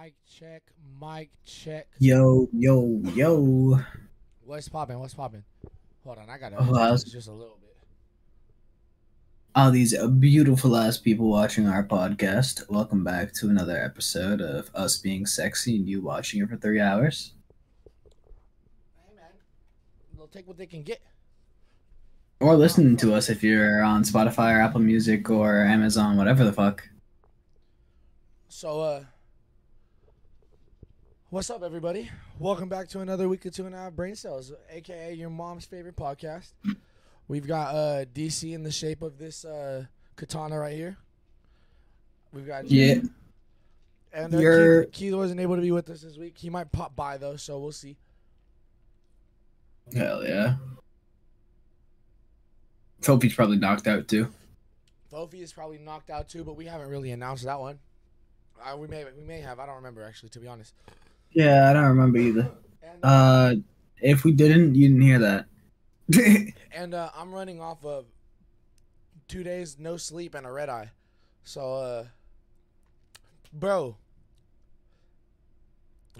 Mic check, mic check. Yo, yo, yo. What's popping? What's popping? Hold on, I gotta Oh, I was- just a little bit. All these beautiful ass people watching our podcast. Welcome back to another episode of us being sexy and you watching it for three hours. Hey man, they'll take what they can get. Or listening to us if you're on Spotify or Apple Music or Amazon, whatever the fuck. So, uh, what's up, everybody? Welcome back to another week of Two and a Half Brain Cells, aka your mom's favorite podcast. We've got uh DC in the shape of this uh katana right here. We've got Yeah. and uh, Keith, Keith wasn't able to be with us this week. He might pop by though, so we'll see. Hell yeah. Sophie's probably knocked out too. Fofi is probably knocked out too, but we haven't really announced that one. Uh, we may we may have. I don't remember actually, to be honest. Yeah, I don't remember either. And, uh, Uh, if we didn't, you didn't hear that. and uh, I'm running off of two days no sleep and a red eye. So, uh, bro,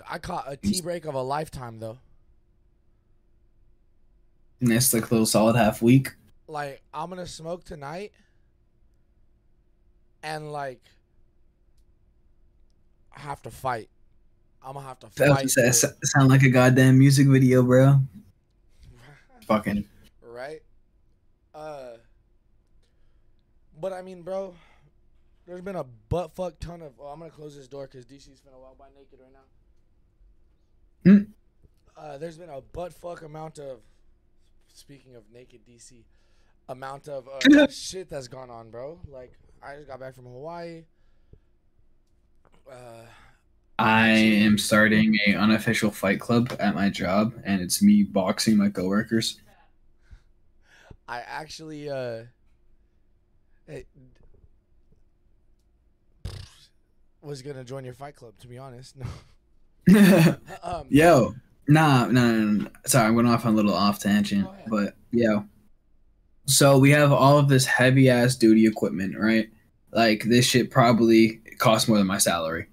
I caught a T-break of a lifetime though. Missed like a little solid half week. Like I'm gonna smoke tonight, and like I have to fight. I'm gonna have to That fight. that sound like a goddamn music video, bro. Fucking. right? Uh, but I mean, bro, there's been a butt fuck ton of. Oh, I'm gonna close this door because DC's finna walk by naked right now. Hmm. Uh, there's been a butt fuck amount of. Speaking of naked DC, amount of uh, shit that's gone on, bro. Like I just got back from Hawaii. Uh, I am starting a unofficial fight club at my job, and it's me boxing my coworkers. I actually uh it, was gonna join your fight club to be honest. No. um, yo, nah, nah, nah, nah. Sorry, I went off on a little off tangent, Go ahead. but yo. So we have all of this heavy ass duty equipment, right? Like this shit probably costs more than my salary,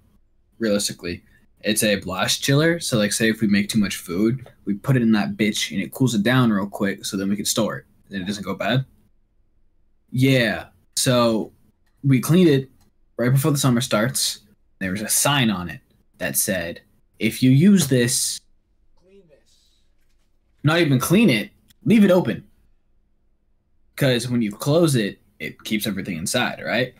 realistically. It's a blast chiller, so like say if we make too much food, we put it in that bitch and it cools it down real quick, so then we can store it and it doesn't go bad. Yeah. So we cleaned it right before the summer starts. There was a sign on it that said, if you use this, clean this. not even clean it, leave it open. Because when you close it, it keeps everything inside, right?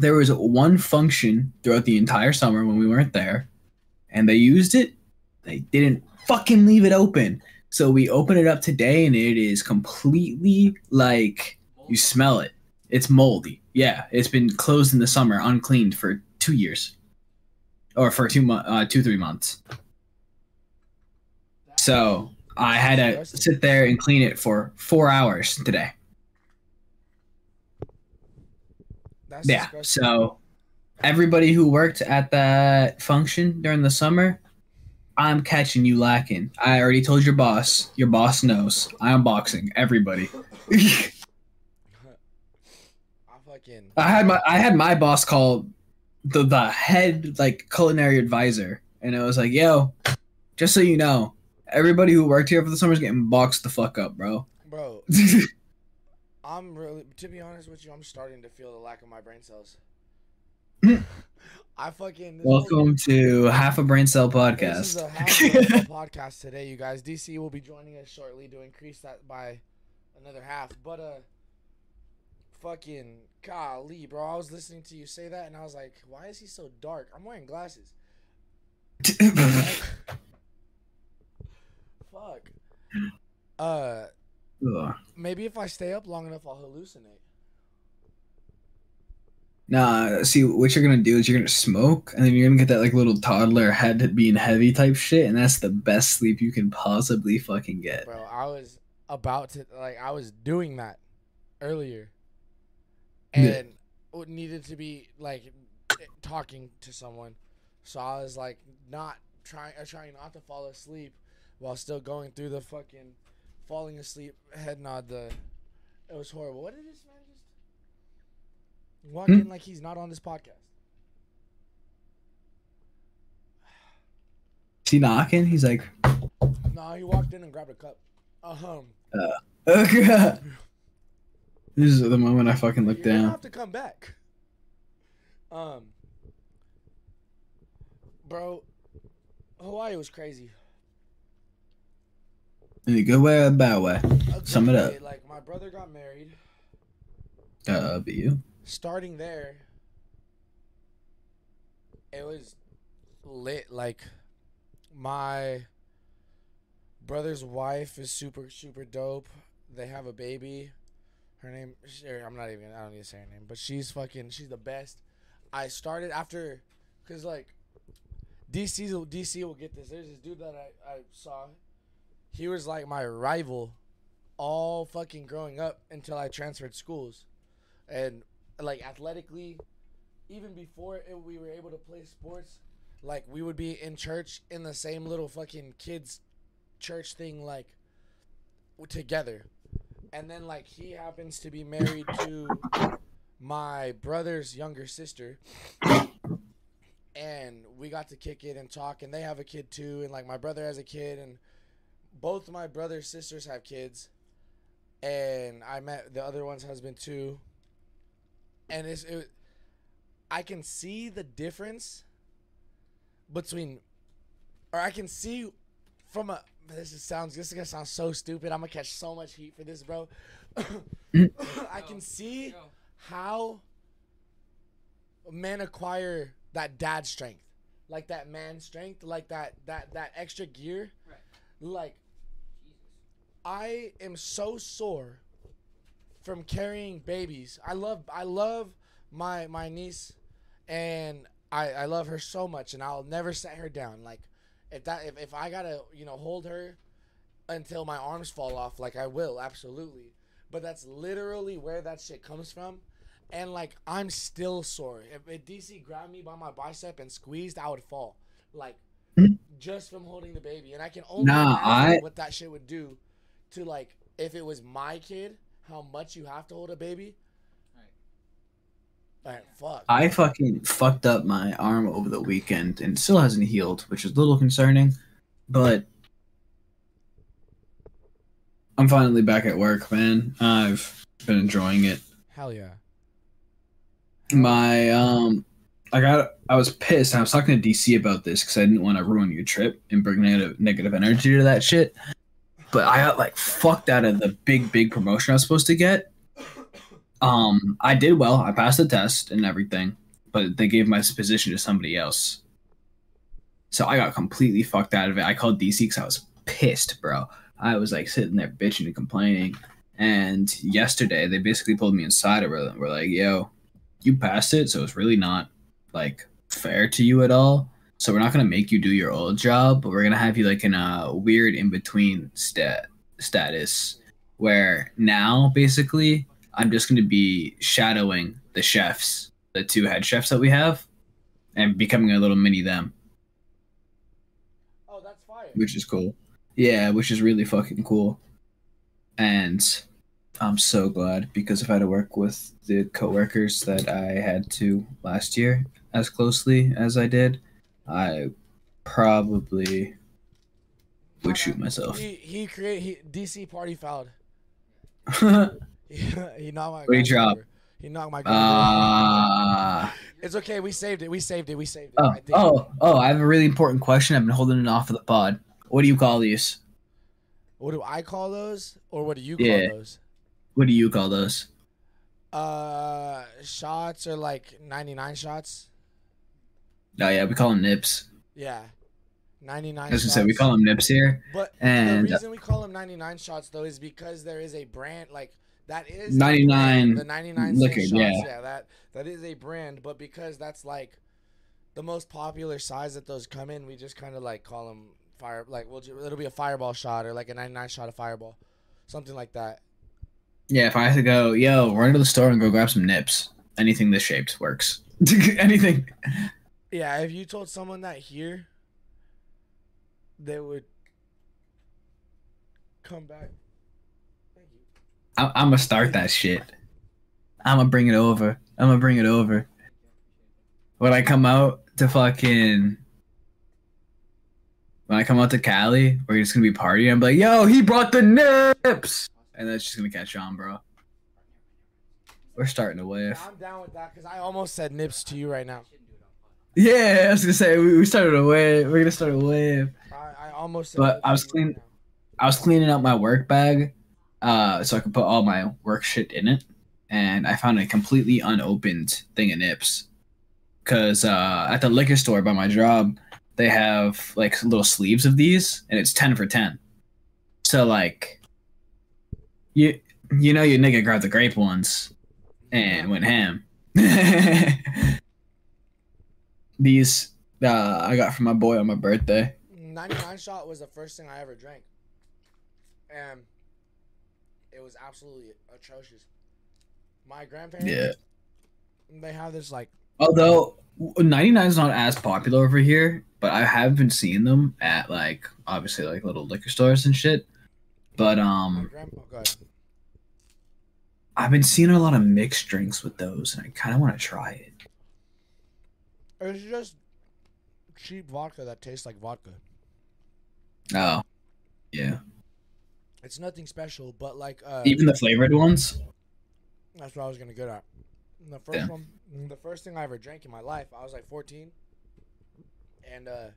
There was one function throughout the entire summer when we weren't there, and they used it. They didn't fucking leave it open. So we open it up today, and it is completely like you smell it. It's moldy. Yeah, it's been closed in the summer, uncleaned for two years, or for two uh, two three months. So I had to sit there and clean it for four hours today. That's Yeah. disgusting. So everybody who worked at that function during the summer, I'm catching you lacking. I already told your boss. Your boss knows. I am boxing everybody. I fucking I had my I had my boss call the the head like culinary advisor, and it was like, "Yo, just so you know, everybody who worked here for the summer is getting boxed the fuck up, bro." bro. I'm really to be honest with you, I'm starting to feel the lack of my brain cells. I fucking Welcome to Half a Brain Cell podcast. This is a half the podcast today, you guys. DC will be joining us shortly to increase that by another half. But uh, fucking golly, bro, I was listening to you say that, and I was like, why is he so dark? I'm wearing glasses. Fuck. Uh, Ugh. maybe if I stay up long enough, I'll hallucinate. Nah, see what you're gonna do is you're gonna smoke, and then you're gonna get that like little toddler head being heavy type shit, and that's the best sleep you can possibly fucking get. Bro, I was about to like I was doing that earlier, and it needed to be like talking to someone, so I was like not trying, uh, trying not to fall asleep while still going through the fucking falling asleep head nod. The it was horrible. What did this man just walk Hmm? in like he's not on this podcast? Is he knocking? He's like, No, he walked in and grabbed a cup. Um, oh god. This is the moment I fucking look you're gonna down. have to come back. Um, bro, Hawaii was crazy. In a good way or a bad way? Sum it up. Like my brother got married. Uh, but you? Starting there, it was lit. Like my brother's wife is super super dope. They have a baby. Her name er, I'm not even I don't need to say her name, but she's fucking she's the best. I started after cuz like DC will DC will get this. There's this dude that I I saw. He was like my rival all fucking growing up until I transferred schools. And like athletically even before it, we were able to play sports, like we would be in church in the same little fucking kids church thing like together. And then like he happens to be married to my brother's younger sister. And we got to kick it and talk and they have a kid too. And like my brother has a kid and both my brother's sisters have kids and i met the other one's husband too. And it's it, i can see the difference between or i can see from a this is sounds this is gonna sound so stupid. I'm gonna catch so much heat for this bro. I can see how men acquire that dad strength. Like that man strength like that that that extra gear. Right. like i am so sore from carrying babies. I love i love my my niece and i i love her so much and i'll never set her down. Like if that if, if i gotta you know hold her until my arms fall off like i will absolutely. But that's literally where that shit comes from. And like i'm still sore. If, if dc grabbed me by my bicep and squeezed i would fall. Like Mhm. just from holding the baby. And i can only Nah, imagine I- what that shit would do to like if it was my kid how much you have to hold a baby like fuck I fucking fucked up my arm over the weekend and still hasn't healed, which is a little concerning. But I'm finally back at work, man. I've been enjoying it. hell yeah My um, I got I was pissed. I was talking to DC about this because I didn't want to ruin your trip and bring negative negative energy to that shit. But I got like fucked out of the big big promotion I was supposed to get. Um, I did well. I passed the test and everything, but they gave my position to somebody else. So I got completely fucked out of it. I called DC because I was pissed, bro. I was like sitting there bitching and complaining. And yesterday they basically pulled me inside and were like, "Yo, you passed it, so it's really not like fair to you at all. So we're not gonna make you do your old job, but we're gonna have you like in a weird in between stat status where now basically I'm just gonna be shadowing the chefs, the two head chefs that we have, and becoming a little mini them, oh that's fire which is cool. Yeah, which is really fucking cool. And I'm so glad because if I had to work with the coworkers that I had to last year as closely as I did, I probably would shoot myself. he he create he dc party fouled he, he knocked my you drop? he knocked my Ah. It's okay. We saved it. We saved it. We saved it. oh, I oh, oh! I have a really important question. I've been holding it off of the pod. What do you call these? What do I call those, or what do you Yeah. call those? What do you call those? Uh, shots are like ninety nine shots. Oh yeah, we call them nips. Yeah, ninety nine. As I gonna we call them nips here. But and- the reason we call them ninety nine shots though is because there is a brand like that is 99 brand, the ninety nine liquor, shots. yeah. yeah, that that is a brand. But because that's like the most popular size that those come in, we just kind of like call them fire. Like we'll it'll be a fireball shot or like a ninety nine shot of fireball, something like that. Yeah, if I have to go, yo, run to the store and go grab some nips. Anything this shaped works. Anything. Yeah, if you told someone that here, they would come back. Thank you. I- I'm gonna start that shit. I'm gonna bring it over. I'm gonna bring it over. When I come out to fucking, when I come out to Cali, we're just gonna be partying. I'm like, yo, he brought the nips, and that's just gonna catch on, bro. We're starting to wave. I'm down with that because I almost said nips to you right now. Yeah, I was gonna say we, we started a wave. We're gonna start a wave. I, I almost. But I was right I was cleaning out my work bag, uh, so I could put all my work shit in it, and I found a completely unopened thing of nips. Cause uh, at the liquor store by my job, they have like little sleeves of these, and it's ten for ten. So like, you you know your nigga grabbed the grape ones and went ham. these uh, I got from my boy on my birthday. 99 shot was the first thing I ever drank. And it was absolutely atrocious. My grandparents, Yeah. they have this like, Although 99 is not as popular over here, but I have been seeing them at like obviously like little liquor stores and shit. But um grandpa, I've been seeing a lot of mixed drinks with those and I kind of want to try it. It's just cheap vodka that tastes like vodka. Oh. Yeah. It's nothing special, but like, uh, Even the flavored ones? that's what I was gonna get at. The first Yeah. one, the first thing I ever drank in my life, I was like 14, and uh,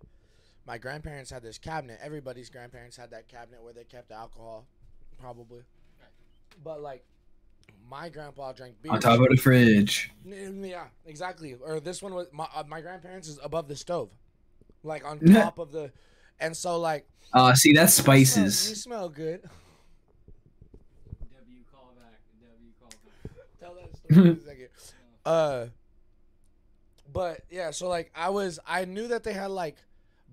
my grandparents had this cabinet. Everybody's grandparents had that cabinet where they kept the alcohol, probably. But like, my grandpa drank beer. On top of the fridge. Yeah, exactly. Or this one was my uh, my grandparents is above the stove, like on top of the, and so like Uh see that's you smell- You spices. smell good. W callback. W callback. Tell that story in a second. Uh, but yeah, so like I was, I knew that they had like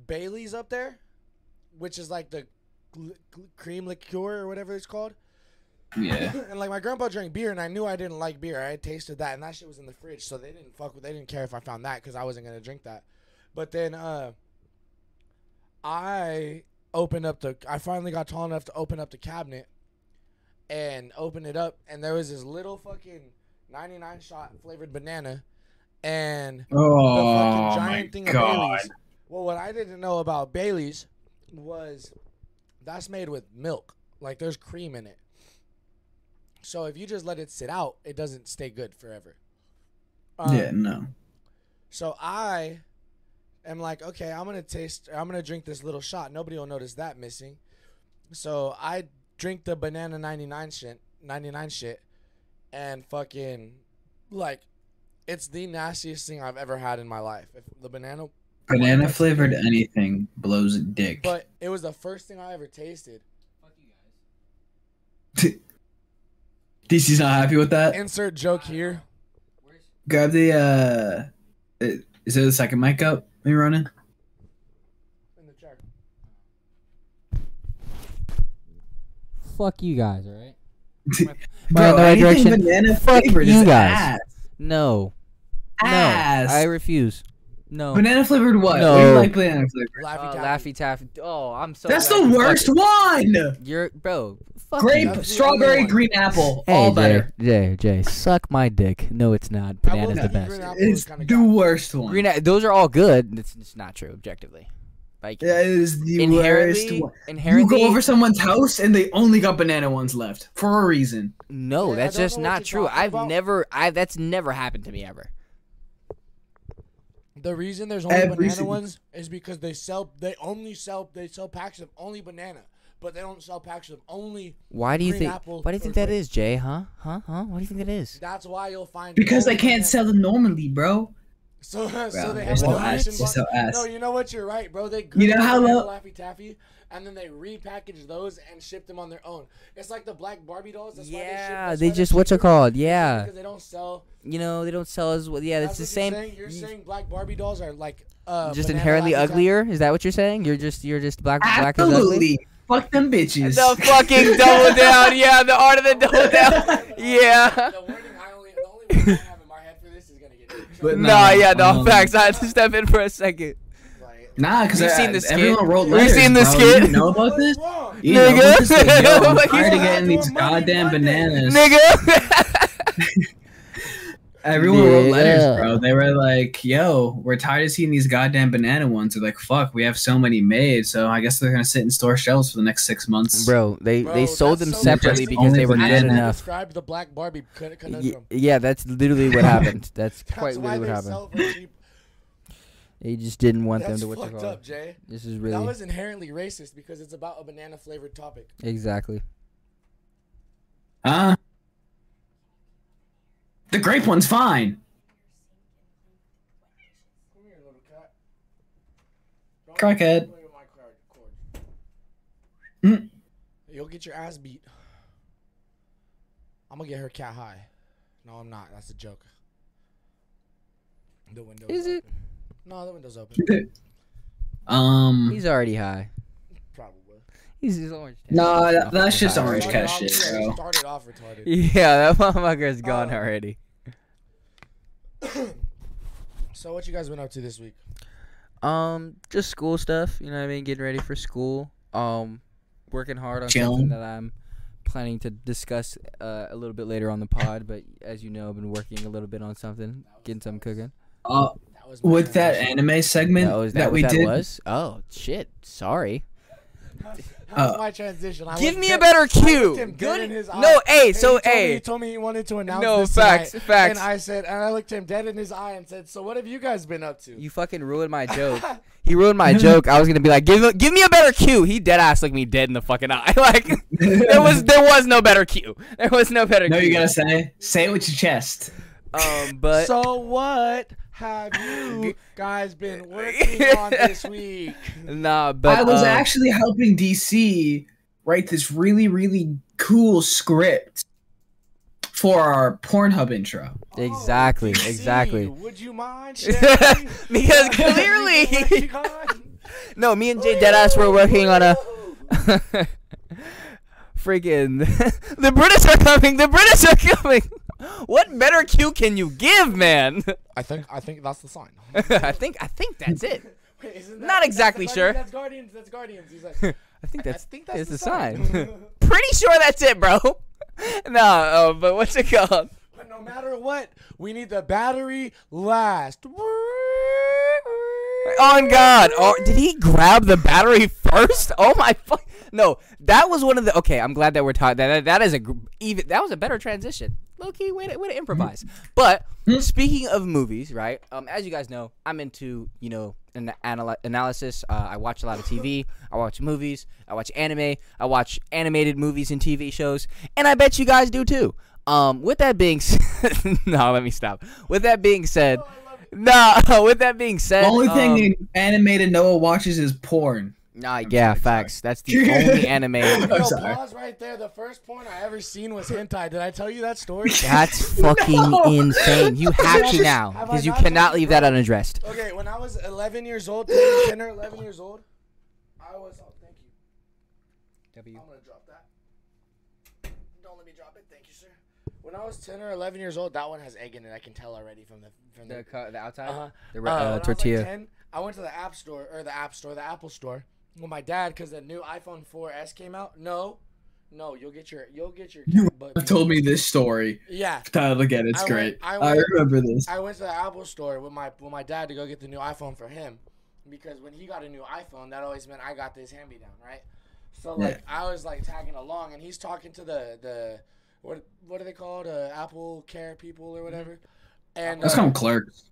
Bailey's up there, which is like the gl- gl- cream liqueur or whatever it's called. Yeah. and like my grandpa drank beer, and I knew I didn't like beer. I had tasted that, and that shit was in the fridge, so they didn't fuck with. They didn't care if I found that because I wasn't gonna drink that. But then, uh, I opened up the. I finally got tall enough to open up the cabinet, and open it up, and there was this little fucking ninety nine shot flavored banana, and the Oh fucking giant thing of. Bailey's. Well, what I didn't know about Bailey's was that's made with milk. Like there's cream in it. So if you just let it sit out, it doesn't stay good forever. Um, Yeah, no. So I am like, okay, I'm gonna taste. I'm gonna drink this little shot. Nobody will notice that missing. So I drink the banana 99 shit, 99 shit, and fucking like, it's the nastiest thing I've ever had in my life. If the banana, Banana flavored anything blows dick. but it was the first thing I ever tasted. Fuck you guys. DC's not happy with that. Insert joke here. Grab the uh it- is there the second mic up? Are you running? In the chair. Fuck you guys, alright? Bro, in the right anything direction. banana Fuck flavored you is guys. ass. No. Ass. No. I refuse. No. banana flavored what? No. You like banana flavored? Laffy Uh, Taffy. Laffy Taffy. Oh, I'm so. That's glad the worst fucking- one. You're bro. Fuck Grape, you. Strawberry, green apple, Hey all Jay, better. Jay, Jay, suck my dick. No, it's not. I will Banana's the best. It's the guy. worst one. Green, a- those are all good. It's, it's not true objectively. Like yeah, it is the worst inherently. You go over someone's house and they only got banana ones left for a reason. no, Yeah, that's just not true. I've about. never, I that's never happened to me ever. The reason there's only Every banana single- ones is because they sell. They only sell. They sell packs of only banana, but they don't sell packs of only. Why do you Green think? apple Why do you or think that grape. is, Jay? Huh? Huh? Huh? Why do you think that is? That's why you'll find. Because they only can't banana. sell them normally, bro. So, so Bro, they they're have so an ass. edition They're so ass. No, you know what? You're right, bro. They You know how banana low- Laffy Taffy, and then they repackage those and ship them on their own. It's like the black Barbie dolls. That's why they, ship, Yeah, that's they why just they're what's it called? Yeah, because they don't sell. you know they don't sell as well. Yeah, That's it's the same. You're saying, you're saying black Barbie dolls are like uh, just inherently Laffy Taffy? uglier. Is that what you're saying? You're just you're just black black is ugly. Absolutely. Fuck them bitches. The fucking double down. Yeah, the art of the double down. Yeah. The wording I only, the only wording I have in my head for this is gonna get. But No, no, yeah, no um, facts. I had to step in for a second. Like, Nah, because We've seen the skit. everyone wrote We've letters. seen the bro. skit. You know about this? What's wrong? You know Nigga. about this? Like, yo, I'm tired of he's getting these goddamn bananas. Nigga. Everyone wrote letters, bro. They were like, "Yo, we're tired of seeing these goddamn banana ones." They're like, "Fuck, we have so many made, so I guess they're gonna sit in store shelves for the next six months." Bro, they Bro, they sold them so separately because they were Only good banana. enough. Describe the Black Barbie conundrum. yeah, that's literally what happened. That's That's quite literally what they happened. Sell for cheap. They just didn't want That's them to what they fucked call up, Jay. This is really That really was inherently racist because it's about a banana flavored topic. exactly. Huh? The grape one's fine. Come here, little cat. Don't Crackhead. play with my card- cord. Mm. You'll get your ass beat. I'm gonna get her cat high. No, I'm not. That's a joke. The window Is it? open. No, the window's open. Um, He's already high. Probably. He's his orange. Nah, that- that's just High. orange Started cat shit, yeah, bro. Started off retarded. Yeah, that motherfucker's gone Uh, already. So what you guys been up to this week? Um, just school stuff. You know what I mean? Getting ready for school. Um, working hard on something that I'm planning to discuss uh, a little bit later on the pod. But as you know, I've been working a little bit on something, getting something cooking. uh, That was my with that anime segment That was that, that, what we that did. was? Oh shit! Sorry. That Uh, my transition. I Give me a better cue. looked in Good. his eye, No, hey, so he told me- hey. he told me he wanted to announce No, this facts, tonight, facts. And I said, and I looked him dead in his eye and said, "So what have you guys been up to?" You fucking ruined my joke. He ruined my joke. I was gonna be like, give give me a better cue. He dead ass looked me dead in the fucking eye. Like there was there was no better cue. There was no better. No, cue. you gotta say, say it with your chest. Um, but so what have you guys been working on this week? nah, but I was um, actually helping DC write this really, really cool script for our Pornhub intro. Exactly, Oh, DC, exactly. Would you mind? Because what you've been clearly- no. Me and Jay Deadass were working on a. Freaking the British are coming. The British are coming. What better cue can you give, man? I think I think that's the sign. I think I think that's it. Wait, isn't Not that's exactly the sure. That's Guardians. That's Guardians. He's like, I think that's, I that's think that's the the sign. sign. Pretty sure that's it, bro. no, uh, but what's it called? but no matter what, we need the battery last. On God! Oh, did he grab the battery first? Oh my fuck! No, that was one of the. Okay, I'm glad that we're talking. That, that that is a even. That was a better transition. Low key way to, way to improvise. But speaking of movies, right? Um, as you guys know, I'm into you know an anal- analysis. Uh, I watch a lot of TV. I watch movies. I watch anime. I watch animated movies and TV shows, and I bet you guys do too. Um, with that being said, no, let me stop. With that being said, no. With that being said, The only um, thing animated Noah watches is porn. Nah, yeah, sorry, facts. That's the only anime. I'm Yo, sorry. pause right there. The first porn I ever seen was hentai. Did I tell you that story? That's fucking insane. You have to now because you cannot leave that unaddressed. Okay, when I was 11 years old, 10, 10 or 11 years old, I was. Oh, thank you. I'm gonna drop that. Don't let me drop it. Thank you, sir. When I was 10 or 11 years old, that one has egg in it. I can tell already from the from the. the outside, uh-huh. the Uh, uh, when I was, like, tortilla. 10, I went to the app store or the app store, the Apple store, with my dad because the new iPhone 4S came out. No, no, you'll get your you'll get your. You cat butt have beat. told me this story. Yeah, Tyler, again, it's I great. went- I I, remember this. I went to the Apple store with my with my dad to go get the new iPhone for him, because when he got a new iPhone, that always meant I got this hand me down, right? So like I was like tagging along, and he's talking to the the what what are they called? Uh, Apple Care people or whatever. And Let's uh, call him clerks.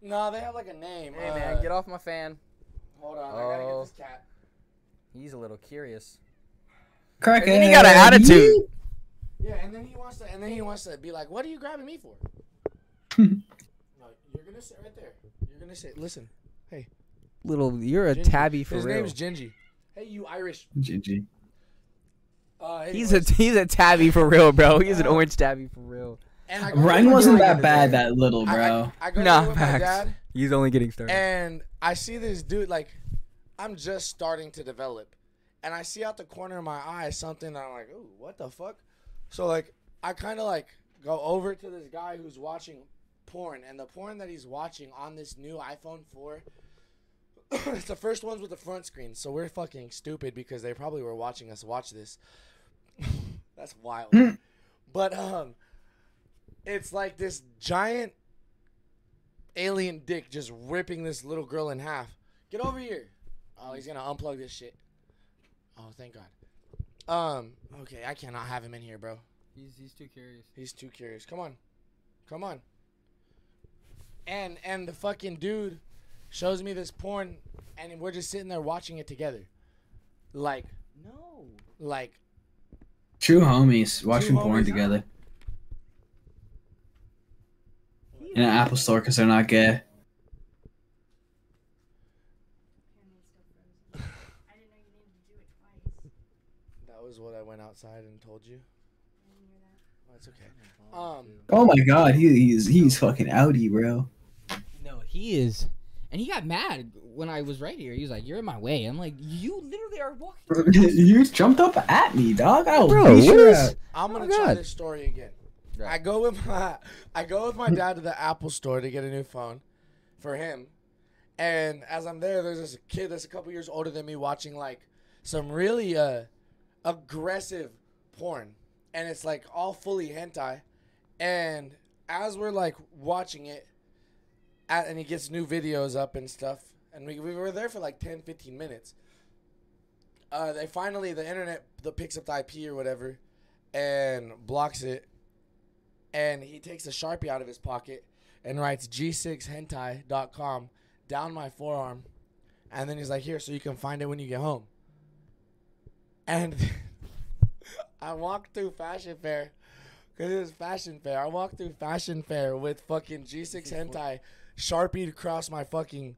no, they have like a name. Hey uh, man, get off my fan. Hold on, I gotta Oh. get this cat. He's a little curious. Crackhead. then he got an attitude. Yeah, and then he wants to, and then he wants to be like, "What are you grabbing me for?" no, you're gonna sit right there. You're gonna sit. Listen, hey, Little, you're a Gingy. tabby for his real. name's Gingy. Hey, you Irish. GG. Uh, He's a he's a tabby for real, bro. He's an orange tabby for real. And I Ryan wasn't that bad that little, bro. I, I go Nah, nah, with my facts. dad, He's only getting started. and I see this dude like, I'm just starting to develop, and I see out the corner of my eye something that I'm like, ooh, what the fuck? So like, I kind of like go over to this guy who's watching porn, and the porn that he's watching on this new iPhone 4. it's the first ones with the front screen, so we're fucking stupid because they probably were watching us watch this. That's wild. but um, it's like this giant alien dick just ripping this little girl in half. Get over here. Oh, he's gonna unplug this shit. Oh, thank God. Um. Okay, I cannot have him in here, bro. He's he's too curious. He's too curious. Come on, come on. And and the fucking dude shows me this porn, and we're just sitting there watching it together, like No. like True homies watching True porn homies, huh? together in an Apple store because they're not gay. I didn't know you needed to do it twice. that was what I went outside and told you. I didn't hear that. That's okay. Um. Oh my god, he, he's he's fucking outie, bro. No, he is. And he got mad when I was right here. He was like, "You're in my way." I'm like, "You literally are walking." you jumped up at me, dog. I'll Bro, beat what your is- ass. I'm Oh gonna my try God. this story again. Right. I go with my I go with my dad to the Apple store to get a new phone for him. And as I'm there, there's this kid that's a couple years older than me watching like some really uh aggressive porn. And it's like all fully hentai. And as we're like watching it, at, and he gets new videos up and stuff, and we, we were there for like 10, 15 minutes. Uh, they finally, the internet the picks up the IP or whatever, and blocks it. And he takes a sharpie out of his pocket and writes g6hentai.com down my forearm, and then he's like, "Here, so you can find it when you get home." And I walked through Fashion Fair because it was Fashion Fair. I walked through Fashion Fair with fucking G6 hentai sharpie across my fucking.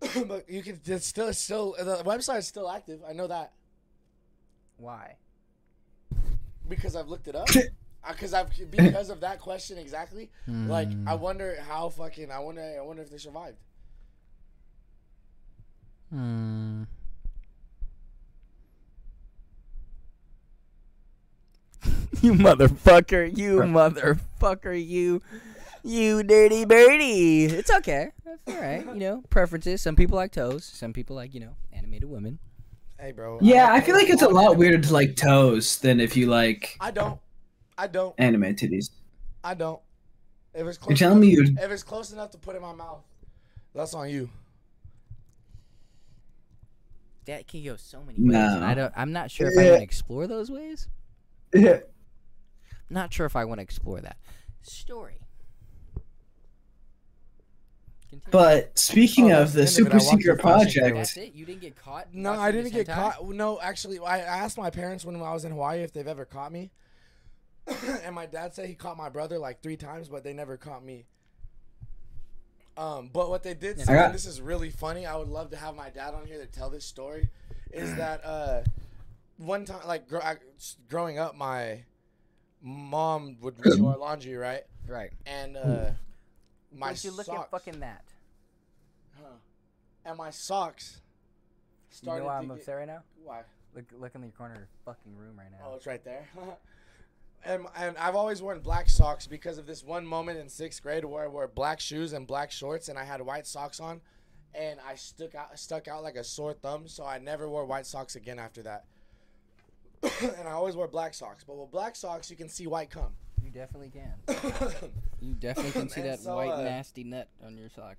but you can. It's still it's still the website is still active. I know that Why? because I've looked it up. Because I've because of that question exactly. Like I wonder how fucking I wonder I wonder if they survived. Hmm. you motherfucker! You motherfucker! You, you dirty birdie! It's okay. That's all right. You know, preferences. Some people like toes. Some people like you know animated women. Hey, bro. Yeah, I I feel like it's a lot weirder to like toes than if you like I don't. I don't. anime titties. I don't. If it's close You're telling me enough, you're if it's close enough to put in my mouth, that's on you. That can go so many ways. and I No. don't. I'm not sure if I want to explore those ways. yeah. Not sure if I want to explore that story. Continue. But speaking Oh, of the the it. Super Secret through Fashion Fair Project, That's it. You didn't get caught. No, I didn't get hentai? caught. No, actually, I I asked my parents when I was in Hawaii if they've ever caught me, and my dad said he caught my brother like three times, but they never caught me. Um, but what they did say, got- and this is really funny. I would love to have my dad on here to tell this story. Is that uh, one time like gr- I, growing up, my mom would do our laundry, right? Right. And uh, my Would you look socks, at fucking that? huh, and my socks You started know why I'm to get, upset right now? why? Look, look in the corner of your fucking room right now. Oh, it's right there. and, and I've always worn black socks because of this one moment in sixth grade where I wore black shoes and black shorts and I had white socks on, and I stuck out stuck out like a sore thumb. So I never wore white socks again after that. and I always wore black socks. But with black socks, you can see white cum. You definitely can. You definitely can see that so, white uh, nasty nut on your sock.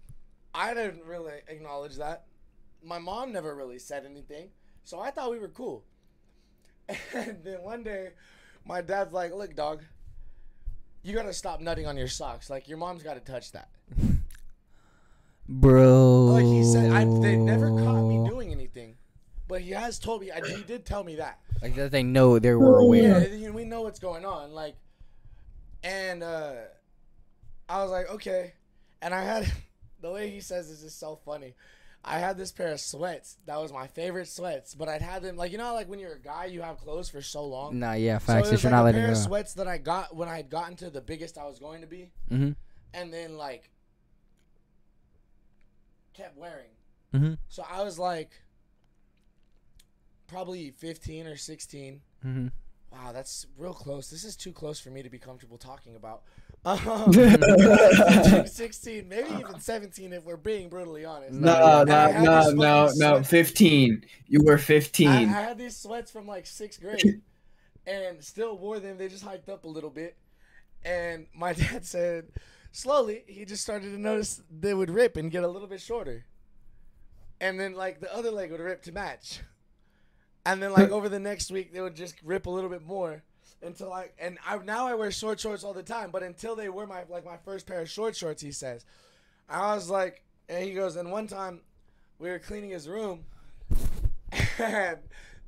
I didn't really acknowledge that. My mom never really said anything, so I thought we were cool. And then one day, my dad's like, "Look, dog, you gotta stop nutting on your socks. Like your mom's gotta touch that." Bro. Like he said, I, they never caught me doing anything, but he has told me. I, he did tell me that. Like that they know they were aware. Yeah, we know what's going on. Like, and uh, I was like, okay. And I had the way he says this is so funny. I had this pair of sweats that was my favorite sweats, but I'd had them like you know like when you're a guy you have clothes for so long. Nah, yeah, so facts. it So was you're like not a letting pair go. of sweats that I got when I had gotten to the biggest I was going to be, Mm-hmm. and then like kept wearing. Mm-hmm. So I was like probably 15 or 16. Mm-hmm. Wow, that's real close. This is too close for me to be comfortable talking about. Um, 16, maybe even 17 if we're being brutally honest. No, And no, no, no, no. Fifteen. You were I, I had these sweats from like sixth grade and still wore them. They just hiked up a little bit. And my dad said, slowly, he just started to notice they would rip and get a little bit shorter. And then, like, the other leg would rip to match. And then, like, over the next week, they would just rip a little bit more until I, and I, now I wear short shorts all the time, but until they were my, like, my first pair of short shorts, he says. I was like, and he goes, and one time we were cleaning his room and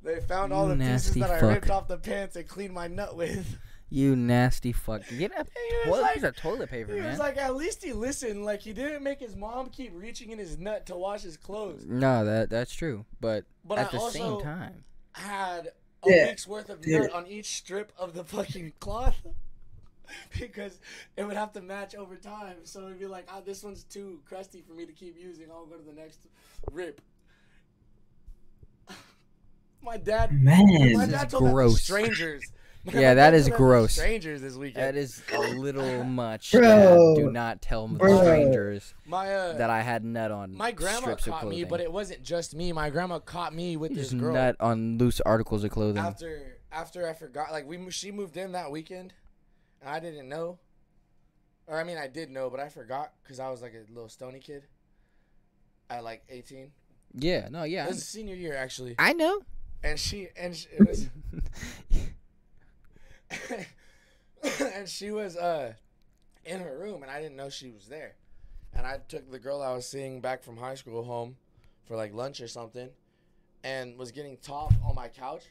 they found all the pieces that I ripped off the pants and cleaned my nut with. You nasty fuck. Get a He was toilet, like- piece of toilet paper, He man. was like, at least he listened. Like he didn't make his mom keep reaching in his nut to wash his clothes. no, that that's true. But, But at I the also same time, had a Yeah. week's worth of Yeah. nut on each strip of the fucking cloth. because it would have to match over time. So it'd be like, oh, this one's too crusty for me to keep using. I'll go to the next rip. my dad Man, My dad is told that to strangers. My Yeah, dad that told is that to gross. Strangers this weekend. that is a little much. Bro. Do not tell the Bro. strangers my uh, that I had nut on my grandma strips of caught me, but it wasn't just me. My grandma caught me with You this just girl nut on loose articles of clothing. after after I forgot. Like we she moved in that weekend, and I didn't know. Or I mean, I did know, but I forgot because I was like a little stony kid. At like eighteen, yeah, no, yeah. it was senior year actually, I know. and she and she, it was and she was uh in her room and I didn't know she was there. And I took the girl I was seeing back from high school home for like lunch or something and was getting top on my couch.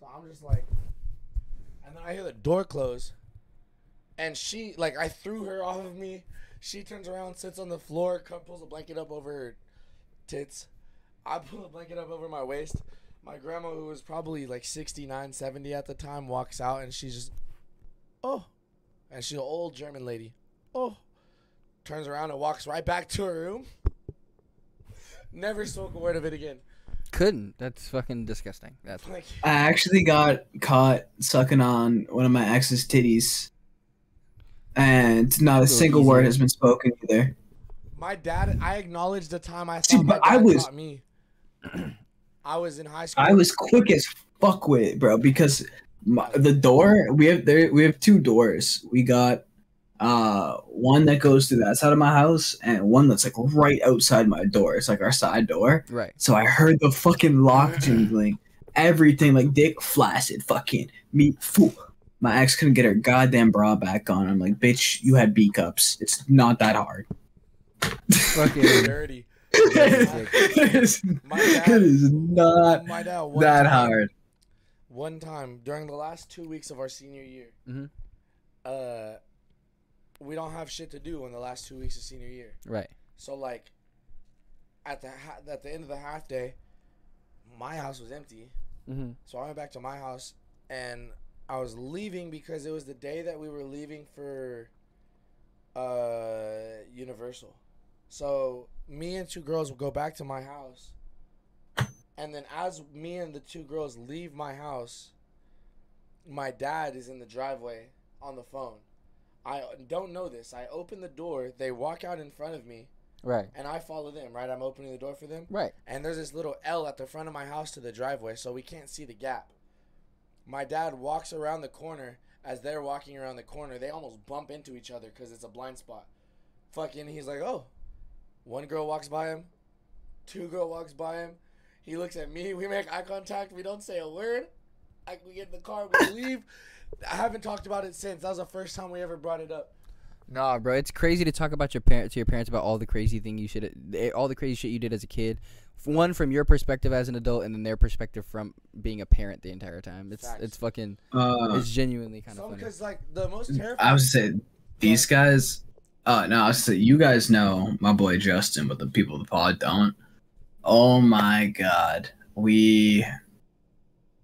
So I'm just like and then I hear the door close and she like I threw her off of me. She turns around, sits on the floor, pulls a blanket up over her tits. I pull a blanket up over my waist. My grandma, who was probably like 69, 70 at the time, walks out and she's just, oh. And she's an old German lady. Oh. Turns around and walks right back to her room. Never spoke a word of it again. Couldn't. That's fucking disgusting. That's Like, I actually got caught sucking on one of my ex's titties, and not a Little single word has been spoken either. my dad, I acknowledged the time I See, thought my but I dad was- caught me. I was in high school. I was quick as fuck with it, bro, because my, the door we have there we have two doors. We got uh one that goes to that side of my house and one that's like right outside my door. It's like our side door. right. So I heard the fucking lock jingling, everything like dick flaccid, fucking me. Phew. My ex couldn't get her goddamn bra back on. I'm like, bitch, you had B cups. It's not that hard. Fucking. dirty. It is, My dad- it is not my dad one that time- hard. one time during the last two weeks of our senior year, Mhm. uh, we don't have shit to do in the last two weeks of senior year. Right. So like, at the ha- at the end of the half day, my house was empty. Mm-hmm. So I went back to my house, and I was leaving because it was the day that we were leaving for uh, Universal. So me and two girls will go back to my house, and then as me and the two girls leave my house, my dad is in the driveway on the phone. I don't know this. I open the door. They walk out in front of me, Right. and I follow them. Right, I'm opening the door for them Right. and there's this little L at the front of my house to the driveway, so we can't see the gap. My dad walks around the corner. As they're walking around the corner, they almost bump into each other because it's a blind spot. Fucking, he's like, oh. One girl walks by him. Two girl walks by him. He looks at me. We make eye contact. We don't say a word. I, we get in the car. We leave. I haven't talked about it since. That was the first time we ever brought it up. Nah, bro, it's crazy to talk about your parents to your parents about all the crazy thing you should, all the crazy shit you did as a kid. One from your perspective as an adult, and then their perspective from being a parent the entire time. It's Facts. it's fucking, Uh, it's genuinely kind of Some funny. because like the most terrifying. I was saying these guys. Uh, no, I saying you guys know my boy Justin, but the people of the pod don't. Oh my god, we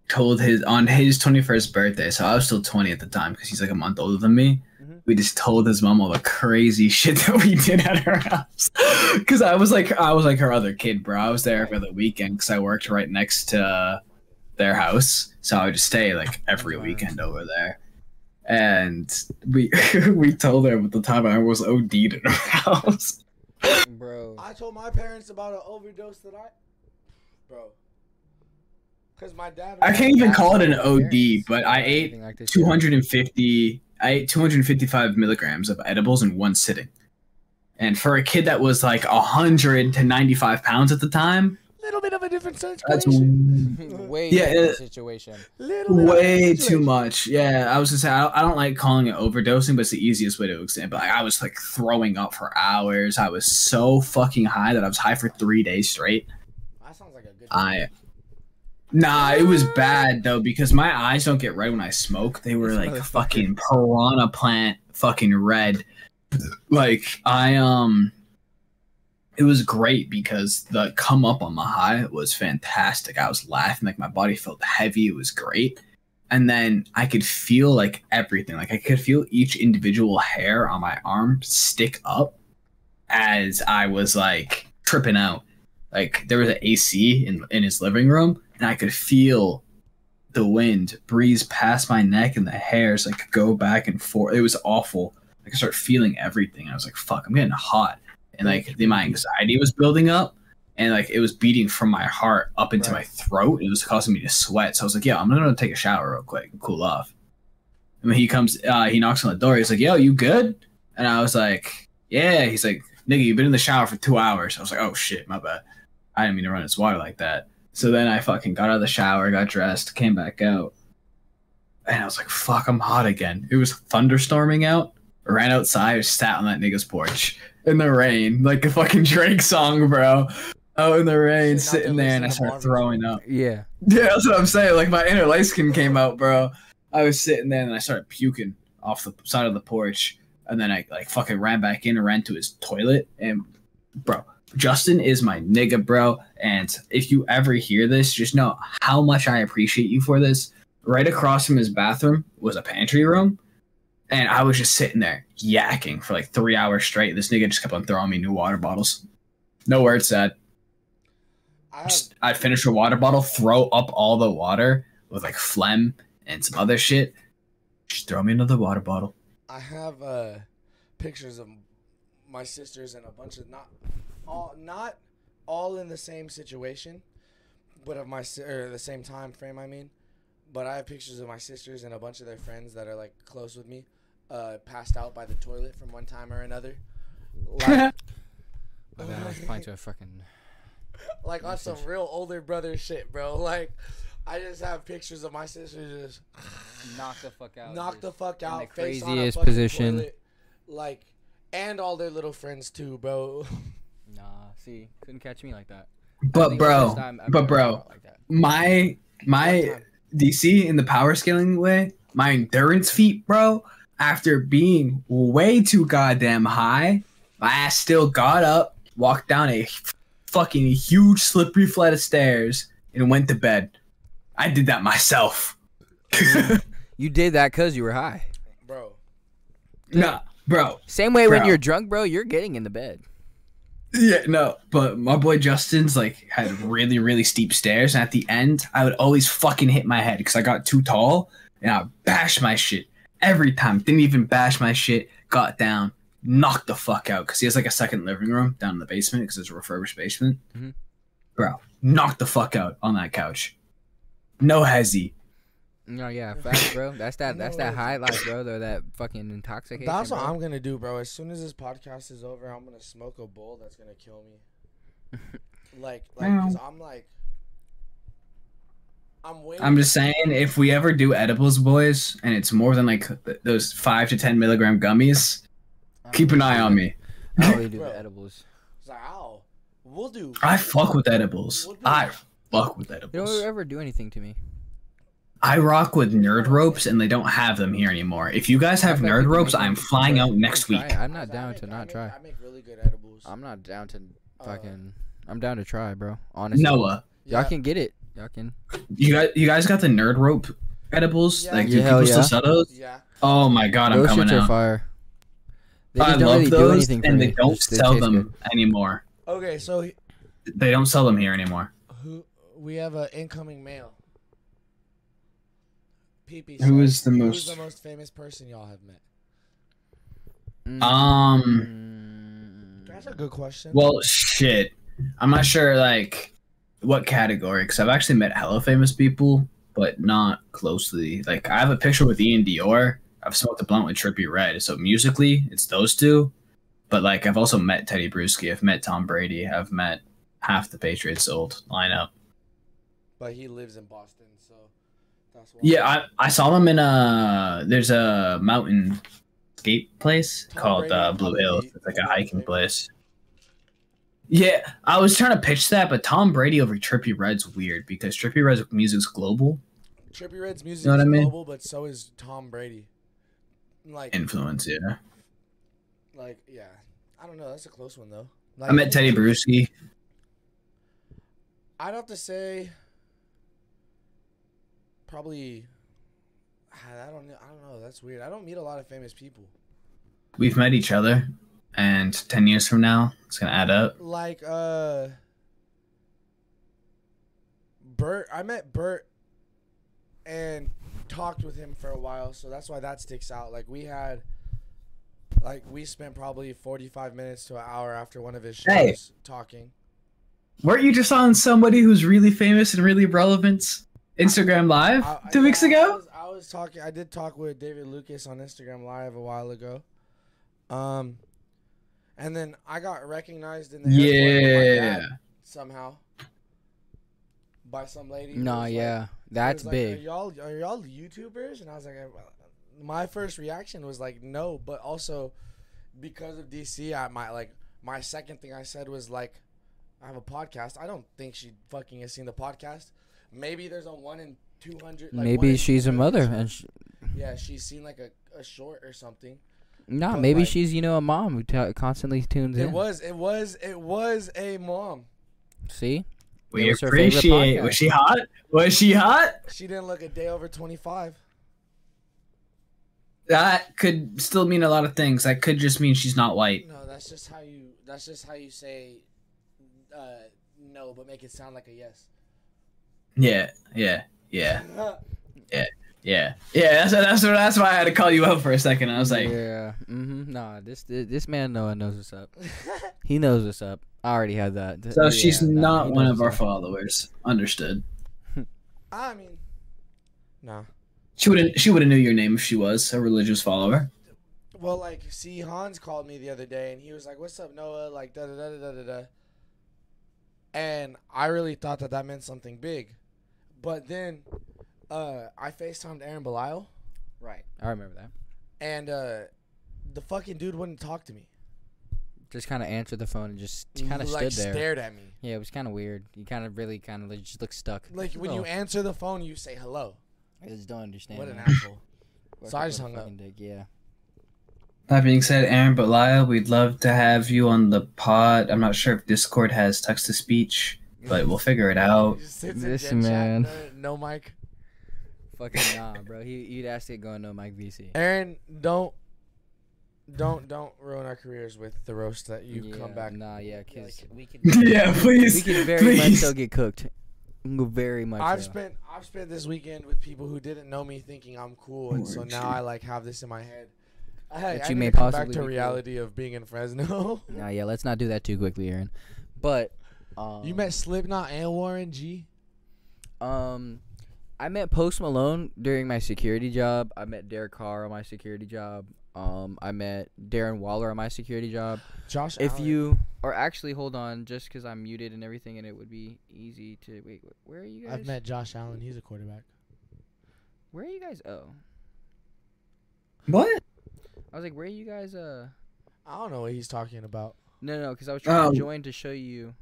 told his on his twenty first birthday. So I was still twenty at the time because he's like a month older than me. Mhm. We just told his mom all the crazy shit that we did at her house. Because I was like, I was like her other kid, bro. I was there for the weekend because I worked right next to their house, so I would just stay like every weekend over there. And we we told her at the time I was OD'd in her house. bro. I told my parents about an overdose that I, bro. Cause my dad. I can't even call it an OD, parents but I ate like 250 I ate 255 milligrams of edibles in one sitting. And for a kid that was like 100 to 95 pounds at the time, Little bit of a different that's situation. way Yeah, different uh, situation. Little bit way different too much. Yeah, I was gonna say I don't, I don't like calling it overdosing, but it's the easiest way to explain. But like, I was like throwing up for hours. I was so fucking high that I was high for three days straight. That sounds like a good. I Nah, it was bad though because my eyes don't get red when I smoke. They were like fucking piranha plant fucking red. Like I um it was great because the come up on my high was fantastic. I was laughing like my body felt heavy. It was great. And then I could feel like everything. Like I could feel each individual hair on my arm stick up as I was like tripping out. Like there was an AC in in his living room, and I could feel the wind breeze past my neck and the hairs like go back and forth. It was awful. I start feeling everything. I was like, "Fuck, I'm getting hot," and like the, my anxiety was building up, and like it was beating from my heart up into Right. my throat. It was causing me to sweat. So I was like, "Yeah, I'm gonna take a shower real quick and cool off." And when he comes, uh, he knocks on the door. He's like, "Yo, you good?" And I was like, "Yeah." He's like, "Nigga, you've been in the shower for two hours." I was like, "Oh shit, my bad. I didn't mean to run his water like that." So then I fucking got out of the shower, got dressed, came back out, and I was like, "Fuck, I'm hot again." It was thunderstorming out. I ran outside, sat on that nigga's porch in the rain, like a fucking Drake song, bro. Out in the rain, sitting there and I started throwing up. Yeah. Yeah, that's what I'm saying. Like my inner light skin came out, bro. I was sitting there and I started puking off the side of the porch, and then I like fucking ran back in and ran to his toilet. And bro, Justin is my nigga, bro. And if you ever hear this, just know how much I appreciate you for this. Right across from his bathroom was a pantry room, and I was just sitting there yakking for like three hours straight. This nigga just kept on throwing me new water bottles. No words said. I have, Just- I'd finish a water bottle, throw up all the water with like phlegm and some other shit. Just throw me another water bottle. I have uh, pictures of my sisters and a bunch of not all not all in the same situation, but of my or the same time frame. I mean, but I have pictures of my sisters and a bunch of their friends that are like close with me, uh, passed out by the toilet from one time or another. Like, My bad, I was applying to a fucking. like on some real older brother shit, bro. Like, I just have pictures of my sisters just Knock the fuck out. knock the fuck in out, the face on a craziest fucking position. toilet, like, and all their little friends too, bro. Nah, see, couldn't catch me like that. But bro, first time I've but bro, like that. my my. DC in the power scaling way, my endurance feat, bro. After being way too goddamn high, my ass still got up, walked down a fucking huge slippery flight of stairs, and went to bed. I did that myself. You did that because you were high. bro. nah, bro. Same way when you're drunk, bro. You're getting in the bed. Yeah, no, but my boy Justin's like had really, really steep stairs, and at the end, I would always fucking hit my head because I got too tall, and I would bash my shit every time. Didn't even bash my shit. Got down, knocked the fuck out because he has like a second living room down in the basement because it's a refurbished basement. Mhm. Bro, knocked the fuck out on that couch. No hezzy. No, yeah, facts, bro. That's that. That's that high life, bro. Though that fucking intoxication. That's what bro. I'm gonna do, bro. As soon as this podcast is over, I'm gonna smoke a bowl that's gonna kill me. like, like, cause I'm like, I'm waiting. I'm just saying, if we ever do edibles, boys, and it's more than like th- those five to ten milligram gummies, keep an eye on me. I only do the edibles. It's like, ow, we'll do. I fuck with edibles. We'll do- I fuck with edibles. You don't ever do anything to me. I rock with nerd ropes, and they don't have them here anymore. If you guys have I bet we nerd ropes, I'm flying out next week. I'm not down to not try. I make really good edibles. I'm not down to Uh, fucking. I'm down to try, bro. Honestly, Noah, y'all yeah. can get it. Y'all can. you got you guys got the nerd rope edibles? Yeah. Like, do Yeah, hell people still sell those? Yeah. Oh my god, I'm Those coming shits are out. fire. They I just don't love really do those, anything for and me. they don't they sell them good. anymore. Okay, so he- They don't sell them here anymore. who we have an incoming mail. PP. Who says, is the Who's the most famous person y'all have met? Mm. Um, That's a good question. well, shit. I'm not sure. Like, what category? Because I've actually met hella famous people, but not closely. Like I have a picture with Iann Dior. I've smoked a blunt with Trippie Redd. So musically, it's those two. But like I've also met Tedy Bruschi. I've met Tom Brady. I've met half the Patriots old lineup. But he lives in Boston, so that's why. Yeah, I, I saw them in a there's a mountain skate place Tom called Brady uh, Blue Hills. It's like a one of my hiking place. Yeah, I was trying to pitch that, but Tom Brady over Trippie Redd's weird because Trippie Redd's music's global Trippie Redd's music you know what I mean? global, but so is Tom Brady. Like, influence. Yeah, like, yeah. I don't know. That's a close one though. I met Tedy Bruschi. I'd have to say, probably. I don't know. I don't know. That's weird. I don't meet a lot of famous people. We've met each other, and ten years from now, it's gonna add up. Like, uh, Bert. I met Bert and talked with him for a while, so that's why that sticks out. Like, we had, like, we spent probably forty-five minutes to an hour after one of his shows Hey. talking. Weren't you just on somebody who's really famous and really relevant Instagram Live I- I- two weeks I ago? was, I was talking. I did talk with David Lucas on Instagram Live a while ago. Um, and then I got recognized in the airport with my Yeah. dad somehow by some lady. who No, was like- yeah, who that's was like, big. Are y'all are y'all YouTubers? And I was like, "Uh, my first reaction was like, no, but also because of DC, I might like my second thing I said was like, I have a podcast. I don't think she fucking has seen the podcast. Maybe there's a one in two hundred. Like Maybe she's a mother, and sh yeah, she's seen like a, a short or something. Nah, maybe like- she's you know a mom who t- constantly tunes It in. It was, it was, it was a mom. See, We was appreciate. podcast. Was she hot? Was she hot? She didn't look a day over twenty five. That could still mean a lot of things. That could just mean she's not white. No, that's just how you. That's just how you say, uh, no, but make it sound like a yes. Yeah, yeah, yeah, yeah, yeah. Yeah. That's that's that's why I had to call you out for a second. I was like, yeah, mm-hmm. Nah, this this, this man Noah knows what's up. He knows what's up. I already had that. So yeah, she's nah, not he one of our up. followers. Understood. I mean, nah. She wouldn't. She would have knew your name if she was a religious follower. Well, like, see, Hans called me the other day, and he was like, "What's up, Noah?" Like, da da da da da da. da. And I really thought that that meant something big, but then, uh, I Facetimed Aaron Belial, Right, I remember that. and uh, the fucking dude wouldn't talk to me. Just kind of answered the phone and just kind of like stood there. stared at me. Yeah, it was kind of weird. You kind of really kind of just looked stuck. Like when you Oh, answer the phone, you say hello. I just don't understand. What an man. asshole. So I just hung up. fucking Dick. Yeah. That being said, Aaron Belial, we'd love to have you on the pod. I'm not sure if Discord has text to speech, but we'll figure it out. He just sits in This man. no, no mic. Fucking nah, bro. He you'd ask it going no Mike VC. Aaron, don't, don't, don't ruin our careers with the roast that you yeah, come back. Nah, yeah, cause Like- we could. yeah, please. we could very much please. so get cooked. Very much. I've so. spent I've spent this weekend with people who didn't know me, thinking I'm cool, and so now gee. I like have this in my head. I, That I you may possibly come back to be cool. reality of being in Fresno. Nah, yeah. Let's not do that too quickly, Aaron. But um, you met Slipknot and Warren G. Um, I met Post Malone during my security job. I met Derek Carr on my security job. Um, I met Darren Waller on my security job. Josh. If Allen. you, or actually, hold on, just because I'm muted and everything, and it would be easy to wait. Where are you guys? I've met Josh Allen. He's a quarterback. Where are you guys? Oh, What? I was like, where are you guys? Uh, I don't know what he's talking about. no, no, because I was trying Oh. to join to show you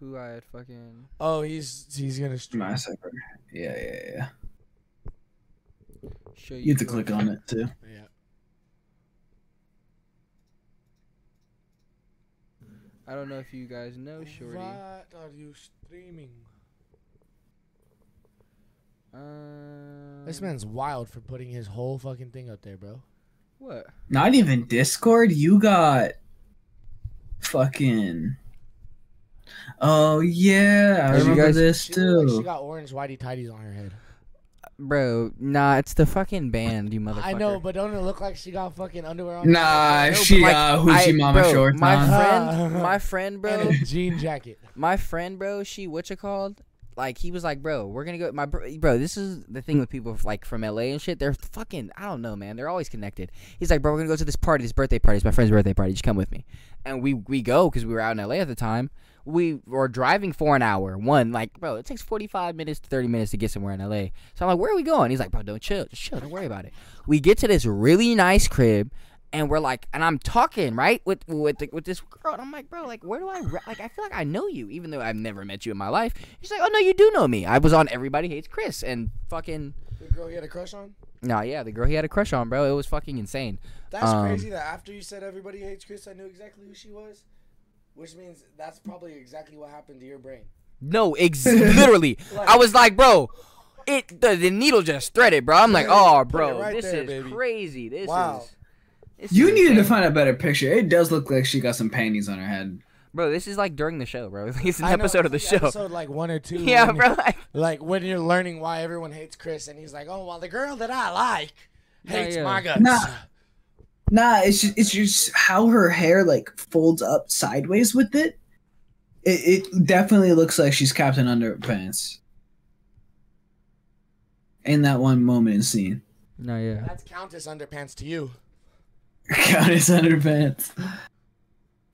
who I had fucking. Oh, he's he's gonna stream. Massacre. Yeah, yeah, yeah. Show you. You have to click on it too. Yeah. I don't know if you guys know Shorty. What are you streaming? Um, This man's wild for putting his whole fucking thing up there, bro. What? Not even Discord. You got fucking. Oh yeah, I Have you remember guys- this She look like she got orange whitey tidies on her head. bro, nah, it's the fucking band, you motherfucker. I know, but don't it look like she got fucking underwear on? Nah, No, she like, uh, I- hoochie mama bro, shorts My on. friend, my friend, bro, and a jean jacket. my friend, bro, she what you called? Like he was like, bro, we're gonna go. My bro, bro, this is the thing with people like from LA and shit. They're fucking, I don't know, man. They're always connected. He's like, bro, we're gonna go to this party, this birthday party. It's my friend's birthday party. Just come with me. And we we go because we were out in LA at the time. We were driving for an hour. One, like, bro, it takes forty five minutes to thirty minutes to get somewhere in LA. So I'm like, where are we going? He's like, bro, don't chill, just chill, don't worry about it. We get to this really nice crib and we're like, and I'm talking right with with the, with this girl, and I'm like, bro, like, where do I re- like? I feel like I know you, even though I've never met you in my life. She's like, oh no, you do know me. I was on Everybody Hates Chris, and fucking, The girl he had a crush on. nah, yeah, the girl he had a crush on, bro. It was fucking insane. That's Um, crazy that after you said everybody hates Chris, I knew exactly who she was. Which means that's probably exactly what happened to your brain. No, ex- literally, I was like, bro. It the, the needle just threaded, bro. I'm like, oh, bro, right this there, is baby. crazy. This Wow. is. this You is needed to find a better picture. It does look like she got some panties on her head. bro. This is like during the show, bro. It's an I know, episode of the it's show. Episode like one or two. Yeah, when- bro. Like, Like when you're learning why everyone hates Chris, and he's like, "Oh well, the girl that I like Yeah, hates yeah. my guts." Nah. Nah, it's just, it's just how her hair like folds up sideways with it. It, it definitely looks like she's Captain Underpants. In that one moment in scene. no, yeah. That's Countess Underpants to you. Countess Underpants.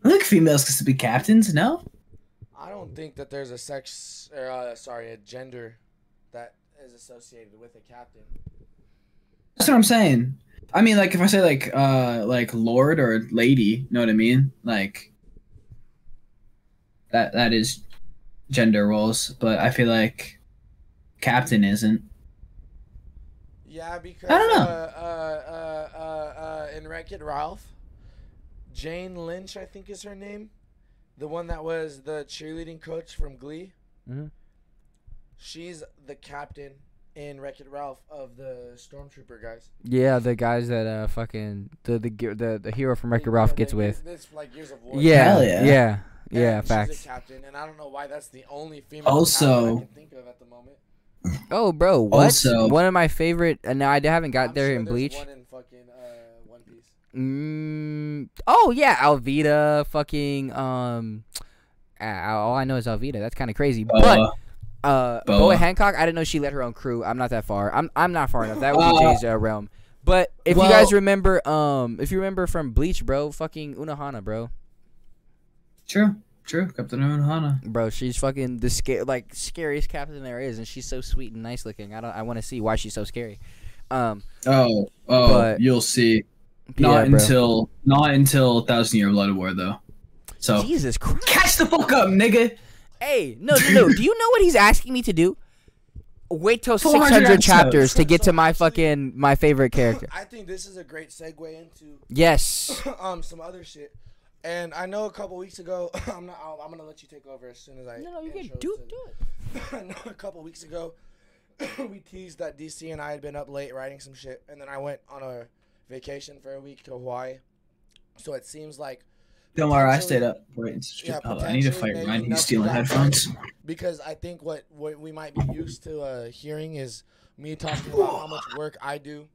I think females can be captains, no? I don't think that there's a sex, or uh, sorry, a gender that is associated with a captain. That's what I'm saying. I mean, like if I say like uh like lord or lady, you know what I mean? Like that that is gender roles, but I feel like captain isn't. Yeah, because I don't know. Uh, uh, uh, uh, uh, in Wreck It Ralph, Jane Lynch, I think is her name, the one that was the cheerleading coach from Glee. Mhm. She's the captain in Wreck It Ralph of the Stormtrooper guys. Yeah, the guys that uh fucking the the the, the hero from Wreck-It Ralph they- gets with. This like years of war. Yeah, Hell yeah, yeah. yeah, yeah, facts. She's a captain, and I don't know why that's the only female Also- captain I can think of at the moment. Oh, bro, what? Also- One of my favorite. And now I haven't got I'm there sure in Bleach. One in fucking uh, One Piece. Mm, oh yeah, Alvida, fucking um. ah, all I know is Alvida. That's kind of crazy. But Boa. Uh, Boa. Boa Hancock, I didn't know she led her own crew. I'm not that far. I'm I'm not far enough. That would be Uh, Jay's uh, realm. But if you guys remember, um, if you remember from Bleach, bro, fucking Unohana, bro, True, true. Captain Unohana. bro, she's fucking the sca- like scariest captain there is, and she's so sweet and nice looking. I don't, I want to see why she's so scary. Um, Oh, oh, But- you'll see. Not yeah, until not until Thousand Year Blood War though. So Jesus Christ. catch the fuck up, nigga. Hey, no, no, no. Do you know what he's asking me to do? Wait till 600 episodes. chapters to get So to my actually- fucking my favorite character. I think this is a great segue into Yes. um some other shit. And I know a couple weeks ago, I'm not. I'll, I'm gonna let you take over as soon as I. No, no, you can intro do to- do it. I know a couple weeks ago, we teased that DC and I had been up late writing some shit, and then I went on a vacation for a week to Hawaii. So it seems like Don't worry, I stayed up. Yeah, oh, I need to fight Ryan. He's stealing headphones. because I think what what we might be used to uh, hearing is me talking about how much work I do,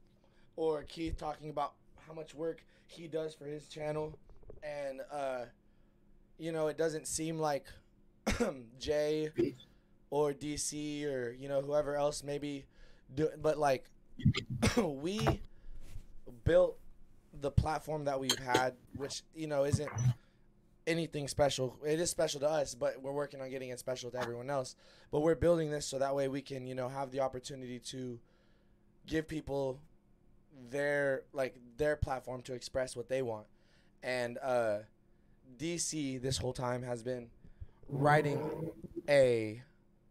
or Keith talking about how much work he does for his channel, and uh, you know it doesn't seem like Jay or DC or you know whoever else maybe do, but like we built the platform that we've had, which you know isn't anything special. It is special to us, but we're working on getting it special to everyone else. But we're building this so that way we can, you know, have the opportunity to give people their like their platform to express what they want. And uh DC this whole time has been writing a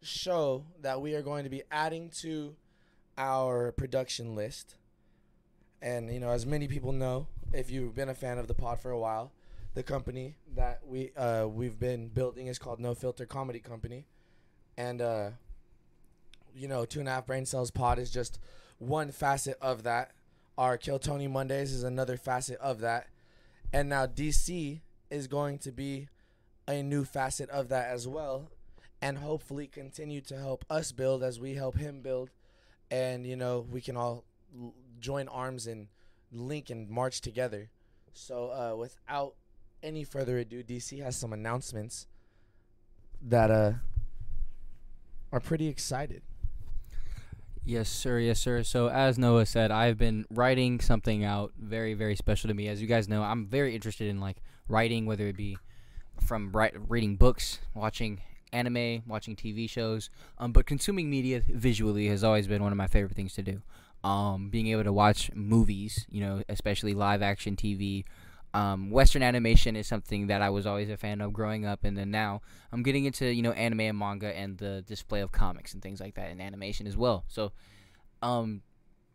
show that we are going to be adding to our production list. And you know, as many people know, if you've been a fan of the pod for a while, the company that we uh, we've been building is called No Filter Comedy Company, and uh, you know, Two and a Half Brain Cells Pod is just one facet of that. Our Kill Tony Mondays is another facet of that, and now DC is going to be a new facet of that as well, and hopefully continue to help us build as we help him build, and you know we can all join arms and link and march together. So uh, without any further ado, DC has some announcements that uh are pretty excited. Yes, sir. Yes, sir. So, as Noah said, I've been writing something out very, very special to me. As you guys know, I'm very interested in like writing, whether it be from write, reading books, watching anime, watching TV shows, um, but consuming media visually has always been one of my favorite things to do. Um, being able to watch movies, you know, especially live action TV, um, Western animation is something that I was always a fan of growing up, and then now I'm getting into you know anime and manga and the display of comics and things like that in animation as well. So, um,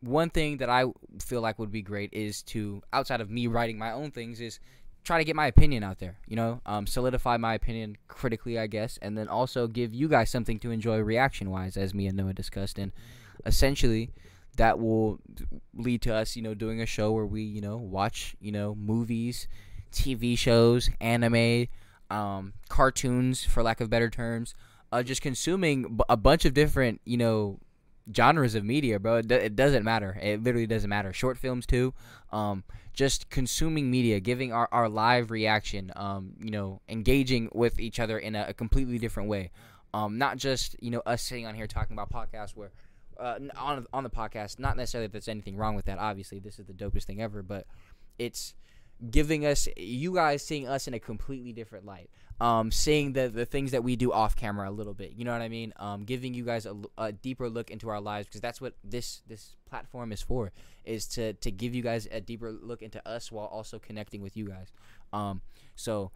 one thing that I feel like would be great is to outside of me writing my own things is try to get my opinion out there. You know, um, solidify my opinion critically, I guess, and then also give you guys something to enjoy reaction wise, as me and Noah discussed, and essentially that will lead to us, you know, doing a show where we, you know, watch, you know, movies, TV shows, anime, um, cartoons, for lack of better terms, uh, just consuming b- a bunch of different, you know, genres of media, bro. It, do- it doesn't matter. It literally doesn't matter. Short films too. Um, just consuming media, giving our, our live reaction, um, you know, engaging with each other in a, a completely different way. Um, not just you know us sitting on here talking about podcasts where uh, on on the podcast. Not necessarily that there's anything wrong with that. Obviously, this is the dopest thing ever. But it's giving us you guys seeing us in a completely different light. Um, seeing the the things that we do off camera a little bit. You know what I mean? Um, giving you guys a deeper look into our lives because that's what this this platform is for. Is to to give you guys a deeper look into us while also connecting with you guys. Um, so.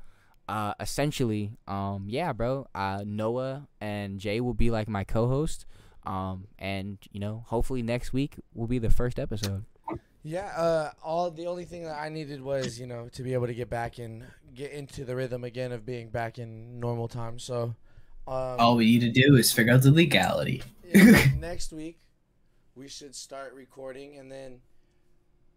Uh, essentially, um, yeah, bro. Uh, Noah and Jay will be like my co-host. Um, and you know, hopefully next week will be the first episode. Yeah, uh, all the only thing that I needed was you know to be able to get back and get into the rhythm again of being back in normal time. So, um, All we need to do is figure out the legality. yeah, next week we should start recording, and then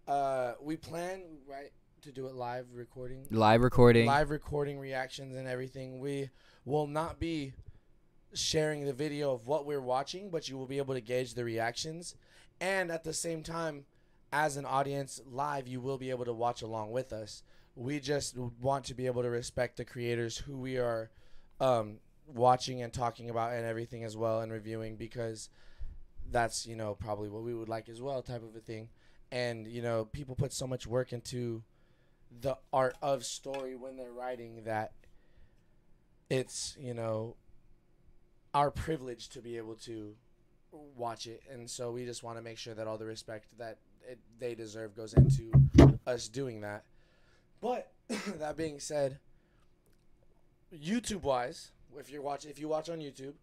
uh, we plan right to do it live recording, Live recording. live recording reactions and everything. We will not be sharing the video of what we're watching, but you will be able to gauge the reactions, and at the same time, as an audience live, you will be able to watch along with us. We just want to be able to respect the creators who we are um, watching and talking about and everything as well and reviewing because that's you know probably what we would like as well type of a thing and you know people put so much work into the art of story when they're writing that it's you know our privilege to be able to watch it and so we just want to make sure that all the respect that it, they deserve goes into us doing that but that being said youtube wise if you're watch if you watch on youtube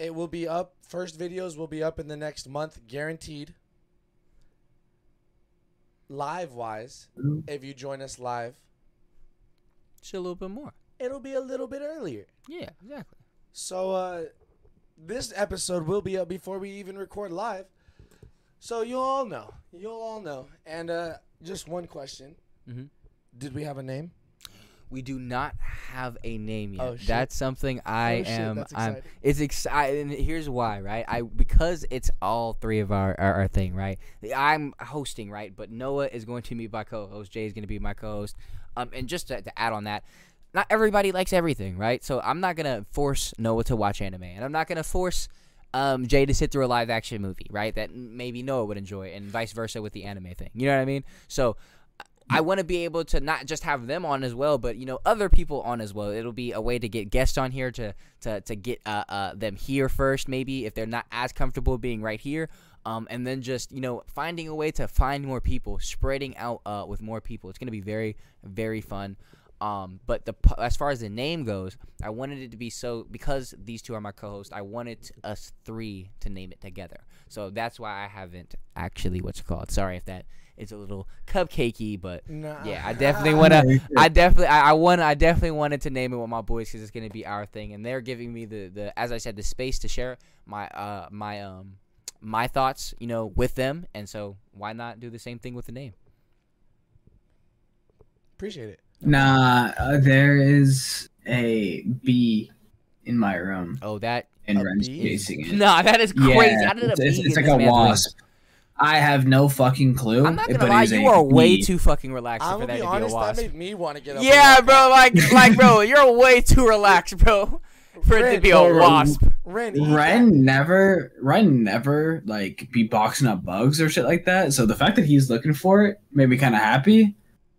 it will be up first videos will be up in the next month guaranteed live wise if you join us live Just a little bit more. it'll be a little bit earlier Yeah, exactly. So uh this episode will be up before we even record live so you'll all know you'll all know and uh just one question Mhm. did we have a name We do not have a name yet. Oh, shit. That's something I Oh, shit, am. that's I'm. It's exciting. Here's why, right? I because it's all three of our, our our thing, right? I'm hosting, right? But Noah is going to be my co-host. Jay is going to be my co-host. Um, and just to, to add on that, not everybody likes everything, right? So I'm not gonna force Noah to watch anime, and I'm not gonna force um, Jay to sit through a live action movie, right? That maybe Noah would enjoy, and vice versa with the anime thing. You know what I mean? So I want to be able to not just have them on as well, but you know other people on as well. It'll be a way to get guests on here to to to get uh, uh, them here first, maybe if they're not as comfortable being right here, um, and then just you know finding a way to find more people, spreading out uh, with more people. It's gonna be very very fun. Um, but the as far as the name goes, I wanted it to be so because these two are my co-hosts. I wanted us three to name it together. So that's why I haven't actually what's it called. Sorry if that is a little cupcakey, but nah. yeah, I definitely want to. I definitely, I, I want, I definitely wanted to name it with my boys because it's gonna be our thing, and they're giving me the, the, as I said, the space to share my, uh, my, um, my thoughts, you know, with them, and so why not do the same thing with the name? appreciate it Nah, uh, there is a bee in my room. Oh, that and A Ren's bee? chasing it. Nah, that is crazy. Yeah, How did a it's, bee it's, it's like a man's wing? wasp. I have no fucking clue. I'm not but gonna it lie, you a are way too fucking relaxed I'm for gonna that be to honest. be a wasp. That wasp. made me want to get up. Yeah, bro, like, like, bro, you're way too relaxed, bro, for it to be a wasp. Ren, eat. Ren never, Ren never like be boxing up bugs or shit like that. So the fact that he's looking for it made me kind of happy.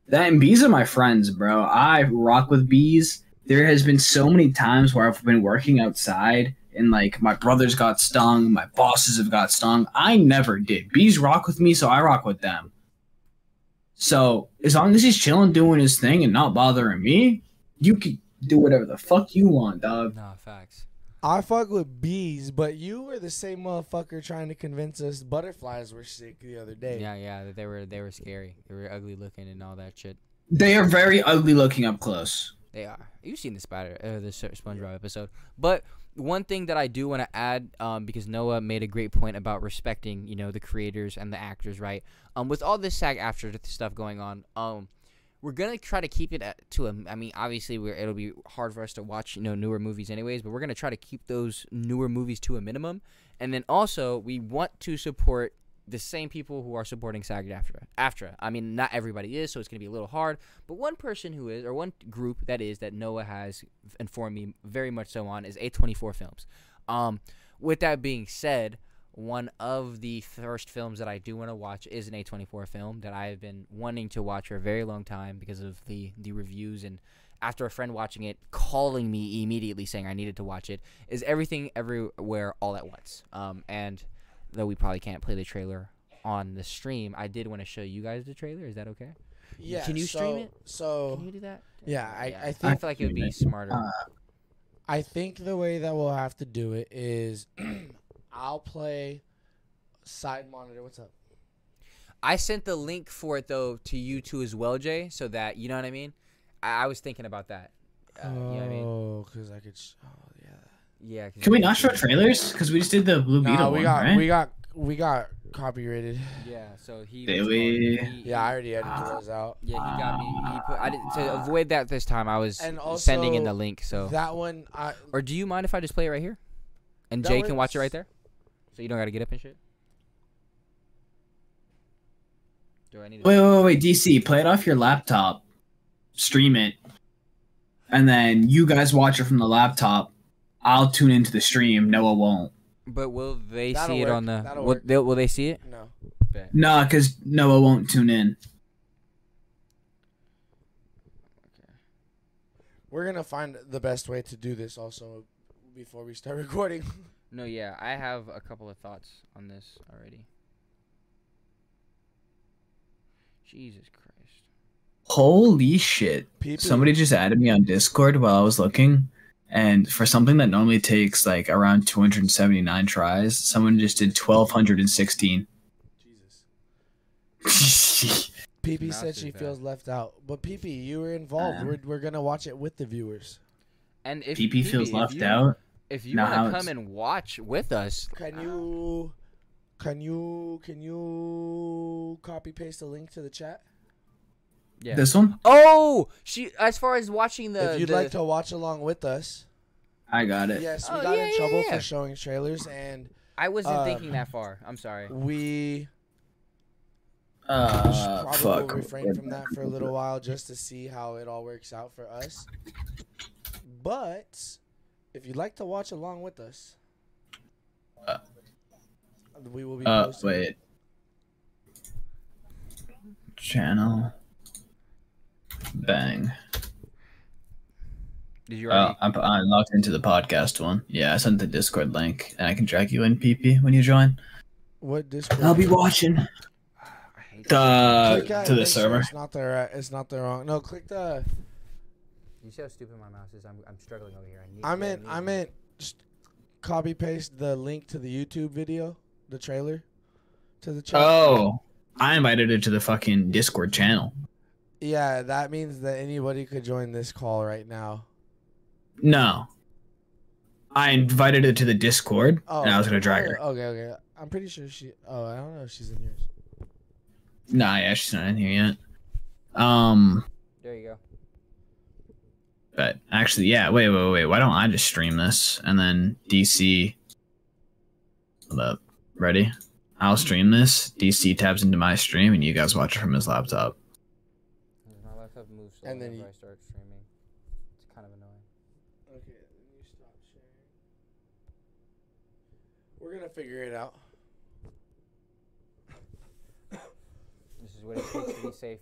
That and bees are my friends, bro. I rock with bees. There has been so many times where I've been working outside and like my brothers got stung, my bosses have got stung. I never did. Bees rock with me, so I rock with them. So as long as he's chilling, doing his thing, and not bothering me, you can do whatever the fuck you want, dog. Nah, facts. I fuck with bees, but you were the same motherfucker trying to convince us butterflies were sick the other day. Yeah, yeah, they were they were scary. They were ugly looking and all that shit. They are very ugly looking up close. They are. You've seen the spider, uh, the SpongeBob episode. But one thing that I do want to add, um, because Noah made a great point about respecting, you know, the creators and the actors, right? Um, with all this SAG-AFTRA stuff going on, um, we're gonna try to keep it at, to a. I mean, obviously, it'll be hard for us to watch, you know, newer movies anyways. But we're gonna try to keep those newer movies to a minimum, and then also we want to support the same people who are supporting SAG-AFTRA after. I mean, not everybody is, so it's gonna be a little hard. But one person who is, or one group that is, that Noah has informed me very much so on is A24 Films. Um, with that being said, one of the first films that I do want to watch is an A24 film that I have been wanting to watch for a very long time because of the the reviews and after a friend watching it calling me immediately saying I needed to watch it is everything everywhere all at once. Um, and though we probably can't play the trailer on the stream, I did want to show you guys the trailer. Is that okay? Yeah. Can you stream so- it? So Can you do that? yeah, I, I I think feel like it would be smarter. Uh, I think the way that we'll have to do it is I'll play side monitor. What's up? I sent the link for it though to you too as well, Jay, so that you know what I mean. I, I was thinking about that. Uh, you know I mean? Oh, because I could. Sh- oh yeah. Yeah. 'cause Can we you- not show trailers? Because we just did the Blue Beetle Nah, we one, got right? we got we got copyrighted. Yeah. So he. Did was we? he- Yeah, I already edited those out. Yeah, he got me. He put. I didn't to avoid that this time. I was And sending in the link. So. That one, I Or do you mind if I just play it right here? And Jay can watch it right there? So you don't gotta get up and shit? Do I need to Wait, wait, wait, wait, DC, play it off your laptop, stream it, and then you guys watch it from the laptop. I'll tune into the stream. Noah won't. But will they That'll see it work. on the That'll will, work. they, will they see it? no. Bet. Nah, because Noah won't tune in. We're gonna find the best way to do this also before we start recording. No, yeah, I have a couple of thoughts on this already. Jesus Christ. Holy shit. PP. Somebody just added me on Discord while I was looking, and for something that normally takes like around 279 tries, someone just did 1216. Jesus. PP said she bad. feels left out, but PP, you were involved. Um, we're we're gonna watch it with the viewers. And if PP feels if left you- out. If you Now want to come and watch with us, Can you, can you, can you copy paste the link to the chat? yeah. This one? oh, she. As far as watching the, if you'd the- like to watch along with us, I got it. yes, we Oh, got yeah, in yeah, trouble yeah. for showing trailers, and I wasn't uh, thinking that far. I'm sorry. we Uh, probably fuck. will refrain from that for a little while just to see how it all works out for us. But if you'd like to watch along with us, Uh, we will be Uh, posting. wait. Channel. Bang. Did you Uh, already? I'm, I'm logged into the podcast one. Yeah, I sent the Discord link, and I can drag you in, PP, when you join. What Discord? I'll be watching. I hate The Click to the make sure server. It's not the right. It's not the wrong. No, click the. You see how stupid my mouse is? I'm, I'm struggling over here. I need, I yeah, meant. need I to- meant. Just copy paste the link to the YouTube video, the trailer, to the chat. Oh, I invited it to the fucking Discord channel. Yeah, that means that anybody could join this call right now. No. I invited her to the Discord, Oh, and I was gonna drag her. Okay, okay. I'm pretty sure she. Oh, I don't know if she's in yours. Nah, yeah, she's not in here yet. Um, There you go. But actually, yeah. Wait, wait, wait. Why don't I just stream this and then DC? Hold up. Ready? I'll stream this. DC tabs into my stream, and you guys watch it from his laptop. My laptop moves slow And then whenever you- I start streaming. It's kind of annoying. Okay, then you stop sharing. We're gonna figure it out. This is what it takes to be safe.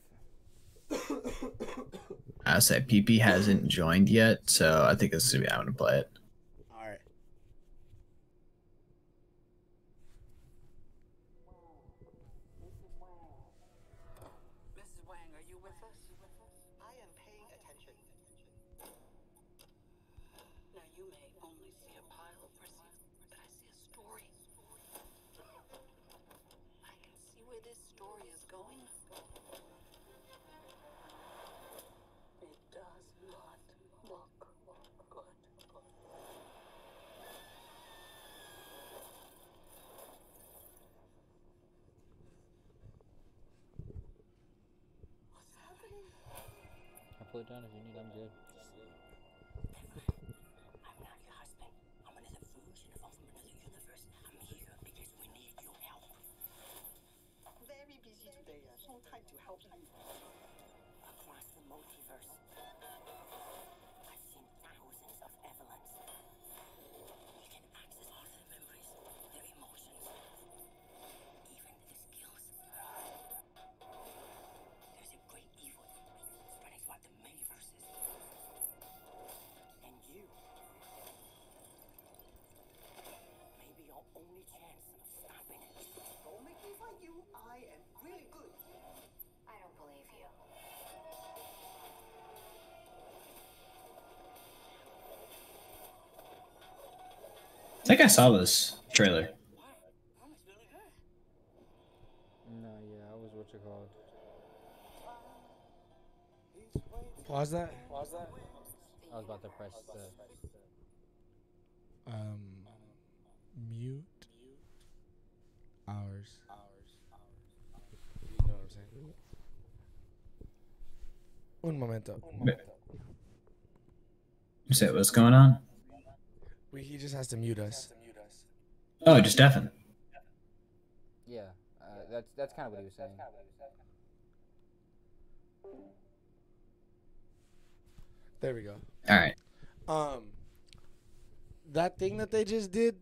Say PP hasn't joined yet, so I think this is gonna be. I'm gonna play it. I'll put it down if you need. I'm good. I'm not your husband. I'm another version of from another universe. I'm here because we need your help. Very busy today. No time to help you. Across the multiverse, Don't make me fight you. I am really good. I don't believe you. I think I saw this trailer. Promise really good. No, yeah, I was what you called. Pause that. Pause that. I was about to press the. Um, mute hours. You know what I'm saying? Un momento. You say what's going on? We, he just has to mute us. Oh, just deafen. Yeah, uh, that's that's kind of what he was saying. There we go. All right. Um, that thing that they just did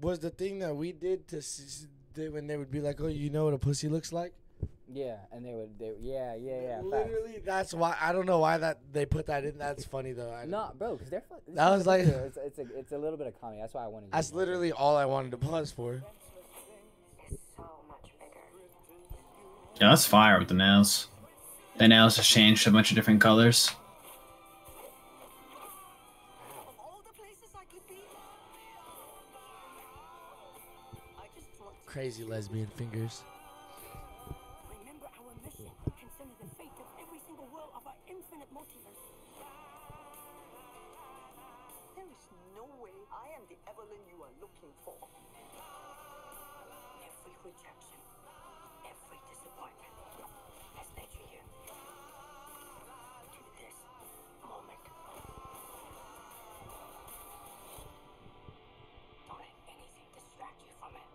was the thing that we did to s- when they would be like, "Oh, you know what a pussy looks like." Yeah, and they would. They, yeah, yeah, yeah. facts. Literally, that's why I don't know why that they put that in. That's funny though. I, No, bro, because they're. Fu- this was like- it's, it's a it's a little bit of comedy. That's why I wanted. to That's use my literally all I wanted to pause for. Is so much bigger. Yeah, that's fire with the nails. The nails just changed a bunch of different colors. Of all the places I could be, I just want to Crazy lesbian fingers. Are looking for. Every rejection, every disappointment has led you here. To this moment. Don't let anything distract you from it.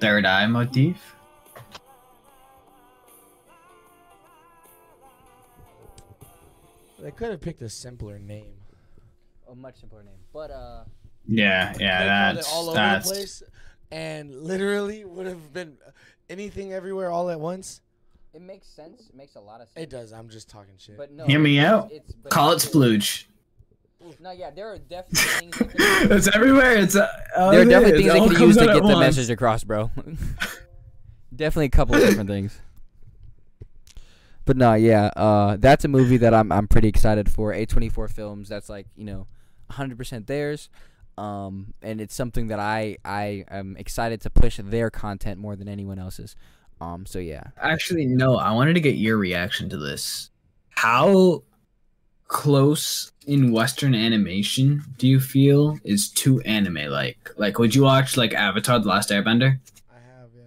Third eye motif. They could have picked a simpler name. A much simpler name, but uh, Yeah, yeah, that's all over that's. the place, and literally would have been anything everywhere all at once. it makes sense. It makes a lot of sense. It does. I'm just talking shit. But no, Hear me it's- out. It's, but Call it it's- splooge. No, yeah, there are definitely things. They it's everywhere. It's uh, there are definitely it things they all could use to get the once. message across, bro. definitely a couple of different things. But no, yeah, uh, that's a movie that I'm I'm pretty excited for. A24 Films, that's like you know, 100% theirs, um, and it's something that I I am excited to push their content more than anyone else's. Um, so yeah, Actually, no. I wanted to get your reaction to this. How close in Western animation do you feel is too anime like? Like, would you watch like Avatar: The Last Airbender? I have, yeah.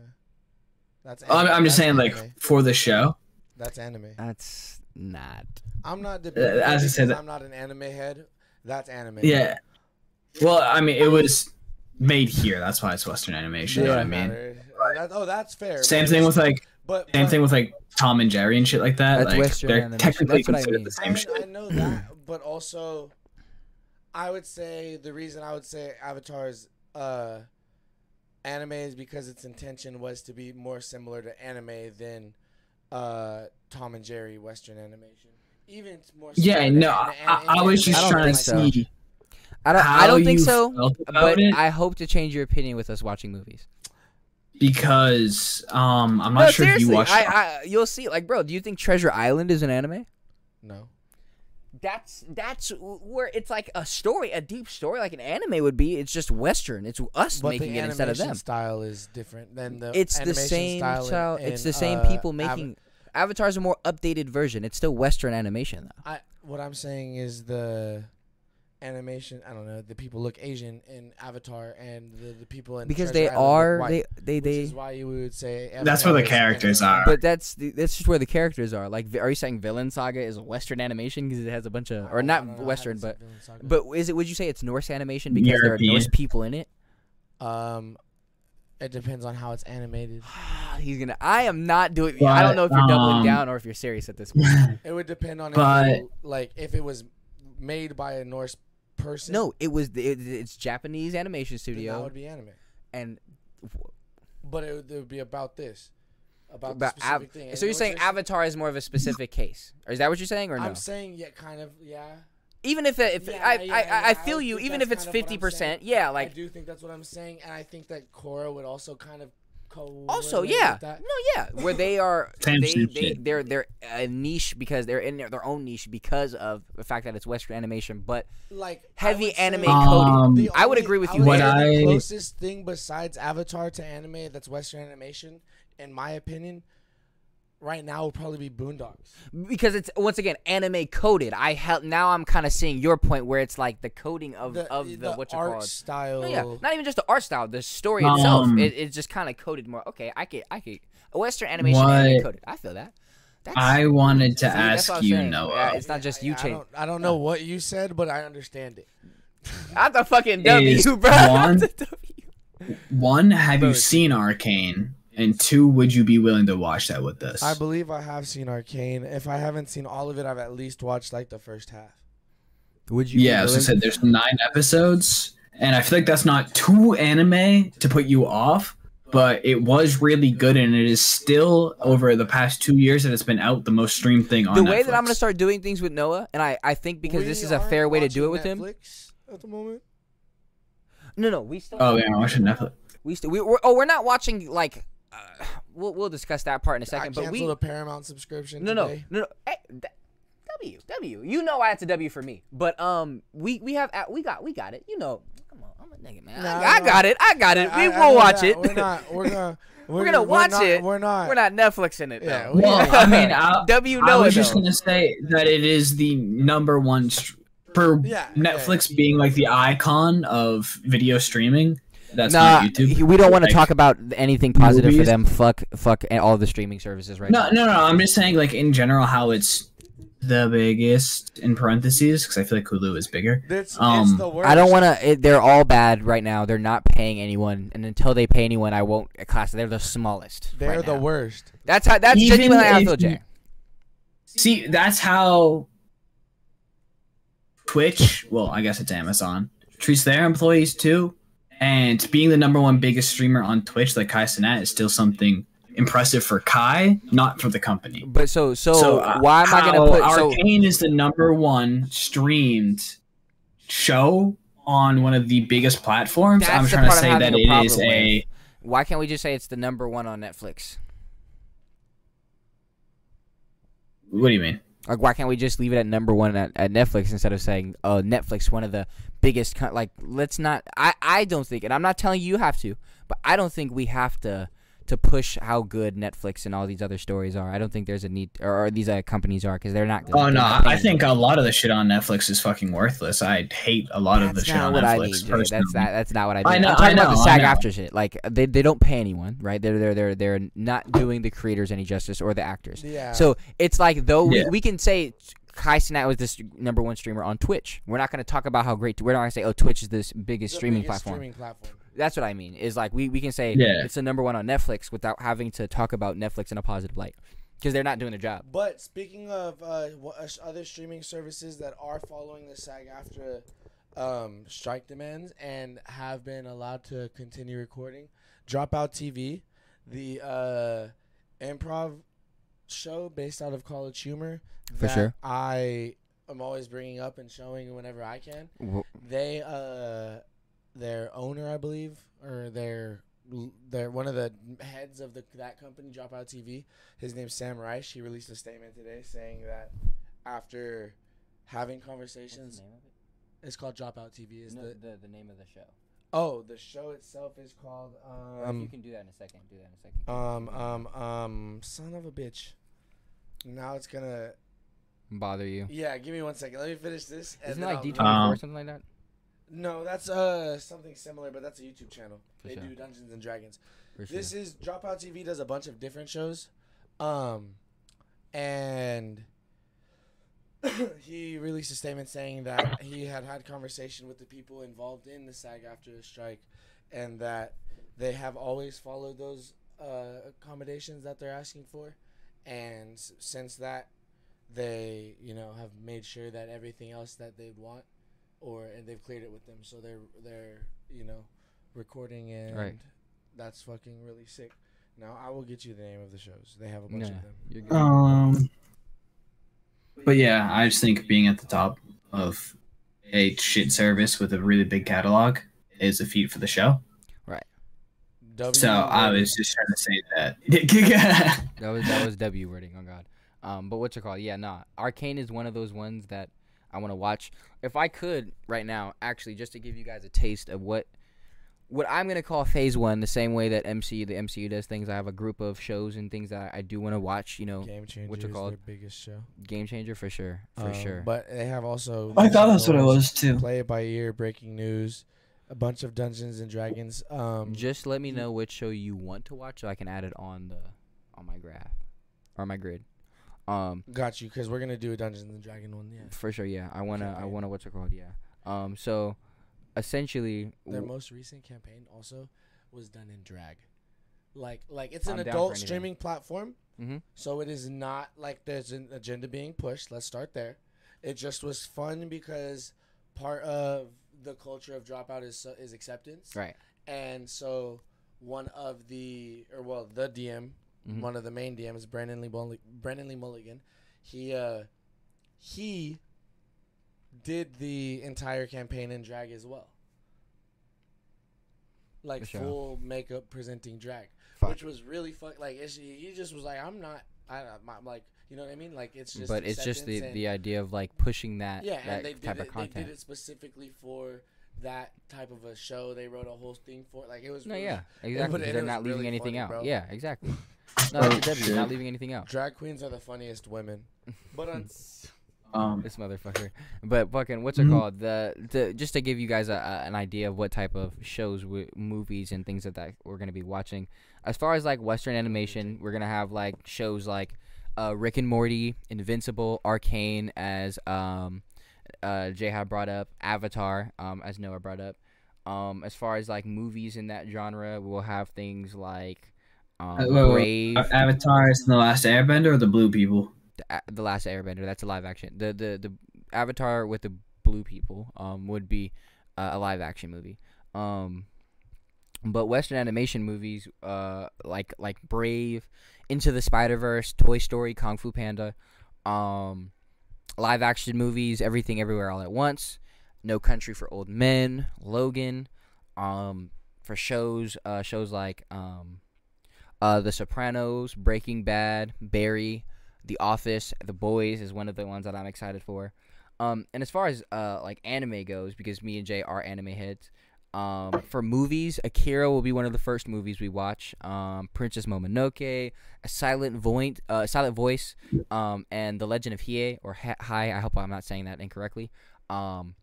That's. Oh, I'm, I'm just that's saying, like, for the show. That's anime. That's not. I'm not debating Uh, as I because said- I'm not an anime head. That's anime. Yeah. Well, I mean, it was made here. That's why it's Western animation. You know what I mean? Uh, that- oh, that's fair. Same thing with like but, same but thing with like Tom and Jerry and shit like that. That's like Western they're animation. technically That's what I mean. the I, same mean, shit. I know that, but also, I would say the reason I would say Avatar is uh, anime is because its intention was to be more similar to anime than uh, Tom and Jerry Western animation. Even more. Yeah, similar to no, an- I, an- I was just I trying to think so. see I don't. how I don't think so. But it I hope to change your opinion with us watching movies. because um, I'm not no, sure if you watched. I, I, you'll see. Like, bro, do you think Treasure Island is an anime? No. That's that's where it's like a story, a deep story, like an anime would be. It's just Western. It's us But making it instead of them. style is different than the. It's the same style. in- it's the same uh, people Ava- making. Avatar's a more updated version. It's still Western animation though. I what I'm saying is the animation. I don't know. The people look Asian in Avatar, and the, the people in because Treasure they Island look are white, they they which they. is why you would say That's where the characters anime. are. But that's the, that's just where the characters are. Like, are you saying Vinland Saga is a Western animation because it has a bunch of, or not know, Western, but seen Vinland Saga. but is it? Would you say it's Norse animation because there are Norse people in it? um, it depends on how it's animated. He's gonna. I am not doing. I don't know if you're doubling um, down or if you're serious at this point. It would depend on But- if you, like if it was made by a Norse person. no, it was. It, it's Japanese animation then that studio, would be anime. and But it would, it would be about this, about, about the Av- specific thing. so you're what saying saying- Avatar is more of a specific case, or is that what you're saying, or no? I'm saying yeah, kind of yeah. Even if it, if Yeah, I, yeah, I, yeah, I I feel would you, even if it's kind of what I'm fifty saying. percent, yeah, like I like do think that's what I'm saying, and I think that Cora would also kind of co. also yeah, no yeah, where they are they, they they're they're a niche because they're in their, their own niche because of the fact that it's Western animation, but like heavy I would anime Um, coded. the I would agree with you. would What there. say the I- closest thing besides Avatar to anime that's Western animation, in my opinion, right now would probably be Boondocks. because it's once again anime coded. I help now I'm kind of seeing your point where it's like the coding of The, of the, what you art call it. style. No, yeah, not even just the art style, the story itself. Um, It, it's just kind of coded more. Okay, I could, I could. A Western animation anime coded. I feel that. That's, I wanted to See, ask you, saying. Noah. Yeah, it's not just you I don't, I don't know what you said, but I understand it. I'm the fucking W, Is bro. one- The W. One, have you seen Arcane? And two, would you be willing to watch that with us? I believe I have seen Arcane. If I haven't seen all of it, I've at least watched like the first half. Would you? yeah, as I said, there's nine episodes, and I feel like that's not too anime to put you off, but it was really good, and it is still over the past two years that it's been out the most streamed thing on the way that I'm gonna start doing things with Noah, and I, I think because this is a fair way to do it with watching him. Netflix at the moment. No, no, we still. Oh yeah, I'm watching Netflix. We still. We, we're, oh, we're not watching like. Uh, we'll we'll discuss that part in a second. But canceled we. a Paramount subscription. No, no, today. no, no. Hey, that, W, W. You know why it's a W for me. But um, we we have we got we got it. You know, come on, I'm a nigga, man. Nah, I, I got it. I got it. I- we I will know watch that. it. We're not. We're gonna. We're gonna watch not, it. We're not. We're not Netflixing it. Yeah, though. Well, I mean, I, W I know was it just though. gonna say that it is the number one str- for Yeah, Netflix being like the icon of video streaming. That's Nah, YouTube. we don't want to Like, talk about anything positive for them. Fuck, fuck all the streaming services right No, now. no, no. I'm just saying, like in general, how it's the biggest in parentheses because I feel like Hulu is bigger. It's, it's Um, the worst. I don't want to. They're all bad right now. They're not paying anyone, and until they pay anyone, I won't class. They're the smallest. They're right the now. worst. That's how. That's Even genuinely how I if feel, Jay. See, that's how Twitch, well, I guess it's Amazon, treats their employees too. And being the number one biggest streamer on Twitch, like Kai Cenat, is still something impressive for Kai, not for the company. But so so, uh, why am I gonna how put so? Arcane is the number one streamed show on one of the biggest platforms. That's I'm trying to say that it is a. Why can't we just say it's the number one on Netflix? what do you mean? Like, why can't we just leave it at number one at, at Netflix instead of saying, "Oh, Netflix, one of the biggest." Like, let's not. I I don't think, and I'm not telling you you have to, but I don't think we have to to push how good Netflix and all these other stories are. I don't think there's a need or, or these uh, companies are because they're not. Good. Oh They're no, not I think a lot of the shit on Netflix is fucking worthless. I hate a lot of the shit on what I Netflix. mean. Jay. personally. That's not. That's not what I mean. I know- I'm talking I about the know, SAG after shit. Like they, they don't pay anyone, right? They're they're they're they're not doing the creators any justice or the actors. Yeah. So it's like though Yeah. we, we can say Kai Cenat was this number one streamer on Twitch. We're not going to talk about how great. We're not going to say oh Twitch is this biggest The streaming biggest platform. Streaming platform. That's what I mean. Is like we, we can say Yeah. it's the number one on Netflix without having to talk about Netflix in a positive light because they're not doing their job. But speaking of uh, wha- uh, sh- other streaming services that are following the SAG-AFTRA um, strike demands and have been allowed to continue recording, Dropout TV, the uh, improv show based out of College Humor, For that sure. I am always bringing up and showing whenever I can. Wh- They, uh, their owner, I believe, or their their one of the heads of the that company, Dropout TV. His name's Sam Reich. He released a statement today saying that after having conversations, it's called Dropout TV. Is the the, the name of the show. oh the show itself is called um you can do that in a second, do that in a second. um um um son of a bitch. Now it's gonna Bother you. yeah. Give me one second. Let me finish this. and Isn't it like D twenty four or Um, something like that? No, that's uh something similar, but that's a YouTube channel. For they sure. do Dungeons and Dragons. For sure. This is Dropout TV does a bunch of different shows, um, and he released a statement saying that he had had conversation with the people involved in the SAG-AFTRA the strike, and that they have always followed those uh, accommodations that they're asking for, and since that, they you know have made sure that everything else that they'd want, or and they've cleared it with them, so they're they're you know recording and Right. that's fucking really sick. Now I will get you the name of the shows. They have a bunch Nah, of them. you're. Um, but yeah, I just think being at the top of a shit service with a really big catalog is a feat for the show. Right. W So I was just trying to say that. That was that was W wording. Oh God. Um, but what's it called? Yeah, nah. Arcane is one of those ones that I want to watch. If I could right now, actually, just to give you guys a taste of what what I'm gonna call Phase One, the same way that MCU the MCU does things. I have a group of shows and things that I do want to watch. You know, Game Changer what's it is called? their biggest show. Game Changer for sure, for Um, sure. But they have also. I thought that's what it was too. Play it by ear, breaking news, a bunch of Dungeons and Dragons. Um, just let me know which show you want to watch, so I can add it on the on my graph or my grid. Um, got you because we're gonna do a Dungeons and Dragon one. Yeah. for sure, yeah. I wanna, I wanna. What's it called? Yeah. Um, so essentially, Their w- most recent campaign also was done in drag. Like, like it's an I'm adult streaming platform, Mhm. so it is not like there's an agenda being pushed. Let's start there. It just was fun because part of the culture of dropout is is acceptance, right. and so one of the or well the DM, Mhm. one of the main DMs, Brennan Lee Mulli- Brennan Lee Mulligan, he uh he did the entire campaign in drag as well. Like sure. full makeup presenting drag, Fuck. which was really fun. Like it's, he just was like, I'm not, I, I'm like, you know what I mean? Like it's just, but it's just the and- the idea of like pushing that yeah, that and they did it. They did it specifically for that type of a show. They wrote a whole thing for it. Like it was. No, really- yeah, exactly. it They're not leaving really anything funny, out. bro. Yeah, exactly. No, that's a W. shit. Not leaving anything out. Drag queens are the funniest women. But on Um, This motherfucker. But fucking, what's it Mhm. called? The the just to give you guys a, a, an idea of what type of shows, w- movies, and things that, that we're gonna be watching. As far as like Western animation, we're gonna have like shows like uh, Rick and Morty, Invincible, Arcane, as um, uh, Jay had brought up, Avatar, um, as Noah brought up. Um, as far as like movies in that genre, we'll have things like um, wait, wait, Brave, uh, Avatar is the last Airbender or the Blue People? the, the last Airbender. That's a live action. The the the Avatar with the blue people um would be uh, a live action movie. Um, but Western animation movies uh like like Brave, Into the Spider Verse, Toy Story, Kung Fu Panda, um, live action movies, Everything Everywhere All at Once, No Country for Old Men, Logan, um, for shows uh shows like um, uh The Sopranos, Breaking Bad, Barry. The Office, The Boys is one of the ones that I'm excited for. Um, and as far as uh like anime goes, because me and Jay are anime heads, Um, for movies, Akira will be one of the first movies we watch. Um, Princess Mononoke, A Silent Voice, uh, Silent Voice, um, and The Legend of Hiei or Hi. I hope I'm not saying that incorrectly. Um,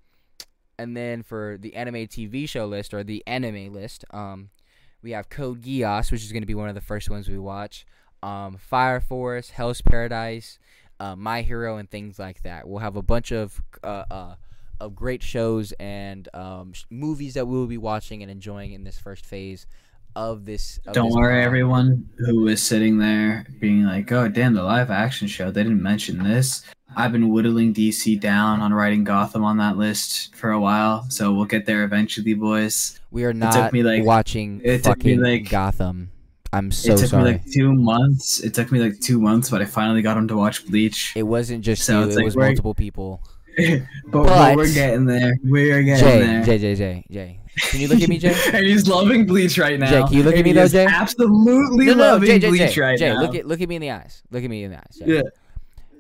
and then for the anime TV show list or the anime list, um, we have Code Geass, which is going to be one of the first ones we watch. Um, Fire Force, Hell's Paradise, uh, My Hero, and things like that. We'll have a bunch of uh, uh, of great shows and um, sh- movies that we will be watching and enjoying in this first phase of this. Of Don't this worry, pod. everyone who was sitting there being like, "Oh, damn, the live action show. They didn't mention this." I've been whittling DC down on writing Gotham on that list for a while, so we'll get there eventually, boys. We are took not me, like- watching it took me, like- Gotham. I'm so sorry. it took sorry. me like two months. It took me like two months, but I finally got him to watch Bleach. it wasn't just So you; it like was multiple people. but, But- we're getting there. We're getting Jay, there. Jay, Jay, Jay, Jay. Can you look at me, Jay? and he's loving Bleach right now. Jay, can you look at me though, Jay? Absolutely No, no, loving Jay, Jay, Bleach Jay, right Jay, now. look at look at me in the eyes. Look at me in the eyes. Jay.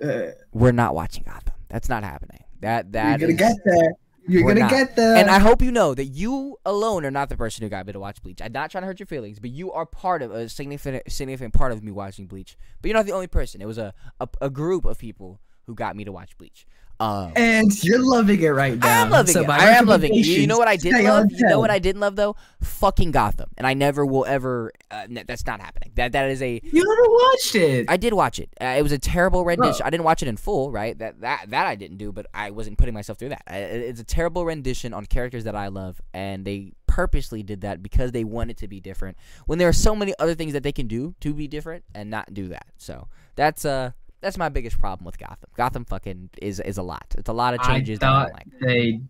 yeah. Uh, We're not watching Gotham. That's not happening. That that you're gonna get there. You're gonna not. get there. And I hope you know that you alone are not the person who got me to watch Bleach. I'm not trying to hurt your feelings, but you are part of a significant significant part of me watching Bleach. But you're not the only person. It was a a, a group of people who got me to watch Bleach. Um, And you're loving it right now. I am loving So it. I am loving it. You, know what I did love? You know what I didn't love though? Fucking Gotham. And I never will ever. Uh, that's not happening. That that is a. You never watched it. I did watch it. Uh, it was a terrible rendition. I didn't watch it in full, right? That that that I didn't do, but I wasn't putting myself through that. I, it's a terrible rendition on characters that I love, and they purposely did that because they wanted to be different. When there are so many other things that they can do to be different and not do that. So that's uh that's my biggest problem with Gotham. Gotham fucking is is a lot. It's a lot of changes I that I thought like. they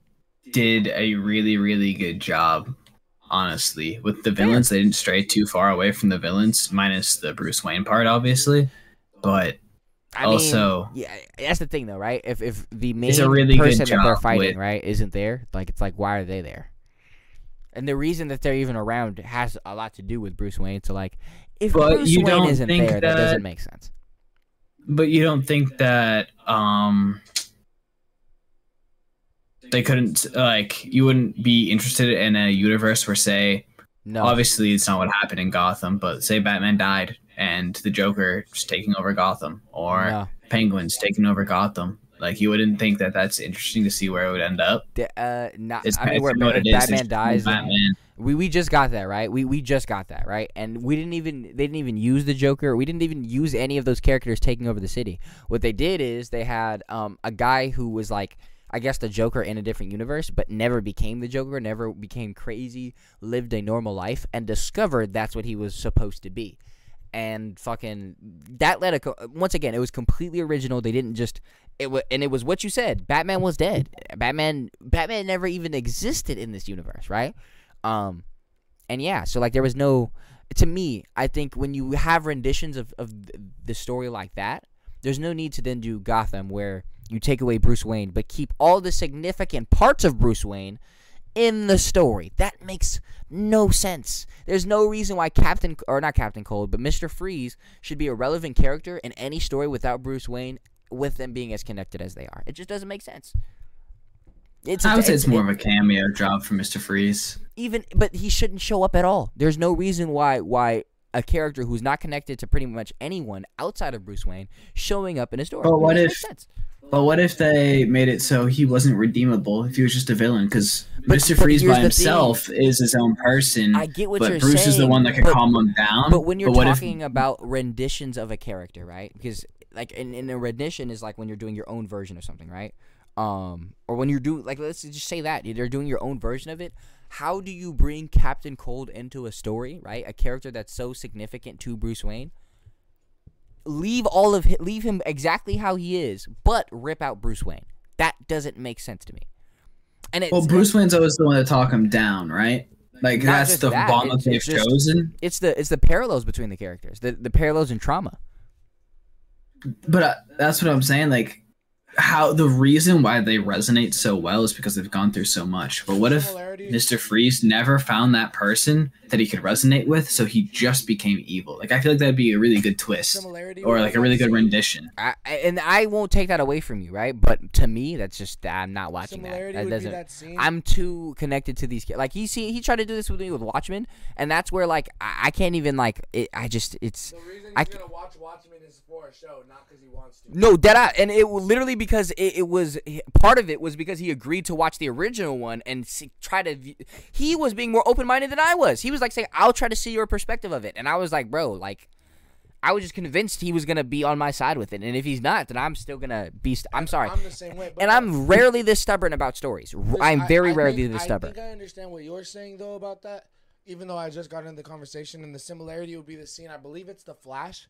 did a really, really good job. Honestly, with the villains, they didn't stray too far away from the villains, minus the Bruce Wayne part, obviously. But I mean, also, yeah, that's the thing though, right? If if the main really person that they're fighting, with- right, isn't there, like it's like why are they there? And the reason that they're even around has a lot to do with Bruce Wayne. So like, if But Bruce you Wayne isn't there, that, that- doesn't make sense. But you don't think that um they couldn't like you wouldn't be interested in a universe where say No, obviously it's not what happened in Gotham, but say Batman died and the Joker is taking over Gotham or no. Penguin's taking over Gotham. Like you wouldn't think that that's interesting to see where it would end up. The- uh, not. It's I mean, where you know what it is, Batman dies, Batman. we we just got that right. We we just got that right, and we didn't even they didn't even use the Joker. We didn't even use any of those characters taking over the city. What they did is they had um a guy who was like I guess the Joker in a different universe, but never became the Joker, never became crazy, lived a normal life, and discovered that's what he was supposed to be. And fucking that led a co- once again, it was completely original. They didn't just it and it was what you said. Batman was dead. Batman Batman never even existed in this universe, right? Um, and yeah, so like there was no. To me, I think when you have renditions of of the story like that, there's no need to then do Gotham where you take away Bruce Wayne but keep all the significant parts of Bruce Wayne in the story. That makes no sense. There's no reason why Captain or not Captain Cold, but Mr. Freeze should be a relevant character in any story without Bruce Wayne with them being as connected as they are. It just doesn't make sense. It's I would say it's more it- of a cameo job for Mister Freeze. even but he shouldn't show up at all. There's no reason why why a character who's not connected to pretty much anyone outside of Bruce Wayne showing up in a story. But what if-. But what if they made it so he wasn't redeemable if he was just a villain? Because Mister Freeze by himself is his own person. I get what but you're Bruce saying. is the one that can but, calm him down. But when you're if- talking about renditions of a character, right? Because like in, in a rendition is like when you're doing your own version of something, right? Um, or when you're doing like let's just say that you're doing your own version of it. How do you bring Captain Cold into a story, right? A character that's so significant to Bruce Wayne. Leave all of leave him exactly how he is, but rip out Bruce Wayne. That doesn't make sense to me. And it's, well, Bruce Wayne's always the one to talk him down, right? Like that's the that, bond it's- that they've just- chosen. it's the it's the parallels between the characters, the the parallels in trauma. But uh, that's what I'm saying. Like, how the reason why they resonate so well is because they've gone through so much. But what if Mr. Freeze never found that person that he could resonate with, so he just became evil? Like I feel like that'd be a really good twist, or like a really good rendition. I, I- and I won't take that away from you, right? But to me, that's just I'm not watching that. That doesn't. that scene. I'm too connected to these. ki- Like he see he tried to do this with me with Watchmen, and that's where like I, I can't even like it, I just it's the reason he's I gonna watch Watchmen is for a show, not because he wants to. no dead eye, and it will literally because it, it was part of it was because he agreed to watch the original one and see, try to. view- He was being more open minded than I was. He was like saying, "I'll try to see your perspective of it," and I was like, "Bro, like." I was just convinced he was gonna be on my side with it, and if he's not, then I'm still gonna be. St- I'm sorry, I'm the same way. And I'm rarely this stubborn about stories. Listen, I'm very I rarely think- this I stubborn. think I understand what you're saying though about that. Even though I just got into the conversation, and the similarity would be the scene. I believe it's the Flash,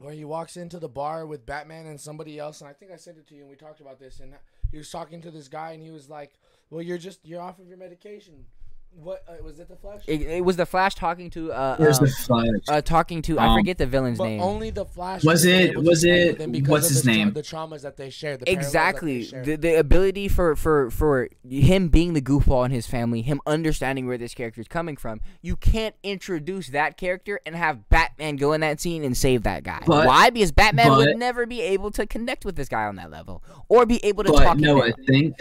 where he walks into the bar with Batman and somebody else. And I think I sent it to you, and we talked about this. And he was talking to this guy, and he was like, "Well, you're just you're off of your medication." What uh, was it? The Flash? It, it was the Flash talking to uh, Where's um, the Flash? uh talking to I Um, forget the villain's but name. only the Flash Was was it- was it- with him because what's his the name? the traumas that they shared. The parallels that they exactly shared. the, the ability for, for for him being the goofball in his family him understanding where this character is coming from you can't introduce that character and have batman go in that scene and save that guy But- why because batman but- would never be able to connect with this guy on that level or be able to But talk no, him I down. think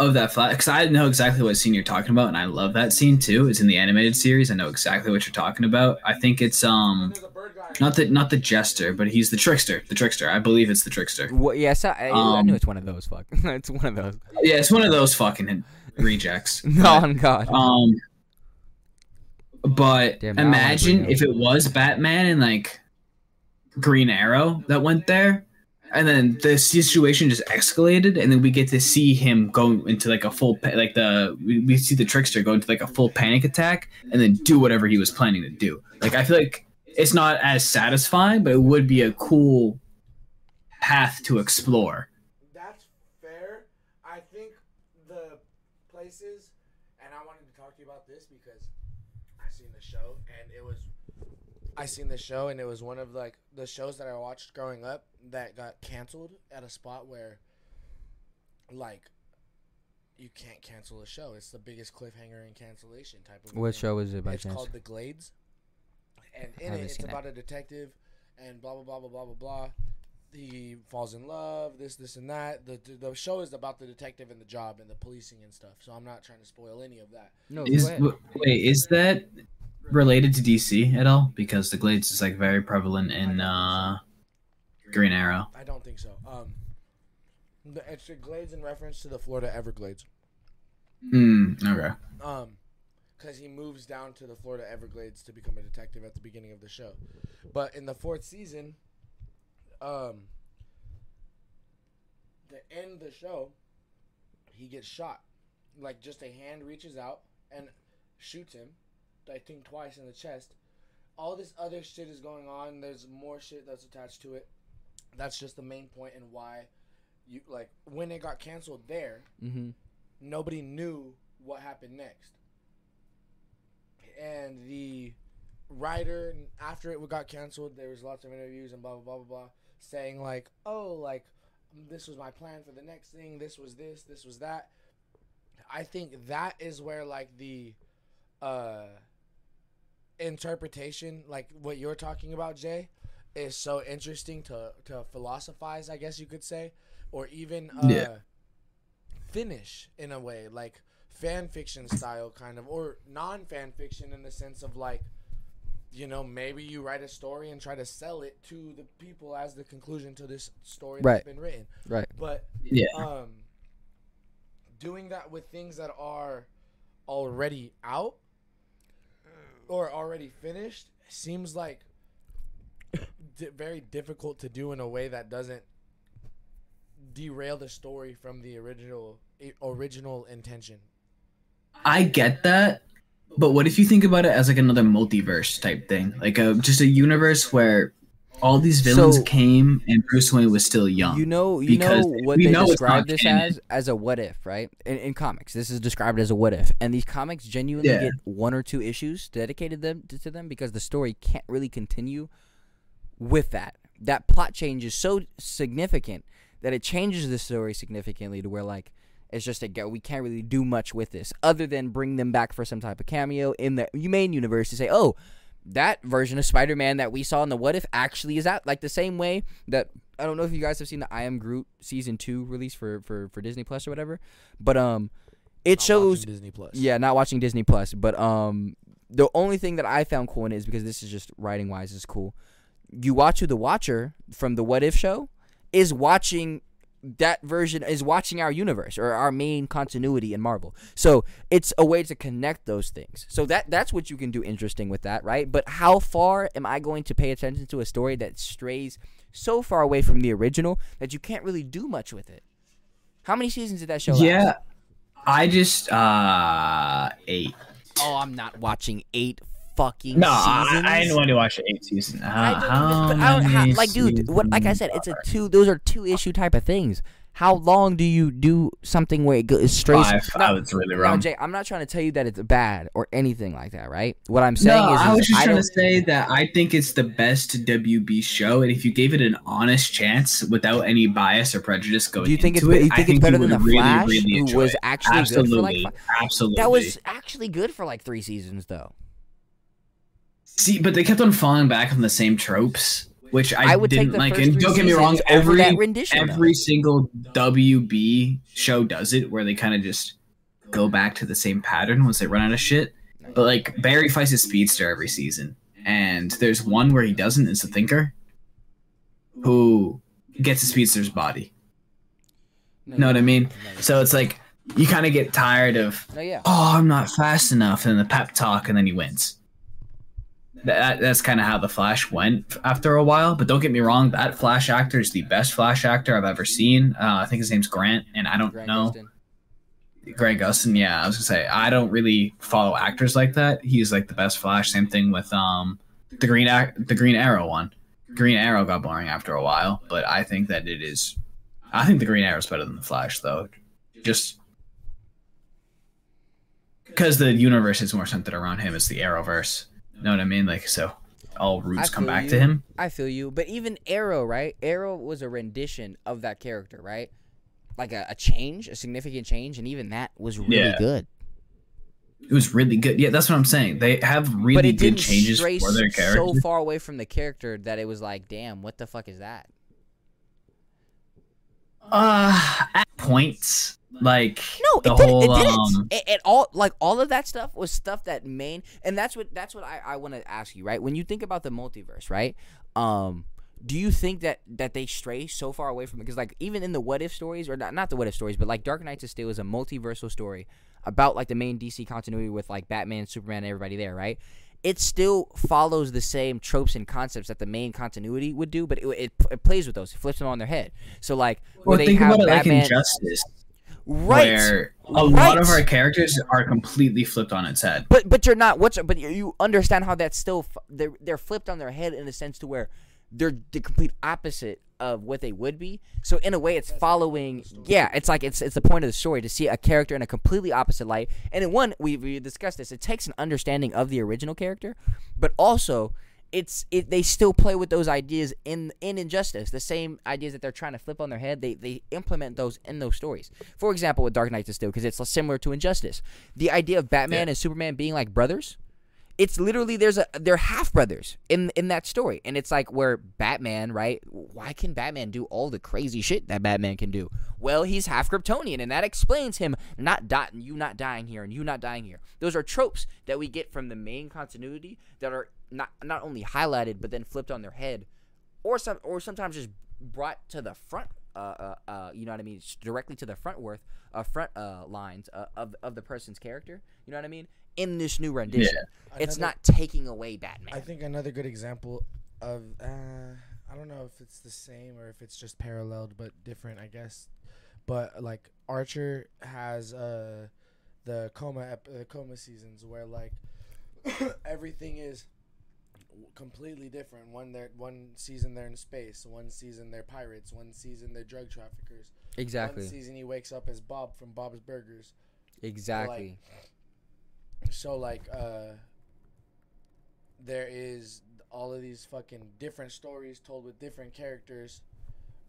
of that flash because I know exactly what scene you're talking about, and I love that scene too. It's in the animated series. I know exactly what you're talking about. I think it's um There's a bird guy. not the not the jester, but he's the trickster. The trickster. I believe it's the trickster. Wha- yes I, I, I Um, knew it's one of those fuck it's one of those Yeah, it's one of those fucking rejects. no on god Um, but Damn, I imagine if it was Batman and like Green Arrow that went there, and then the situation just escalated, and then we get to see him go into like a full pa- like the we, we see the trickster go into like a full panic attack, and then do whatever he was planning to do. Like I feel like it's not as satisfying, but it would be a cool path to explore. That's fair. I think the places, and I wanted to talk to you about this because I seen the show and it was, I seen the show and it was one of like the shows that I watched growing up that got canceled at a spot where, like, you can't cancel a show. It's the biggest cliffhanger and cancellation type of. what thing. show is it by It's chance called The Glades, and in it, it's seen it. about a detective, and blah blah blah blah blah blah blah. He falls in love, this this and that. The the, the show is about the detective and the job and the policing and stuff. So I'm not trying to spoil any of that. no Is w- wait, is that related to DC at all? Because the Glades is like very prevalent in uh, Green Arrow. I don't think so. Um, the the Glades in reference to the Florida Everglades. Hmm. Okay. Um, because he moves down to the Florida Everglades to become a detective at the beginning of the show, but in the fourth season, um, the end of the show, he gets shot. Like just a hand reaches out and shoots him, I think twice in the chest. All this other shit is going on. There's more shit that's attached to it. That's just the main point and why you like when it got canceled there mm-hmm. nobody knew what happened next. And the writer, after it got canceled, there was lots of interviews and blah blah blah blah blah, saying like, "Oh, like this was my plan for the next thing. This was this. This was that." I think that is where like the uh interpretation, like what you're talking about, Jay, is so interesting to to philosophize. I guess you could say, or even uh, Yeah. finish in a way, like fan fiction style, kind of, or non fan fiction in the sense of like, you know, maybe you write a story and try to sell it to the people as the conclusion to this story Right. that's been written. right But Yeah. um, doing that with things that are already out or already finished seems like di- very difficult to do in a way that doesn't derail the story from the original original intention. I get that, but what if you think about it as like another multiverse type thing, like a just a universe where all these villains So- came and Bruce Wayne was still young. You know, you because know what we they know describe this canon. as as a what if, right? In, in comics, this is described as a what if, and these comics genuinely Yeah. get one or two issues dedicated them to, to them because the story can't really continue with that. That plot change is so significant that it changes the story significantly to where like it's just a. We can't really do much with this other than bring them back for some type of cameo in the main universe to say, oh, that version of Spider-Man that we saw in the What If actually is out like the same way that I don't know if you guys have seen the I Am Groot season two release for for for Disney Plus or whatever, but um, it Not shows Disney Plus. yeah, not watching Disney Plus, but um, the only thing that I found cool in it is because this is just writing wise is cool. You watch the Watcher from the What If show is watching that version is watching our universe or our main continuity in Marvel. So it's a way to connect those things. So that that's what you can do interesting with that, right? But how far am I going to pay attention to a story that strays so far away from the original that you can't really do much with it? How many seasons did that show? last? Yeah, I just uh eight. Oh, I'm not watching eight fucking No, seasons. I, I didn't want to watch the eight season. Uh, how even- I don't ha- like, dude. What? Like I said, it's a two. Those are two issue type of things. How long do you do something where it goes straight? Five. I was really wrong. Jay, I'm not trying to tell you that it's bad or anything like that, right? What I'm saying No, is, I was just I trying to say that I think it's the best WB show, and if you gave it an honest chance without any bias or prejudice going Do you think into be- it, you I think it's better than the really, Flash, really who was it. actually good absolutely, for like? absolutely. That was actually good for like three seasons, though. See, but they kept on falling back on the same tropes, which I, I would didn't like. And don't get me wrong, seasons over every though. every single WB show does it, where they kind of just go back to the same pattern once they run out of shit. But like Barry fights a speedster every season, and there's one where he doesn't. It's the Thinker, who gets a speedster's body. Know what I mean? So it's like you kind of get tired of, No, yeah. oh, I'm not fast enough, and the pep talk, and then he wins. That, that's kind of how the Flash went after a while. But don't get me wrong, that Flash actor is the best Flash actor I've ever seen. Uh, I think his name's Grant, and I don't Grant know. Gustin. Greg Gustin, yeah, I was gonna say I don't really follow actors like that. He's like the best Flash. Same thing with um the Green Ac- the Green Arrow one. Green Arrow got boring after a while, but I think that it is. I think the Green Arrow is better than the Flash, though. Just because the universe is more centered around him. It's the Arrowverse. Know what I mean? Like so, all roots come back you. to him. I feel you, but even Arrow, right? Arrow was a rendition of that character, right? Like a, a change, a significant change, and even that was really Yeah. good. It was really good. Yeah, that's what I'm saying. They have really good changes for their character. so far away from the character that it was like, damn, what the fuck is that? Uh, at points, like No, the it, did, whole it didn't. um, It, it all like all of that stuff was stuff that main, and that's what that's what I, I want to ask you, right? When you think about the multiverse, right? Um, do you think that that they stray so far away from it? Because like even in the what if stories, or not, not the what if stories, but like Dark Knights of Steel is a multiversal story about like the main DC continuity with like Batman, Superman, and everybody there, right? It still follows the same tropes and concepts that the main continuity would do, but it, it, it plays with those, it flips them on their head. So like, well, they think have about it like Batman, Injustice, right? where a lot of our characters are completely flipped on its head. But but you're not what's but you- you understand how that's still they're they're flipped on their head in a sense to where they're the complete opposite of what they would be. So in a way, it's following. Yeah, it's like it's it's the point of the story to see a character in a completely opposite light. And in one, we we discussed this. It takes an understanding of the original character, but also it's it they still play with those ideas in in injustice the same ideas that they're trying to flip on their head they they implement those in those stories. For example with dark knight is still because it's similar to injustice. The idea of batman Yeah. and superman being like brothers it's literally there's a they're half brothers in in that story. And it's like where batman right why can batman do all the crazy shit that batman can do? Well he's half kryptonian and that explains him not dying you not dying here and you not dying here. Those are tropes that we get from the main continuity that are not not only highlighted but then flipped on their head or some or sometimes just brought to the front uh, uh, uh you know what i mean? S- directly to the front worth uh front uh lines uh, of of the person's character you know what i mean? In this new rendition. It's Another- not taking away batman. I think another good example of uh, I don't know if it's the same or if it's just paralleled but different, I guess. But like Archer has uh the coma ep- the coma seasons where like everything is completely different. One they're one season they're in space, one season they're pirates, one season they're drug traffickers. exactly One season he wakes up as Bob from Bob's Burgers. exactly So like uh there is all of these fucking different stories told with different characters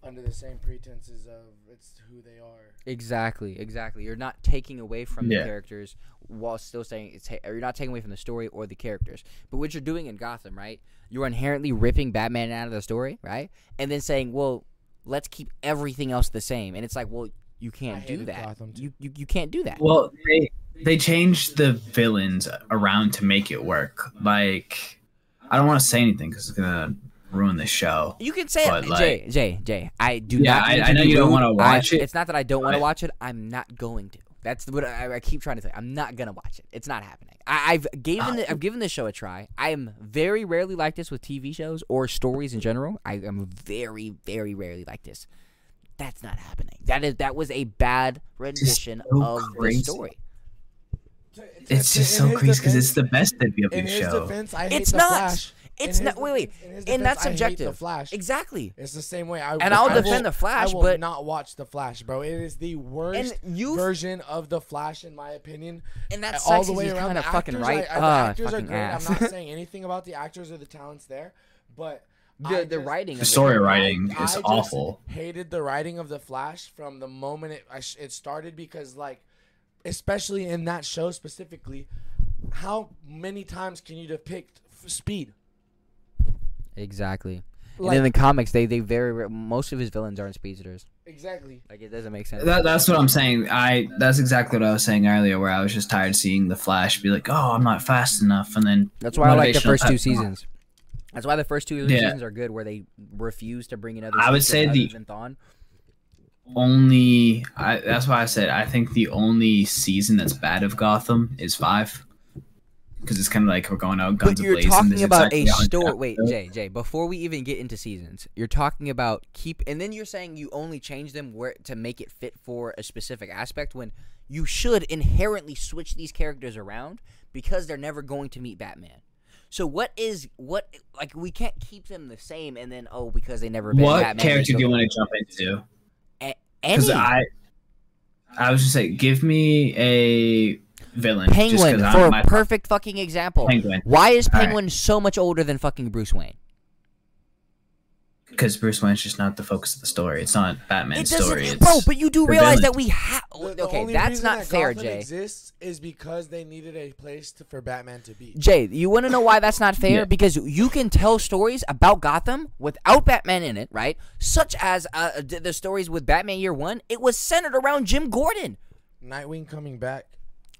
under the same pretenses of it's who they are. Exactly, exactly. You're not taking away from the characters while still saying it's. Or you're not taking away from the story or the characters. But what you're doing in Gotham, right? You're inherently ripping Batman out of the story, right? And then saying, "Well, let's keep everything else the same." And it's like, well, you can't do that. Gotham, too. You, you you can't do that. Well, they they changed the villains around to make it work. Like, I don't want to say anything because it's gonna ruin the show. You can say it, like- Jay. Jay, Jay. I do Yeah, not. I- I know be you don't wanna I- watch it, It's not that I don't want to watch it. I'm not going to. That's what I, I keep trying to say. I'm not gonna watch it. It's not happening. I, I've given ah, the, I've given this show a try. I am very rarely like this with TV shows or stories in general. I am very very rarely like this. That's not happening. That is that was a bad rendition so of the story. It's just so crazy because it's the best WWE In his show. defense, I hate It's the not. Flash. In It's his not. Wait, wait. defense- in his And that's subjective. the Flash. Exactly. It's the same way. I And I'll I will- defend the Flash, I will but- not watch the Flash, bro. It is the worst you- version of the Flash, in my opinion. And that all the way he's around. kinda fucking right. I, I, the Ah, actors are great. ass. I'm not saying anything about the actors or the talents there, but The the just- writing. The of it- story I- writing I is just awful. Hated the writing of the Flash from the moment it I sh- it started because like, especially in that show specifically, how many times can you depict f- speed? Exactly. Like- and in the comics, they they very most of his villains aren't speedsters. Exactly. Like it doesn't make sense. That, that's what I'm saying. I that's exactly what I was saying earlier, where I was just tired seeing the Flash be like, "Oh, I'm not fast enough," and then That's why I like the first two seasons. That's why the first two Yeah. seasons are good, where they refuse to bring another. I would say the- Thawne. only I, that's why I said I think the only season that's bad of Gotham is five, because it's kind of like we're going out guns But you're talking about a exactly 100 story. Wait. Jay, Jay. Before we even get into seasons, you're talking about keep, and then you're saying you only change them where to make it fit for a specific aspect. When you should inherently switch these characters around because they're never going to meet Batman. So what is what like we can't keep them the same and then oh because they never met What Batman. character do you want to jump into? A- any I, I was just saying, give me a villain. just 'cause Penguin I'm- for a my- perfect fucking example. Penguin. Why is All right. Penguin so much older than fucking Bruce Wayne? because Bruce Wayne's just not the focus of the story. It's not Batman's it story. It's bro. But you do realize villain. that we have. The- the Okay, that's not that fair, Gotham Jay. Exists is because they needed a place to, for Batman to be. Jay, you want to know why that's not fair? Yeah. Because you can tell stories about Gotham without Batman in it, right? Such as uh, the stories with Batman Year One. It was centered around Jim Gordon. Nightwing coming back.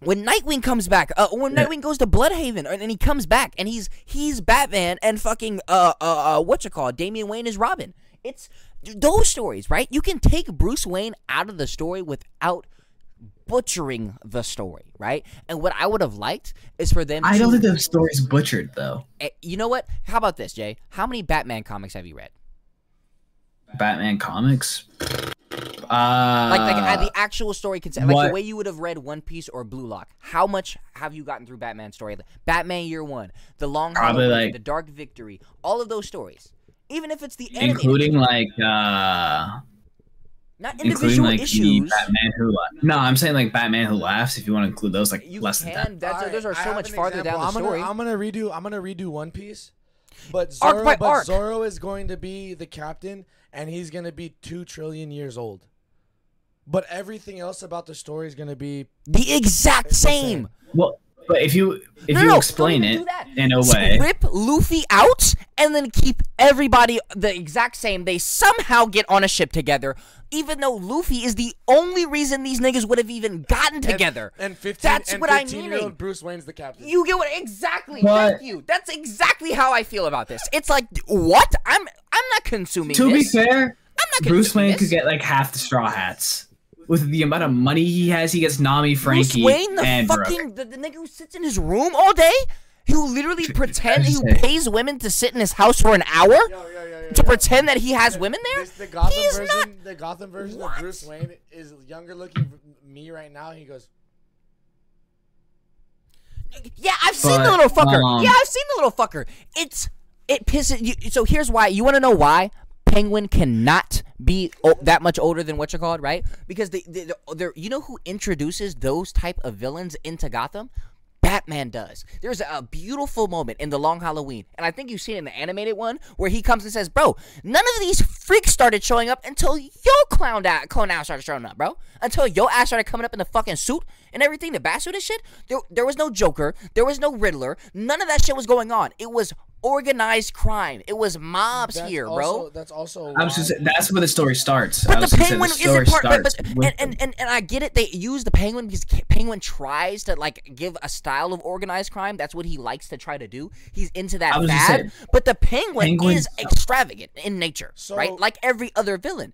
When Nightwing comes back, uh, when Yeah. Nightwing goes to Blüdhaven, and, and he comes back, and he's he's Batman, and fucking uh uh, uh what's it called? Damian Wayne is Robin. It's those stories, right? You can take Bruce Wayne out of the story without butchering the story, right? And what I would have liked is for them. I to, don't think the story's butchered though. Eh, You know what? How about this, Jay? How many Batman comics have you read? Batman comics. Uh, Like, like uh, the actual story concept, like the way you would have read One Piece or Blue Lock. How much have you gotten through Batman story? Batman Year One, The Long Probably, Halloween, like- The Dark Victory, all of those stories. Even if it's the including like uh not including individual like the issues. Batman who La- no i'm saying like batman who laughs if you want to include those like You less than can. that That's Alright, those are so much farther example. down the I'm story. Gonna, I'm gonna redo. I'm gonna redo One Piece, but Arc Zoro, by but arc. Zoro is going to be the captain, and he's gonna be two trillion years old. But everything else about the story is gonna be the exact It's the same. same. well but if you if No, you no, explain it in a way Rip Luffy out and then keep everybody the exact same. They somehow get on a ship together, even though Luffy is the only reason these niggas would have even gotten together. and 15 That's and what I'm 15 year meaning. old Bruce Wayne's the captain. You get what exactly? But- Thank you. That's exactly how I feel about this. It's like what? I'm I'm not consuming to be fair I'm not bruce wayne this. could get like half the straw hats with the amount of money he has he gets nami frankie Bruce Wayne, the and fucking the, the nigga who sits in his room all day, who literally pretend who pays women to sit in his house for an hour Yo, yo, yo, yo, to yo. pretend that he has women there. This, the Gotham He's version, not. the Gotham version What? of Bruce Wayne is younger looking me right now. He goes, Yeah, I've seen the little fucker. um, yeah, I've seen the little fucker. It's it pisses you. So here's why. You want to know why? Penguin cannot be o- that much older than what you're called, right? Because they, they, they're, you know who introduces those type of villains into Gotham? Batman does. There's a beautiful moment in the Long Halloween, and I think you've seen it in the animated one where he comes and says, "Bro, none of these freaks started showing up until your clown ass, clown ass started showing up, bro. Until your ass started coming up in the fucking suit and everything, the bat suit and shit. There, there was no Joker, there was no Riddler, none of that shit was going on. It was organized crime. It was mobs That's here, also, bro. That's also. I was just that's where the story starts. But was the gonna penguin the isn't part. But, but and, and, and and I get it. They use the penguin because penguin tries to like give a style of organized crime. That's what he likes to try to do. He's into that I was just fad. saying, but the penguin penguin- is extravagant in nature, So- right? Like every other villain.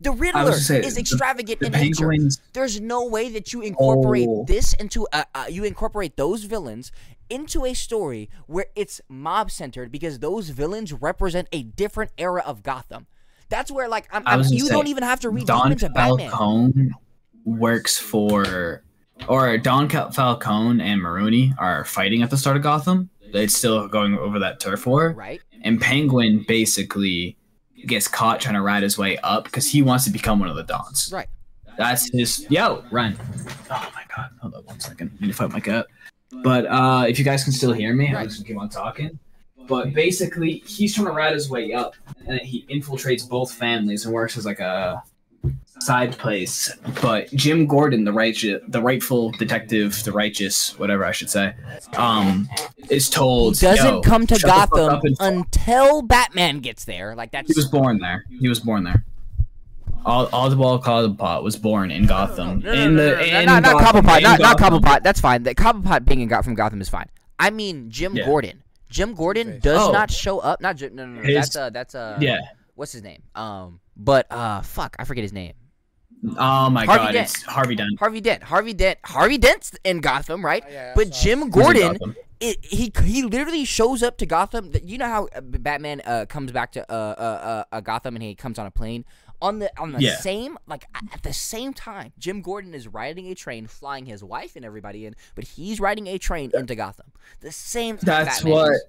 The Riddler say, is extravagant the in nature. penguins- There's no way that you incorporate Oh. this into a, uh, you incorporate those villains into a story where it's mob centered because those villains represent a different era of Gotham. That's where like I'm, I'm, you say, don't even have to read Don into Batman. Works for, or Don Falcone and Maroni are fighting at the start of Gotham. It's still going over that turf war, Right? and Penguin basically gets caught trying to ride his way up because he wants to become one of the Dons. Right. That's his. Yo, run! Oh my god! Hold on one second. I need to fight my cat. But uh, if you guys can still hear me, Right. just keep on talking. But basically, he's trying to ride his way up, and he infiltrates both families and works as like a side place. But Jim Gordon, the righteous, the rightful detective, the righteous, whatever I should say, um, is He told doesn't come to shut the fuck Gotham until Batman gets there. Like that's he was born there. He was born there. All Oswald Cobblepot was born in Gotham. No, no, in the no, no, in not, not Gotham, Cobblepot, in not, not Cobblepot. That's fine. The Cobblepot being in got from Gotham is fine. I mean Jim Yeah. Gordon. Jim Gordon does Oh. not show up. Not Jim. No, no, no. His- that's uh, that's uh. Yeah. What's his name? Um, but uh, fuck, I forget his name. Oh my Harvey god, Dent. it's Harvey Dent. Harvey Dent. Harvey Dent. Harvey Dent's in Gotham, right? Oh, yeah, but Jim He's Gordon, it, he he literally shows up to Gotham. You know how uh, Batman uh, comes back to uh, uh, uh, uh, Gotham and he comes on a plane. On the on the Yeah. same like at the same time, Jim Gordon is riding a train, flying his wife and everybody in, but he's riding a train into Gotham. The same. That's Batman what. is.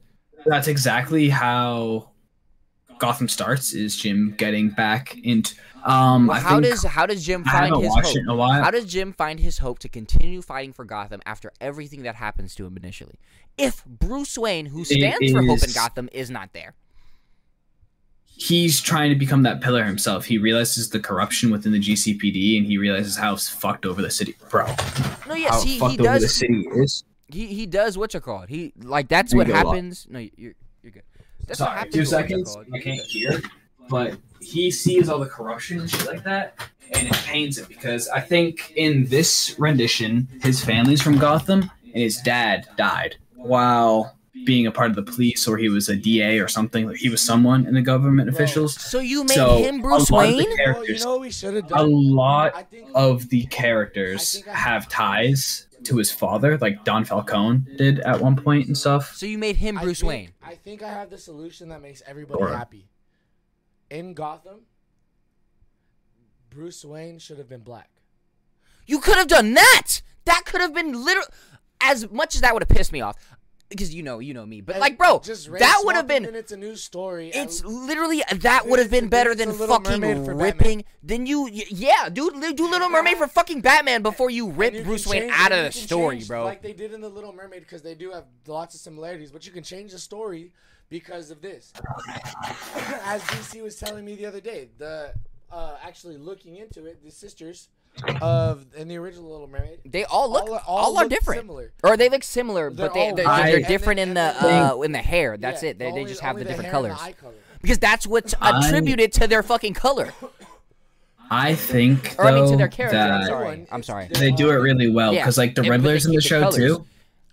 That's exactly how Gotham starts. Is Jim getting back into? Um, Well, I how think does how does Jim I find his hope? it in a while. How does Jim find his hope to continue fighting for Gotham after everything that happens to him initially? If Bruce Wayne, who stands for hope in Gotham, is not there. he's trying to become that pillar himself. He realizes the corruption within the GCPD, and he realizes how fucked over the city, bro. No, how yes, he, fucked he over the city is. He he does what you call it. He like that's what you go, Lot. happens. No, you're you're good. That's Sorry, two with what's it seconds. I can't hear, but he sees all the corruption and shit like that, and it pains him because I think in this rendition, his family's from Gotham, and his dad died while being a part of the police, or he was a DA or something. He was someone in the government officials. So you made So, him Bruce a of the Wayne? Oh, you know what we should have a lot of the characters I I- have ties to his father, like Don Falcone did at one point and stuff. So you made him I Bruce think- Wayne. I think I have the solution that makes everybody Or- happy. In Gotham, Bruce Wayne should have been black. You could have done that. That could have been literal. As much as that would have pissed me off, because you know, you know me. But And like, bro, just that would have been. It's a new story. It's literally that would have been better than fucking Batman. ripping. Then you, yeah, dude, do Little Mermaid for fucking Batman before you rip you Bruce Wayne out of the story, change bro. Like they did in the Little Mermaid, because they do have lots of similarities. But you can change the story because of this. As DC was telling me the other day, the uh, actually looking into it, the sisters of in the original Little Mermaid, They all look, all, all, all are look different, Similar. or they look similar, They're but they all they're, white. they're different in the uh, in the hair. That's Yeah, it. They, they just have only the different hair and the colors color. because that's what's I- attributed to their fucking color. I think Or I mean to their character. I'm sorry. I'm sorry. they do it really well Yeah, because like the and- Riddler's in the the show colors. too.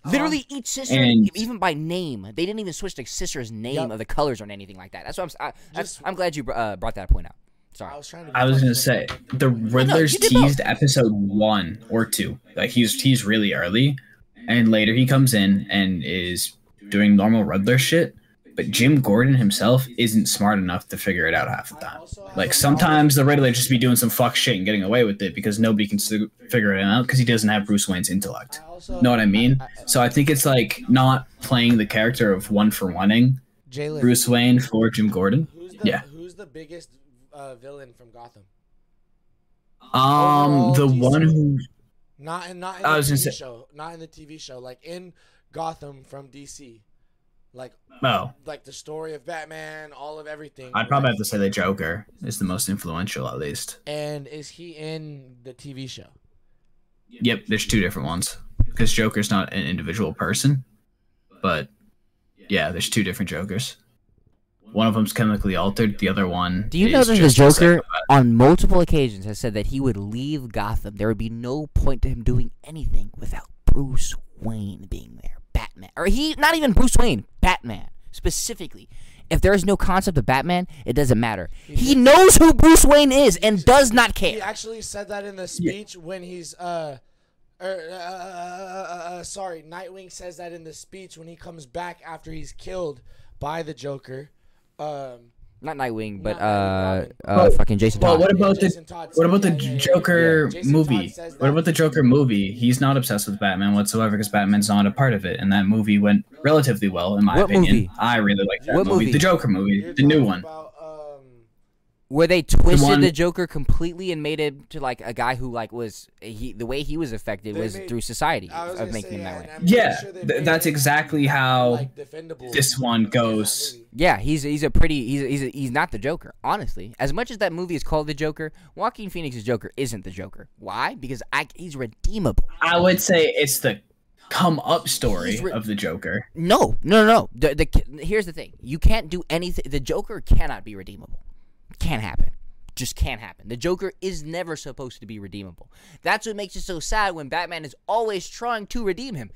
Literally each sister, And- even by name, they didn't even switch the sister's name Yep. of the colors or anything like that. That's what I'm. s- I, Just- I'm glad you uh, brought that point out. Sorry. I was trying to. I was gonna say the Riddler's you did both. teased episode one or two. Like he's he's really early, and later he comes in and is doing normal Riddler shit. But Jim Gordon himself isn't smart enough to figure it out half the time. Like sometimes the Riddler just be doing some fuck shit and getting away with it because nobody can figure it out because he doesn't have Bruce Wayne's intellect. Know what I mean? I- I- So I think it's like not playing the character of one for oneing Jalen, Bruce Wayne for Jim Gordon. yeah. who's the biggest uh, villain from Gotham? Um, Overall, the DC. one who Not in not in I the was gonna TV say- show. Not in the TV show. Like in Gotham from DC. Like Oh, like the story of Batman, all of everything. I'd probably have to say the Joker is the most influential, at least. And is he in the TV show? Yep, there's two different ones because Joker's not an individual person, but yeah, there's two different Jokers. One of them's chemically altered. The other one. Do you is know that the Joker, on multiple occasions, has said that he would leave Gotham? There would be no point to him doing anything without Bruce Wayne being there. Batman. Or he, not even Bruce Wayne, Batman, specifically. If there is no concept of Batman, it doesn't matter. He knows who Bruce Wayne is and does not care. He actually said that in the speech when he's uh, er, uh, uh, uh, uh, sorry, Nightwing says that in the speech when he comes back after he's killed by the Joker. Um, Not Nightwing, but Not uh, Nightwing, uh, fucking Jason well, Todd. what about the Todd what about the yeah, yeah, yeah, Joker yeah. Movie? What about the Joker movie? He's not obsessed with Batman whatsoever because Batman's not a part of it, and that movie went relatively well in my What opinion. movie? I really like that What movie. movie? the Joker movie, You're the new one. About, Where they twisted one- the Joker completely and made him to like a guy who like was he the way he was affected was made- through society was of making say, him that yeah, way. I'm Yeah, sure th- that's exactly how like, this one goes. Yeah, he's he's a pretty he's he's he's not the Joker. Honestly, as much as that movie is called the Joker, Joaquin Phoenix's Joker isn't the Joker. Why? Because I he's redeemable. I would say it's the come up story re- of the Joker. No, no, no, no. The, the here's the thing: you can't do anything. The Joker cannot be redeemable. Can't happen. Just can't happen. The Joker is never supposed to be redeemable. That's what makes it so sad when Batman is always trying to redeem him.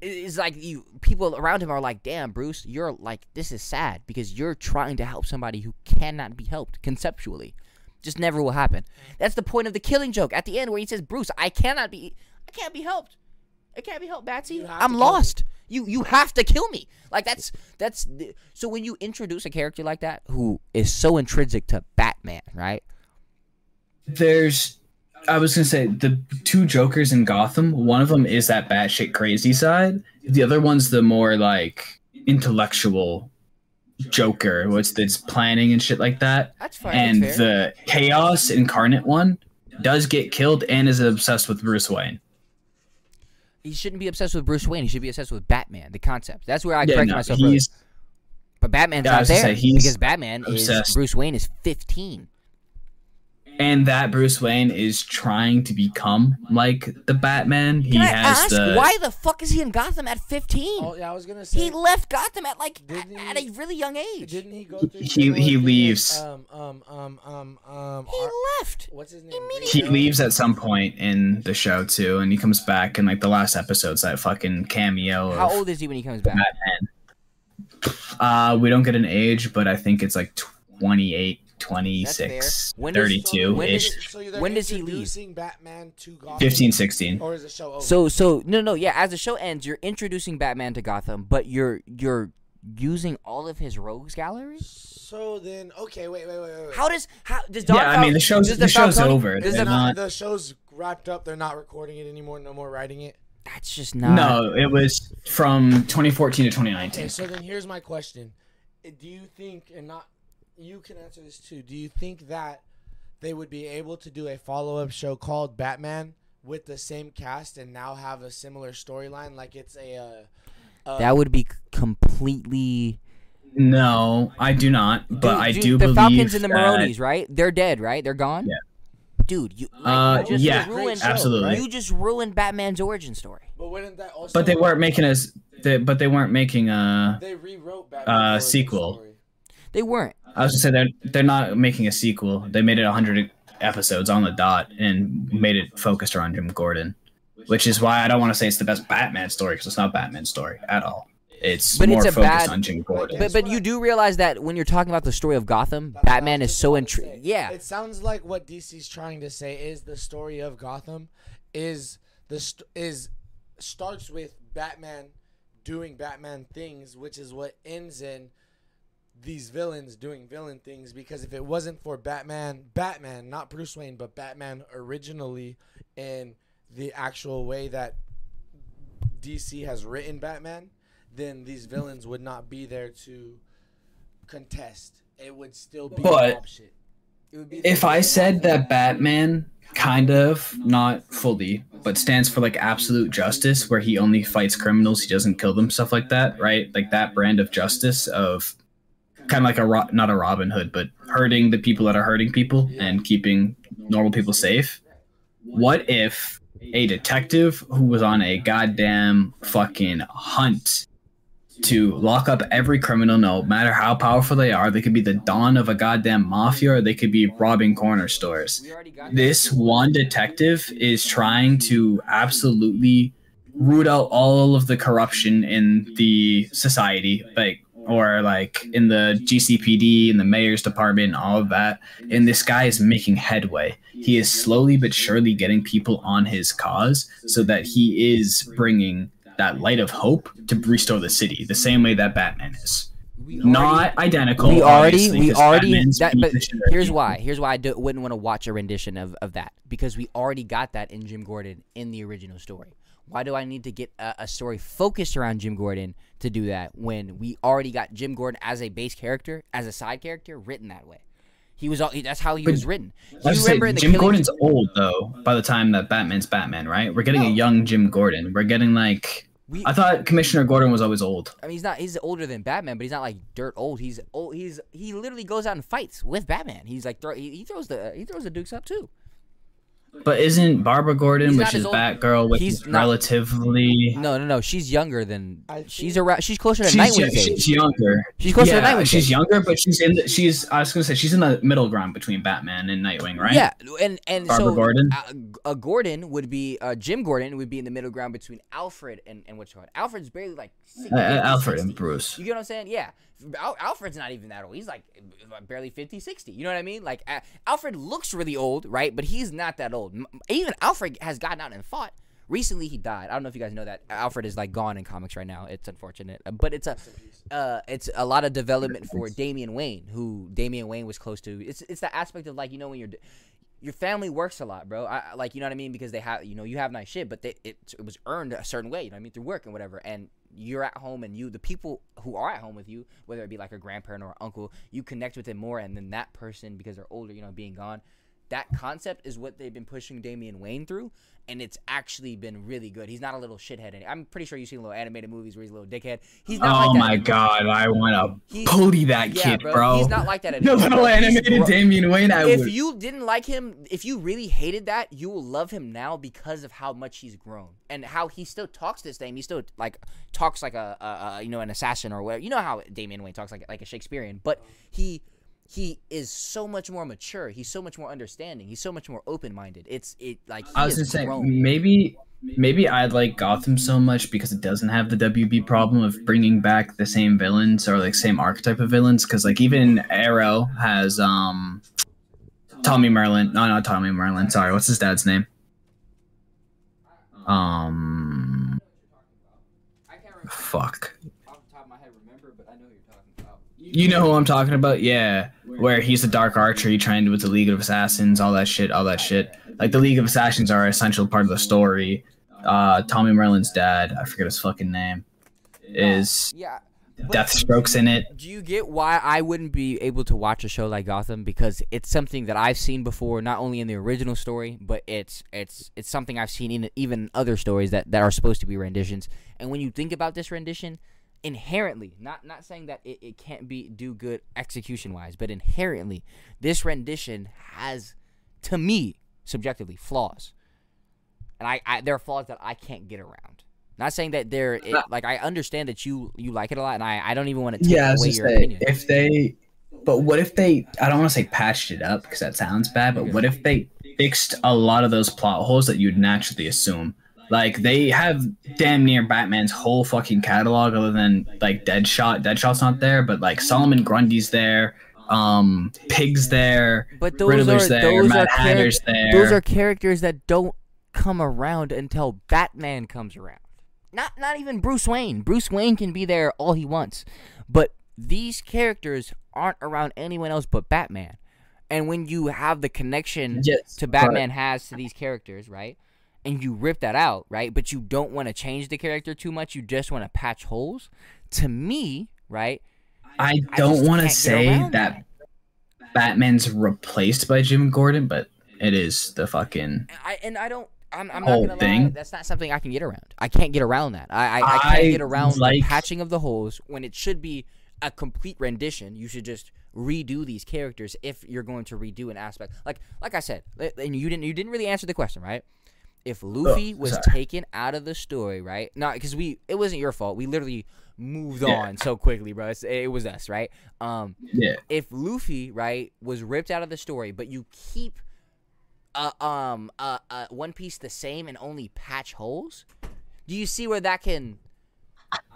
It's like you people around him are like, "Damn, Bruce, you're like this is sad because you're trying to help somebody who cannot be helped conceptually. Just never will happen." That's the point of the killing joke at the end where he says, "Bruce, I cannot be I can't be helped. I can't be helped, Batsy. You have I'm to kill me." lost. You you have to kill me. Like that's that's the- so when you introduce a character like that who is so intrinsic to Batman, right? There's, I was gonna say the two Jokers in Gotham. One of them is that batshit crazy side. The other one's the more like intellectual Joker. What's that's planning and shit like that. That's fine. and that's fair. the chaos incarnate one does get killed and is obsessed with Bruce Wayne. He shouldn't be obsessed with Bruce Wayne. He should be obsessed with Batman, the concept. That's where I Yeah, corrected no, myself. But Batman's Yeah, not there say, because Batman is. Bruce Wayne is 15. And that Bruce Wayne is trying to become like the Batman. He Can I has ask the why the fuck is he in Gotham at 15? Oh yeah, I was gonna say. he left Gotham at like at, Didn't at a really young age. Didn't he go through? He- he leaves. Um, um, um, um, um. He Ar- left. what's his name? Immediately. he leaves at some point in the show too, and he comes back in like the last episode's that fucking cameo. How old is he when he comes back? Batman. Uh, we don't get an age, but I think it's like 28, That's 26, fair. When does- 32 when ish. does- So When does he leave? introducing Batman to Gotham. 15, 16. Or is the show over? So so no no yeah as the show ends you're introducing Batman to Gotham but you're you're using all of his rogues gallery. So then, okay, wait, wait, wait, wait. wait. How does how does Don Yeah, I mean, the show's- does the show's Falcone- over. Does the, not- the show's wrapped up. They're not recording it anymore. No more writing it. that's just not No, it was from 2014 to Okay, 2019. so then here's my question: Do you think, and not you can answer this too? Do you think that they would be able to do a follow-up show called Batman with the same cast and now have a similar storyline, like it's a? Uh, uh, that would be completely. No, I do not, but Dude, I dude, do the believe Falcones and the that- Maronis right they're dead right they're gone. Yeah. Dude, you, Uh, you just yeah, ruined, absolutely. You just ruined Batman's origin story. but wouldn't that also? But they weren't making us. They, but they weren't making a. They rewrote Batman. Uh, sequel. story. They weren't. I was gonna say they're they're not making a sequel. They made it 100 episodes on the dot and made it focused around Jim Gordon, which is why I don't want to say it's the best Batman story because it's not Batman's story at all. It's But more it's a focused bad- on Jim Gordon. But but you do realize that when you're talking about the story of Gotham, That's Batman is so about to intrigued. Yeah, It sounds like what DC's trying to say is the story of Gotham is the st- is starts with Batman doing Batman things, which is what ends in these villains doing villain things because if it wasn't for Batman, Batman, not Bruce Wayne, but Batman originally in the actual way that DC has written Batman, then these villains would not be there to contest. It would still be But- if I said that Batman kind of not fully, but stands for like absolute justice, where he only fights criminals, he doesn't kill them, stuff like that, right? Like that brand of justice of kind of like a Ro- not a Robin Hood, but hurting the people that are hurting people and keeping normal people safe. What if a detective who was on a goddamn fucking hunt to lock up every criminal, no matter how powerful they are. They could be the dawn of a goddamn mafia, or they could be robbing corner stores. We already got This one detective is trying to absolutely root out all of the corruption in the society, like or like in the GCPD, in the mayor's department, all of that. And this guy is making headway. He is slowly but surely getting people on his cause, so that he is bringing that light of hope to restore the city, the same way that Batman is. Not identical. we already we already Batman's that, but piece of shit. here's why here's why I do, wouldn't want to watch a rendition of, of that because we already got that in Jim Gordon in the original story. Why do I need to get a, a story focused around Jim Gordon to do that when we already got Jim Gordon as a base character, as a side character, written that way? He was all he, that's how he But was written. Do I you remember say, the Jim Killing- Gordon's old though. By the time that Batman's Batman, right? We're getting No. a young Jim Gordon. We're getting like We, I thought Commissioner Gordon was always old. I mean, he's not. He's older than Batman, but he's not like dirt old. He's old. He's he literally goes out and fights with Batman. He's like throw, he, he throws the he throws the dukes up too. But isn't Barbara Gordon, He's which is old- Batgirl, which he's is not- relatively No, no, no. She's younger than. She's think- around. She's closer to she's, Nightwing's yo- age. she's younger. She's closer to yeah, Nightwing's she's age. younger, but she's in. The, she's. I was gonna say she's in the middle ground between Batman and Nightwing, right? Yeah, and and Barbara so Gordon? Uh, uh, Gordon would be uh, Jim Gordon would be in the middle ground between Alfred and and what's called Alfred's barely like 60, Uh, uh, 50, Alfred 60. and Bruce. You get what I'm saying? Yeah. Al- Alfred's not even that old. He's like barely 50, 60. You know what I mean? Like uh, Alfred looks really old, right? But he's not that old. Even Alfred has gotten out and fought. Recently, he died. I don't know if you guys know that. Alfred is like gone in comics right now. It's unfortunate, Uh, but it's a, uh, it's a lot of development for Damian Wayne, who Damian Wayne was close to. It's it's the aspect of like you know when you're, your family works a lot, bro. I, like you know what I mean because they have you know you have nice shit, but they, it it was earned a certain way. You know what I mean through work and whatever. And you're at home and you the people who are at home with you, whether it be like a grandparent or uncle, you connect with them more, and then that person because they're older, you know, being gone. That concept is what they've been pushing Damian Wayne through, and it's actually been really good. He's not a little shithead. any- I'm pretty sure you've seen little animated movies where he's a little dickhead. He's not Oh like that my anymore. god, I want to He's- that Yeah, kid, bro. bro. He's not like that the anymore. little bro. He's animated Damian Wayne. I if would. you didn't like him, if you really hated that, you will love him now because of how much he's grown and how he still talks this thing. He still like talks like a, a, a you know an assassin or whatever. You know how Damian Wayne talks like like a Shakespearean, but he he is so much more mature. He's so much more understanding. He's so much more open minded. It's it like he I was has gonna say grown. maybe maybe I like Gotham so much because it doesn't have the WB problem of bringing back the same villains or like same archetype of villains. Because like even Arrow has um Tommy Merlyn. No, not Tommy Merlyn. Sorry, what's his dad's name? Um, fuck. Off the top of my head, remember, but I know who you're talking about. You know who I'm talking about? Yeah, where he's a dark archer, he trained with the League of Assassins, all that shit, all that shit. Like the League of Assassins are an essential part of the story. Uh, Tommy Merlyn's dad, I forget his fucking name, is Yeah. Deathstroke's in it. Do you get why I wouldn't be able to watch a show like Gotham? Because it's something that I've seen before, not only in the original story, but it's it's it's something I've seen in even other stories that, that are supposed to be renditions. And when you think about this rendition, inherently, not not saying that it, it can't be do good execution wise, but inherently, this rendition has, to me, subjectively, flaws. And I, I there are flaws that I can't get around. Not saying that they're it, uh. like I understand that you you like it a lot, and I, I don't even want to take Yeah, away your say opinion. if they, but what if they? I don't want to say patched it up because that sounds bad. But what if they fixed a lot of those plot holes that you'd naturally assume? Like they have damn near Batman's whole fucking catalog, other than like Deadshot. Deadshot's not there, but like Solomon Grundy's there. Um, Pig's there. But those Riddler's are there. those Mad are char- Hatter's there. those are characters that don't come around until Batman comes around. Not not even Bruce Wayne. Bruce Wayne can be there all he wants, but these characters aren't around anyone else but Batman. And when you have the connection Yes, to Batman has to these characters, right? And you rip that out, right? But you don't want to change the character too much. You just want to patch holes. To me, right? I don't want to say around that Batman's replaced by Jim Gordon, but it is the fucking. I and I don't. I'm, I'm Whole not gonna lie. thing? That's not something I can get around. I can't get around that. I I, I can't I get around the like- patching of the holes when it should be a complete rendition. You should just redo these characters if you're going to redo an aspect. Like like I said, and you didn't you didn't really answer the question, right? If Luffy was sorry. taken out of the story, right? Not because we it wasn't your fault. We literally moved Yeah. on so quickly, bro. It's, it was us, right? Um, Yeah. if Luffy right was ripped out of the story, but you keep uh, um uh, uh One Piece the same and only patch holes, do you see where that can?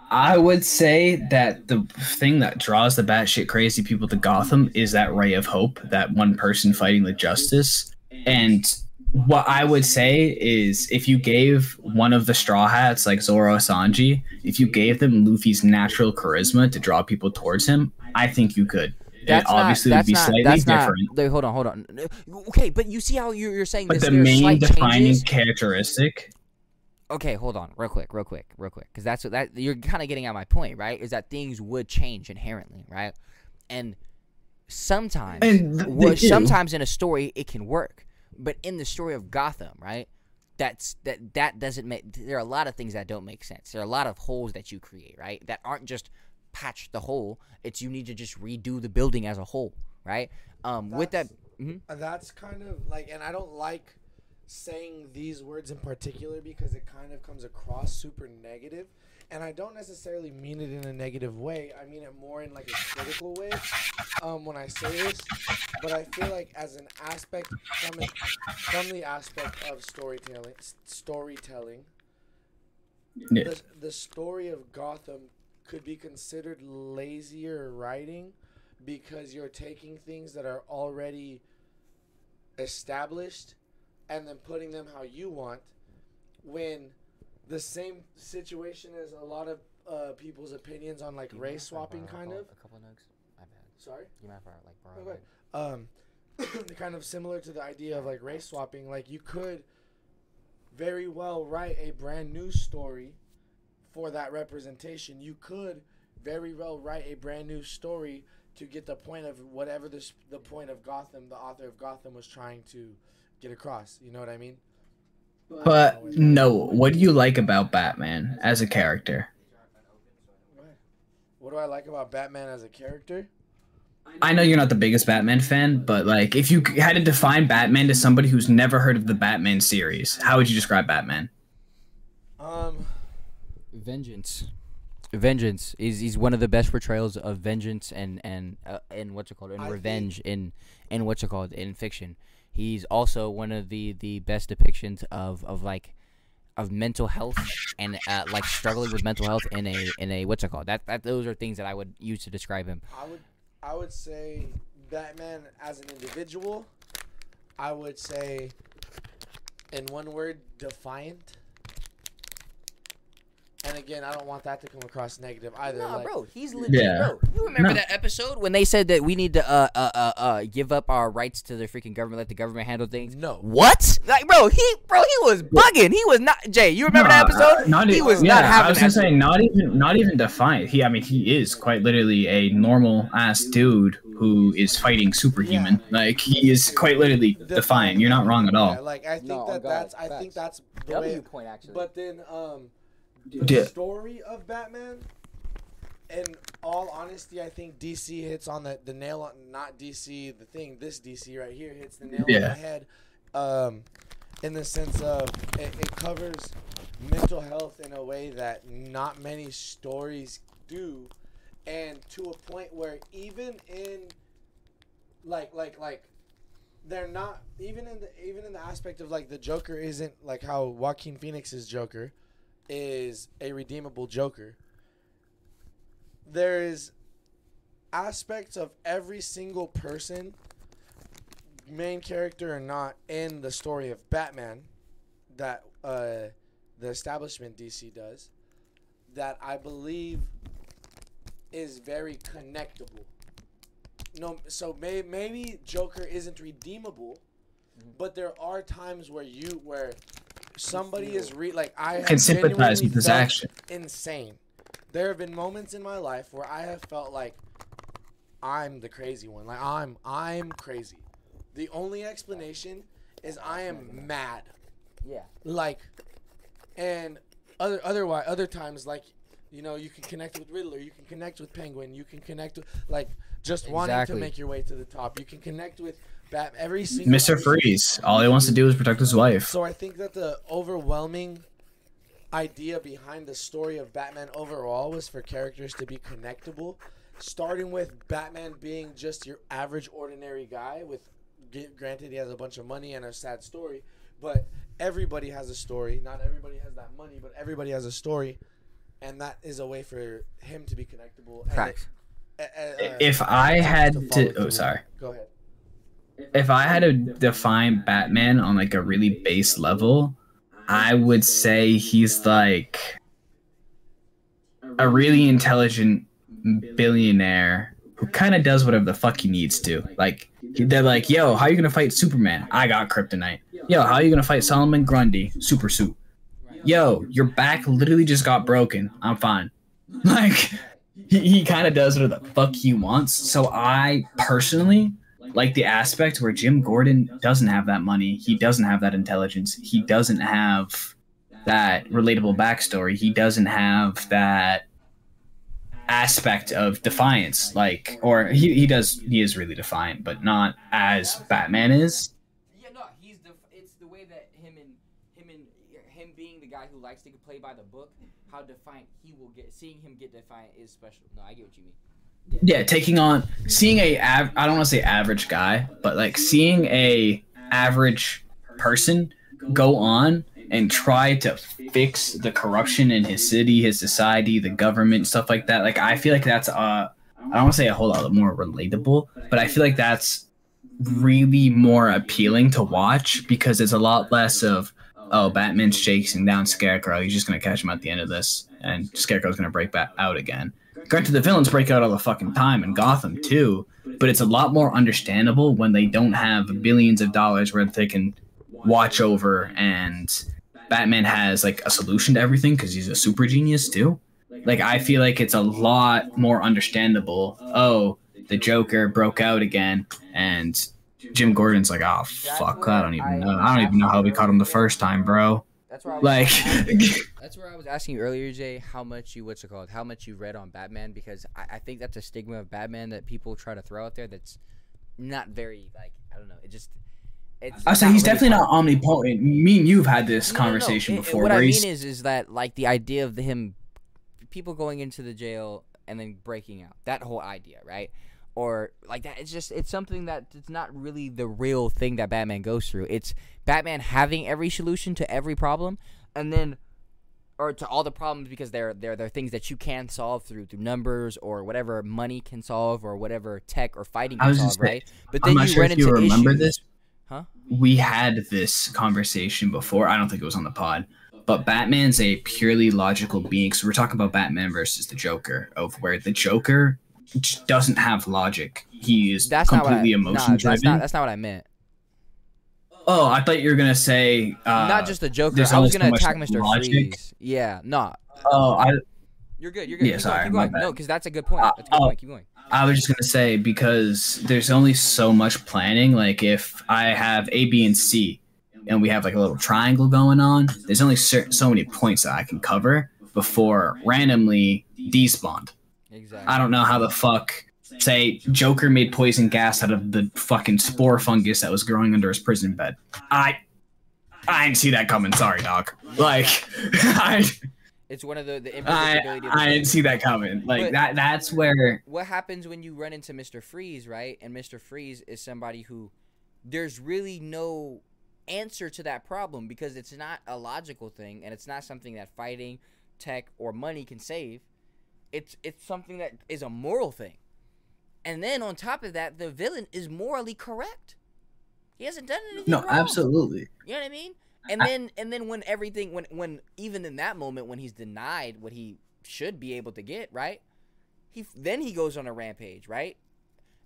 I would say that the thing that draws the batshit crazy people to Gotham is that ray of hope, that one person fighting the justice. And what I would say is if you gave one of the Straw Hats, like Zoro Sanji, if you gave them Luffy's natural charisma to draw people towards him, I think you could. That's it obviously not, would be not, slightly that's different. Not, hold on, hold on. Okay, but you see how you're, you're saying but this, the there's main defining changes? characteristic okay, hold on, real quick, real quick, real quick, because that's what that you're kind of getting at my point, right? Is that things would change inherently, right? And sometimes, And th- they well, do. sometimes in a story it can work, but in the story of Gotham, right? That's that that doesn't make. There are a lot of things that don't make sense. There are a lot of holes that you create, right? That aren't just patch the hole. It's you need to just redo the building as a whole, right? Um, with that. mhm. Uh, That's kind of like, and I don't like saying these words in particular because it kind of comes across super negative, and I don't necessarily mean it in a negative way. I mean it more in like a critical way um, when I say this. But I feel like as an aspect from it, from the aspect of storytelling, storytelling, Yeah. the, the story of Gotham could be considered lazier writing because you're taking things that are already established and then putting them how you want when the same situation as a lot of uh, people's opinions on like race swapping kind of A couple of nugs. I've had. sorry You might have like borrow. Okay. um kind of similar to the idea of like race swapping like you could very well write a brand new story for that representation you could very well write a brand new story to get the point of whatever this the point of Gotham the author of Gotham was trying to get across you know what I mean But no, what do you like about Batman as a character? what do I like about Batman as a character I know you're not the biggest Batman fan, but like if you had to define Batman to somebody who's never heard of the Batman series, how would you describe Batman? um Vengeance. Vengeance is he's one of the best portrayals of vengeance and and uh, and what's it called and I think- revenge in in what's it called in fiction. He's also one of the the best depictions of of like of mental health and uh, like struggling with mental health in a in a what's it called that that those are things that I would use to describe him. I would I would say Batman as an individual. I would say in one word defiant. And again, I don't want that to come across negative either. No, like, bro, he's legit, Yeah. bro. You remember No. that episode when they said that we need to uh, uh uh uh give up our rights to the freaking government, let the government handle things? No. What? Like, bro, he bro, he was bugging. He was not. Jay, you remember that episode? uh, Not he e- was yeah, not having I was that. gonna say not even not even defiant. He, I mean, he is quite literally a normal ass dude who is fighting superhuman. Like he is quite literally defiant. You're not wrong at Yeah, all. like I think No, that God, that's I think that's the W way. point actually. But then um the Yeah. story of Batman in all honesty, I think DC hits on the, the nail on not DC the thing, this DC right here hits the nail on the head. Um in the sense of it, it covers mental health in a way that not many stories do and to a point where even in like like like they're not even in the even in the aspect of like the Joker isn't like how Joaquin Phoenix's Joker is a redeemable Joker. There is aspects of every single person, main character or not, in the story of Batman that uh, the establishment DC does that I believe is very connectable. No, so may, maybe Joker isn't redeemable, but there are times where you where somebody is re like I Can sympathize with his action. Insane. There have been moments in my life where I have felt like I'm the crazy one. Like I'm I'm crazy. The only explanation is I am mad. Yeah. Like, and other otherwise other times like, you know, you can connect with Riddler, you can connect with Penguin, you can connect with like just wanting to make your way to the top. You can connect with Bat every single Mr. Freeze. All he wants to do is protect his wife. So I think that the overwhelming idea behind the story of Batman overall was for characters to be connectable, starting with Batman being just your average ordinary guy with granted he has a bunch of money and a sad story, but everybody has a story. Not everybody has that money, but everybody has a story. And that is a way for him to be connectable. and Facts. it- uh, If I had follow to, oh sorry. Go ahead. If I had to define Batman on like a really base level, I would say he's like a really intelligent billionaire who kind of does whatever the fuck he needs to. Like they're like, "Yo, how you gonna fight Superman? I got kryptonite." Yo, how you gonna fight Solomon Grundy? Super suit. Yo, your back literally just got broken. I'm fine. Like he, he kind of does whatever the fuck he wants. So I personally like the aspect where Jim Gordon doesn't have that money. He doesn't have that intelligence. He doesn't have that relatable backstory. He doesn't have that aspect of defiance. Like, or he, he does, he is really defiant, but not as Batman is. Yeah, no, he's the. It's the way that him and him and him being the guy who likes to play by the book. How defiant he will get. Seeing him get defiant is special. No, I get what you mean. Yeah taking on seeing a av- i don't want to say average guy but like seeing a average person go on and try to fix the corruption in his city his society the government stuff like that like i feel like that's uh i don't want to say a whole lot more relatable but i feel like that's really more appealing to watch because it's a lot less of oh batman's chasing down scarecrow he's just gonna catch him at the end of this and scarecrow's gonna break back out again Granted, the villains break out all the fucking time in Gotham too, but it's a lot more understandable when they don't have billions of dollars where they can watch over and Batman has like a solution to everything because he's a super genius too. Like I feel like it's a lot more understandable. Oh, the Joker broke out again, and Jim Gordon's like, oh fuck, I don't even know. I don't even know how we caught him the first time, bro. That's where I was Like, That's where I was asking you earlier, Jay, how much you what's it called? How much you read on Batman because I, I think that's a stigma of Batman that people try to throw out there that's not very like I don't know. It just it's I say he's really definitely fun. not omnipotent. Me and you've had this No, no, no. conversation It- it- before. what I mean is, is that like the idea of him, people going into the jail and then breaking out. That whole idea, right? Or like that. It's just it's something that it's not really the real thing that Batman goes through. It's Batman having every solution to every problem, and then. Or to all the problems because they're they're they're things that you can solve through through numbers or whatever money can solve or whatever tech or fighting can solve, right? But I'm then you sure run if you into remember issues. this. Huh? We had this conversation before. I don't think it was on the pod, but Batman's a purely logical being. So we're talking about Batman versus the Joker, of where the Joker doesn't have logic. He is That's not completely emotion that's driven. not that's not what I meant. oh, I thought you were gonna say uh, not just the Joker. I was gonna attack Mr. logic. Freeze. Yeah, no. Oh, I You're good. You're good. Yeah, keep sorry, going. Keep going. No, because that's a good point. Uh, That's a good oh. point. Keep going. I was just gonna say because there's only so much planning. Like if I have A, B, and C, and we have like a little triangle going on, there's only cer- so many points that I can cover before randomly despawned. Exactly. I don't know how the fuck. Say Joker made poison gas out of the fucking spore fungus that was growing under his prison bed. I, I didn't see that coming. Sorry, dog. Like, I, It's one of the the I, of the I didn't see that coming. Like But- that. That's where What happens when you run into Mr. Freeze, right? And Mr. Freeze is somebody who there's really no answer to that problem because it's not a logical thing and it's not something that fighting, tech, or money can save. It's it's something that is a moral thing. And then on top of that, the villain is morally correct. He hasn't done anything no, wrong. absolutely. You know what I mean? And then and then when everything when when even in that moment when he's denied what he should be able to get, right? He then he goes on a rampage, right?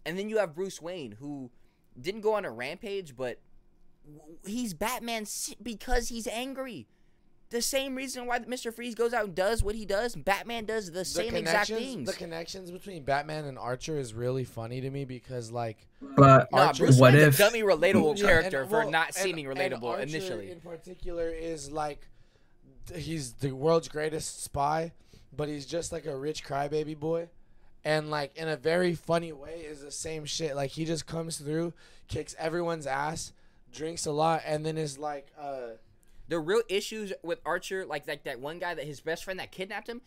And then you have Bruce Wayne who didn't go on a rampage, but he's Batman because he's angry. The same reason why Mr. Freeze goes out and does what he does. Batman does the, the same exact connections- things. The connections between Batman and Archer is really funny to me because like But Nah, Archer- Bruce what Wayne's if a dummy relatable Yeah, character and- for well, not seeming and relatable Archer initially. In particular, is like he's the world's greatest spy, but he's just like a rich crybaby boy, and like in a very funny way is the same shit. Like he just comes through, kicks everyone's ass, drinks a lot, and then is like, uh, the real issues with Archer, like like that one guy that his best friend that kidnapped him.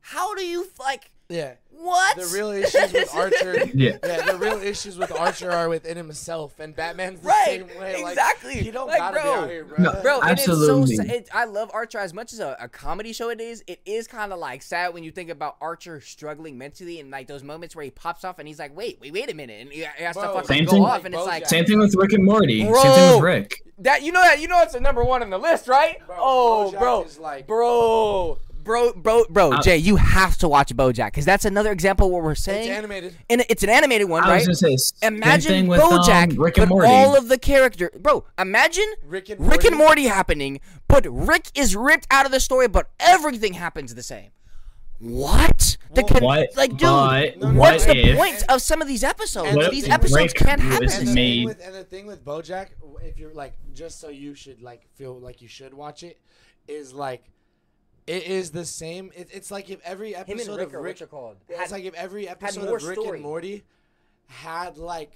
How do you like yeah. what? The real issues with Archer, Yeah. yeah, the real issues with Archer are within himself, and Batman's the Right, same way. Like, exactly. you don't Like, gotta be bro. out here, bro. No, Bro, and Absolutely. it's so it, I love Archer as much as a, a comedy show it is. It is kind of like sad when you think about Archer struggling mentally and like those moments where he pops off and he's like, "Wait, wait, wait a minute," and he, he has to Bro, fucking Same go thing- off, and it's like same thing with Rick and Morty. Same thing with Rick. that. You know that? You know it's a number one on the list, right? Bro, oh, Bojack bro, is like- bro, bro, bro, bro, Uh, Jay, you have to watch BoJack because that's another example where we're saying It's saying, animated. and it's an animated one, I right? was gonna say same Imagine thing with BoJack, um, Rick but Morty. all of the character, bro. Imagine Rick and Rick and Morty. Morty happening, but Rick is ripped out of the story, but everything happens the same. What? The con- What? like, dude, But no, no, what's what the if- point of some of these episodes? What These episodes Rick can't happen. And the, made- thing with, and the thing with BoJack, if you're like, just so you should like feel like you should watch it, is like, it is the same. It, it's like if every episode Rick of Rick, you're called. it's Had- like if every episode of Rick story. and Morty had like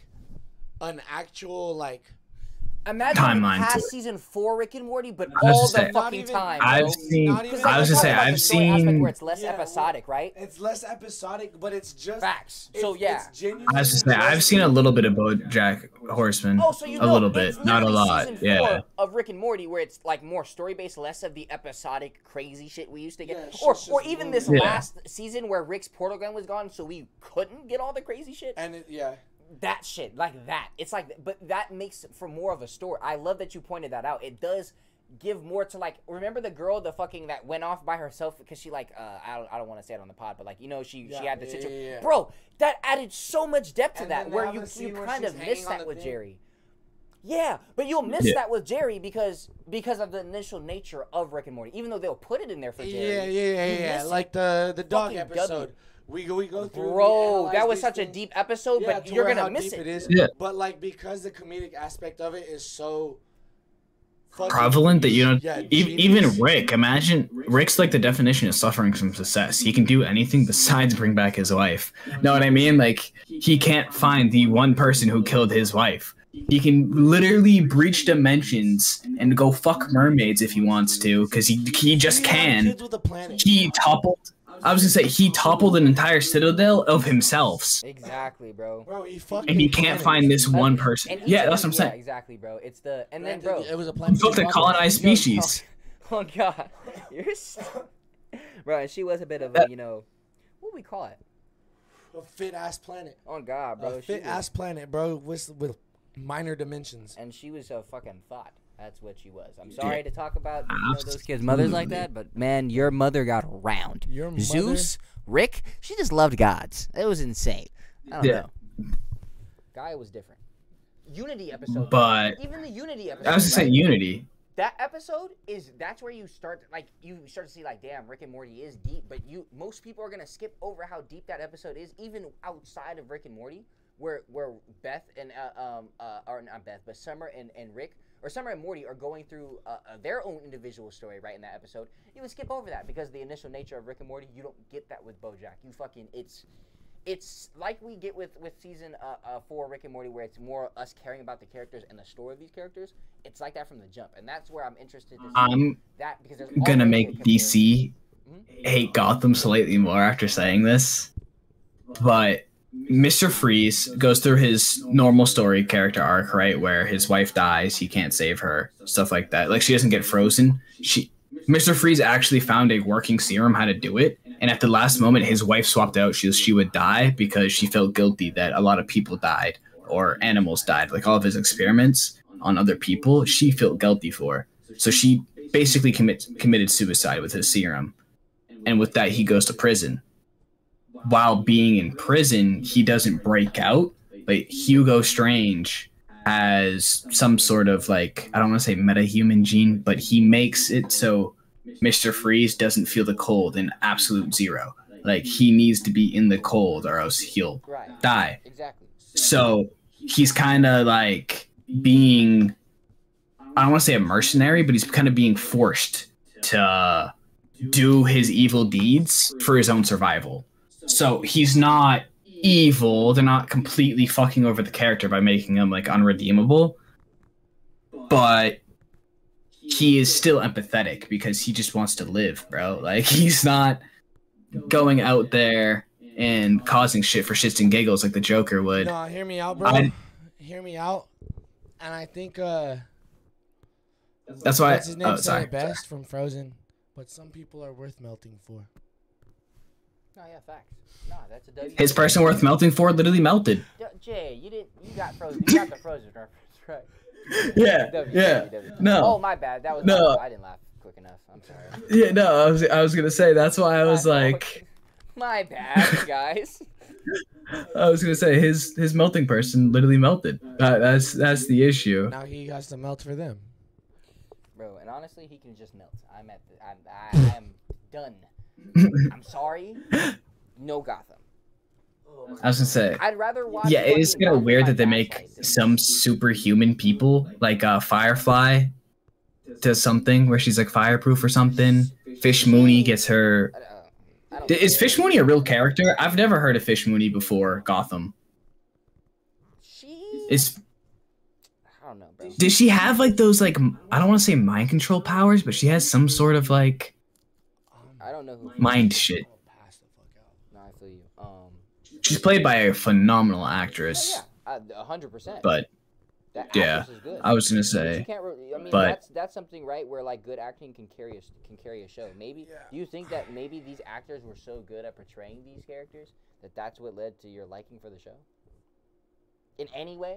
an actual like. Imagine timeline to past it. season four Rick and Morty, but I was all just the saying- Not fucking even- time. I've bro. seen. Not even- Because I was they're gonna say talking about the I've seen. where it's less Yeah, well, episodic, right? It's less episodic, but it's just Facts. it's- So yeah. it's genuinely I was just say I've seen a little bit of BoJack Horseman. Oh, so you a little bit, not a lot. Yeah. of Rick and Morty, where it's like more story based, less of the episodic crazy shit we used to get, Yeah, or or even this. Yeah. last season where Rick's portal gun was gone, so we couldn't get all the crazy shit. And it, yeah, that shit like that it's like but that makes for more of a story i love that you pointed that out it does give more to like remember the girl the fucking that went off by herself because she like uh i don't, I don't want to say it on the pod but like you know she she had the yeah, situation yeah, yeah. bro that added so much depth to And that where you you kind of miss that with thing. jerry yeah but you'll miss Yeah. that with jerry because because of the initial nature of rick and morty even though they'll put it in there for jerry yeah, yeah, yeah, yeah. Like the the dog episode. W. We go we go through. bro that was these such a deep episode Yeah, but to you're gonna how miss deep it, it is. Yeah. But like because the comedic aspect of it is so prevalent that you don't Yeah, even. Rick. Imagine Rick's like the definition of suffering from success. He can do anything besides bring back his wife. Know what I mean? Like he can't find the one person who killed his wife. He can literally breach dimensions and go fuck mermaids if he wants to, because he he just can. Kids with a planet. He toppled. I was gonna say he toppled an entire citadel of himself, exactly bro Bro, he fucked. and he can't planets. find this Uh, one person. Yeah, that's what I'm them- yeah, saying. exactly, bro. It's the and then, bro. it was a planet. Fuck the he fucked. colonized Yo, species. Oh, oh god, you're s- bro. And she was a bit of a, you know, what we call it? A fit ass planet. Oh god, bro. a fit ass planet, bro, with with minor dimensions. and she was a fucking thought. That's what she was. I'm sorry to talk about you know, those kids' mothers like that, but man, your mother got around. Your mother- Zeus, Rick, she just loved gods. It was insane. I don't Yeah. know. Gaia was different. Unity episode, But even the Unity episode. I was just right? saying Unity. that episode is that's where you start like you start to see like damn Rick and Morty is deep but you most people are gonna skip over how deep that episode is even outside of Rick and Morty where where Beth and uh, um uh or not Beth but Summer and, and Rick or Summer and Morty are going through uh, uh, their own individual story right in that episode you would skip over that because the initial nature of Rick and Morty you don't get that with BoJack you fucking it's it's like we get with with season uh, uh, four Rick and Morty, where it's more us caring about the characters and the story of these characters. It's like that from the jump, and that's where I'm interested to see I'm that because there's gonna make. DC Mhm. hate Gotham slightly more after saying this. But Mr. Freeze goes through his normal story character arc, right? Where his wife dies, he can't save her, stuff like that. Like she doesn't get frozen. She Mr. Freeze actually found a working serum how to do it. And at the last moment his wife swapped out she she would die because she felt guilty that a lot of people died or animals died. Like all of his experiments on other people, she felt guilty for. So she basically commit, committed suicide with his serum. And with that, he goes to prison. While being in prison, he doesn't break out, but Hugo Strange has some sort of like, I don't want to say metahuman gene, but he makes it so Mr. Freeze doesn't feel the cold in absolute zero. Like he needs to be in the cold or else he'll die. Exactly. So he's kind of like being I don't want to say a mercenary, but he's kind of being forced to do his evil deeds for his own survival. So he's not evil. They're not completely fucking over the character by making him like unredeemable. But he is still empathetic because he just wants to live, bro. Like he's not going out there and causing shit for shits and giggles like the Joker would. No, hear me out, bro. I- hear me out. And I think uh That's why. his name oh, said it best from Frozen. But some people are worth melting for. No, yeah, facts. No, that's a W. His person worth melting for literally melted. J- Jay, you didn't. You got frozen. You got the frozen reference, right? Yeah, W, yeah. W, W. No. Oh, my bad. That was. No. My. I didn't laugh quick enough. I'm sorry. Yeah, no, I was I was gonna say that's why I was My like My bad, guys. I was gonna say his his melting person literally melted. That, that's that's the issue. Now he has to melt for them. Bro, and honestly, he can just melt. I'm at the. I'm. I am done. I'm sorry. No Gotham. I was gonna say I'd rather watch. yeah, it is kind of weird that they make some superhuman people like uh, Firefly does something where she's like fireproof or something. Fish Mooney gets her. I don't- I don't Is. Fish Mooney a real character? I've never heard of Fish Mooney before Gotham. She. Is I don't know, bro. Does she have like those like I don't want to say mind control powers, but she has some sort of like I don't know who. mind shit. Pass the fuck out. No, I feel you. Um. She's played by a phenomenal oh, actress, yeah, a hundred percent. but That yeah, actress is good. I was gonna You say can't re- I mean, but- that's that's something right where like good acting can carry a s- can carry a show. Maybe Yeah. do you think that maybe these actors were so good at portraying these characters that that's what led to your liking for the show? In any way,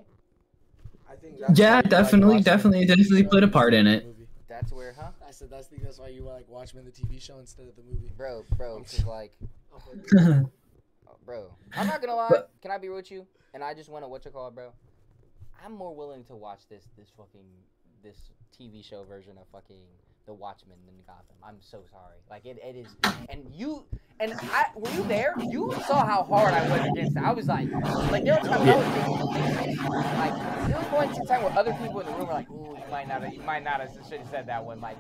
I think that's Yeah, why you like definitely, definitely, definitely show played a part in it. movie. That's where, huh? I said that's the, that's why you like Watchmen the TV show instead of the movie. Bro, bro, because like, oh, bro, I'm not gonna lie. But- Can I be real with you? And I just want to what you call it, bro. I'm more willing to watch this this fucking this TV show version of fucking The Watchmen than Gotham. I'm so sorry. Like it, it is, and you and I were you there? You saw how hard I was against it. I was like, like there were times I was thinking, like there was points in time where other people in the room were like, ooh, you might not, have, you might not have should have said that one. Like,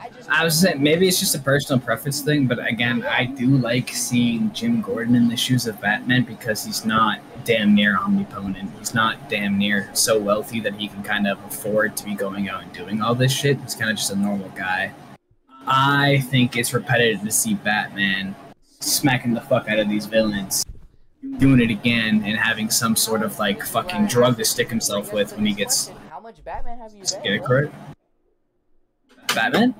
I, I just, I was saying maybe it's just a personal preference thing, but again, I do like seeing Jim Gordon in the shoes of Batman because he's not damn near omnipotent. He's not damn near so wealthy that he can kind of afford to be going out and doing all this shit. He's kind of just a normal guy. I think it's repetitive to see Batman smacking the fuck out of these villains, doing it again, and having some sort of like fucking drug to stick himself with when he gets How much Batman have you get it correct. Batman?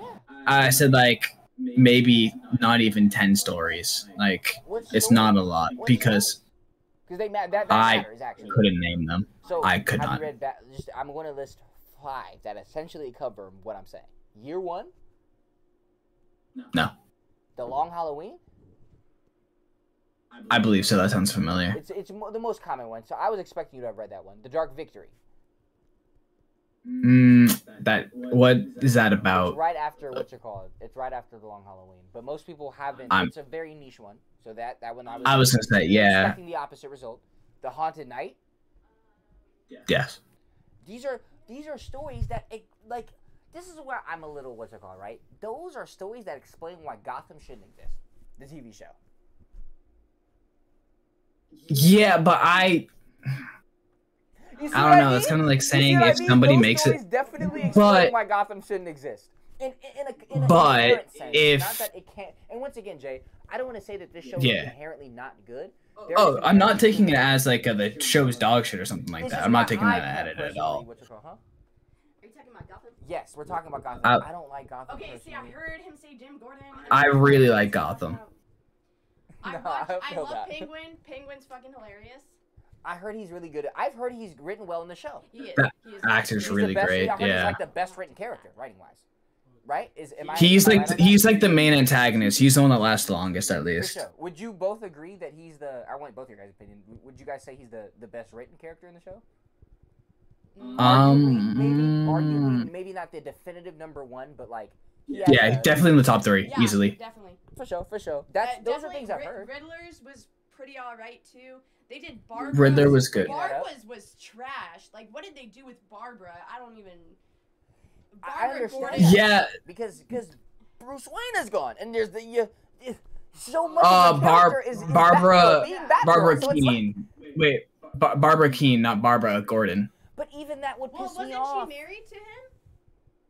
I said like maybe not even ten stories. Like it's not a lot because they that, that I matters actually. couldn't name them. So I could not. Bat- just, I'm going to list five that essentially cover what I'm saying. Year one, No, The Long Halloween. I believe so. That sounds familiar. It's it's the most common one. So I was expecting you to have read that one. The Dark Victory. Mm, that what is that It's about? right after what you call it. It's right after The Long Halloween. But most people haven't. I'm- it's a very niche one. So that that one I was. I was gonna say yeah, Expecting the opposite result. The Haunted Night. yes. these are these are stories that it, like this is where I'm a little what's it called right those are stories that explain why gotham shouldn't exist the tv show Yeah, but I you see I don't know. mean? It's kind of like saying what I if mean? somebody Those makes it. definitely explain But- why gotham shouldn't exist in, in, in a, in a But sense. if- not that it can't and once again jay i don't want to say that this show is Yeah. inherently not good There Oh, I'm not taking it as like a, the show's dog shit or something like that. I'm not taking that at it at all. what's it called, huh? Are you talking about Gotham? yes we're talking about gotham Uh, i don't like gotham Okay, see, I heard him say Jim Gordon. I really like Gotham. I, No, I I, love that. Penguin. Penguin's fucking hilarious. I heard he's really good. I've heard he's written well in the show. He is. That he is actor's He's really best, great, I heard he's yeah. like the best written character, writing wise. Right? Is am I? He's am I like right on he's like the main antagonist. He's the one that lasts the longest, at least. sure. Would you both agree that he's the? I want both your guys' opinion. Would you guys say he's the the best written character in the show? Um, Arguably, maybe, arguably, mm. maybe not the definitive number one, but like He Yeah, definitely in the top three, Yeah, easily. Definitely. for sure, for sure. That's Uh, those are things I've heard. Riddler's was pretty alright too. They did Barbara. Riddler was good. Barbara's was trash. Like, what did they do with Barbara? I don't even. I Barbara understand Gordon. Yeah, because because Bruce Wayne is gone, and there's the uh, uh, so much. Uh, of the Barb- character is, is Barbara- Batgirl Batgirl, Barbara so it's like- Kean. Wait, Ba- Barbara Kean, not Barbara Gordon. but even that would Well, piss me wasn't she married to him?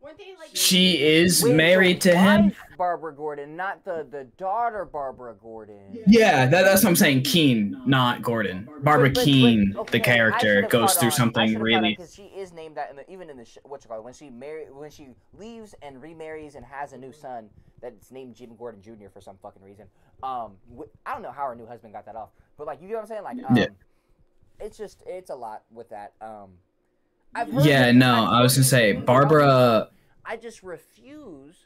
Weren't they like? She is married the to him. Barbara Gordon, not the the daughter Barbara Gordon. Yeah, that, that's what I'm saying. Kean, not Gordon. Barbara But- but- Kean, but- the okay, I character, goes through on. Something should've caught on really. 'cause she is named that in the, even in the sh- what you call it when she marry when she leaves and remarries and has a new son that's named Jim Gordon Jr. for some fucking reason. Um, wh- I don't know how her new husband got that off, but like you know what I'm saying? Like, um, Yeah. it's just it's a lot with that. Um, I've heard Yeah, that- no, I've I was gonna say Barbara. I just refuse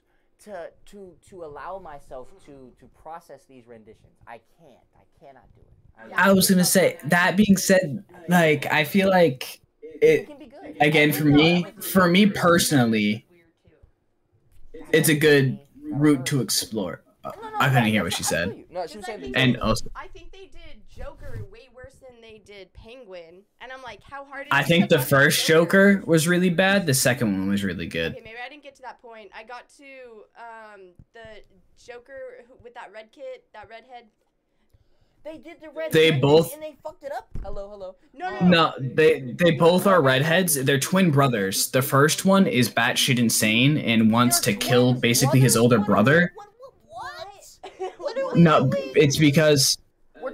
to to to allow myself to to process these renditions. I can't. I cannot do it. I was gonna say. That being said, like I feel like it it can be good. again for me. For me personally, it's a good route to explore. Uh, No, no, I couldn't hear what she said. No, she was saying And also, I think they did Joker way worse than they did Penguin, and I'm like, how hard? Is I think the first Joker was really bad. The second one was really good. Okay, maybe I didn't get to that point. I got to um the Joker with that red kid, that redhead. They did the red. They both- and they fucked it up. Hello, hello. No, no, Um, No, they they both are redheads. They're twin brothers. The first one is batshit insane and wants to They're kill twins, basically his older brother. What? What? What? are we No, it's because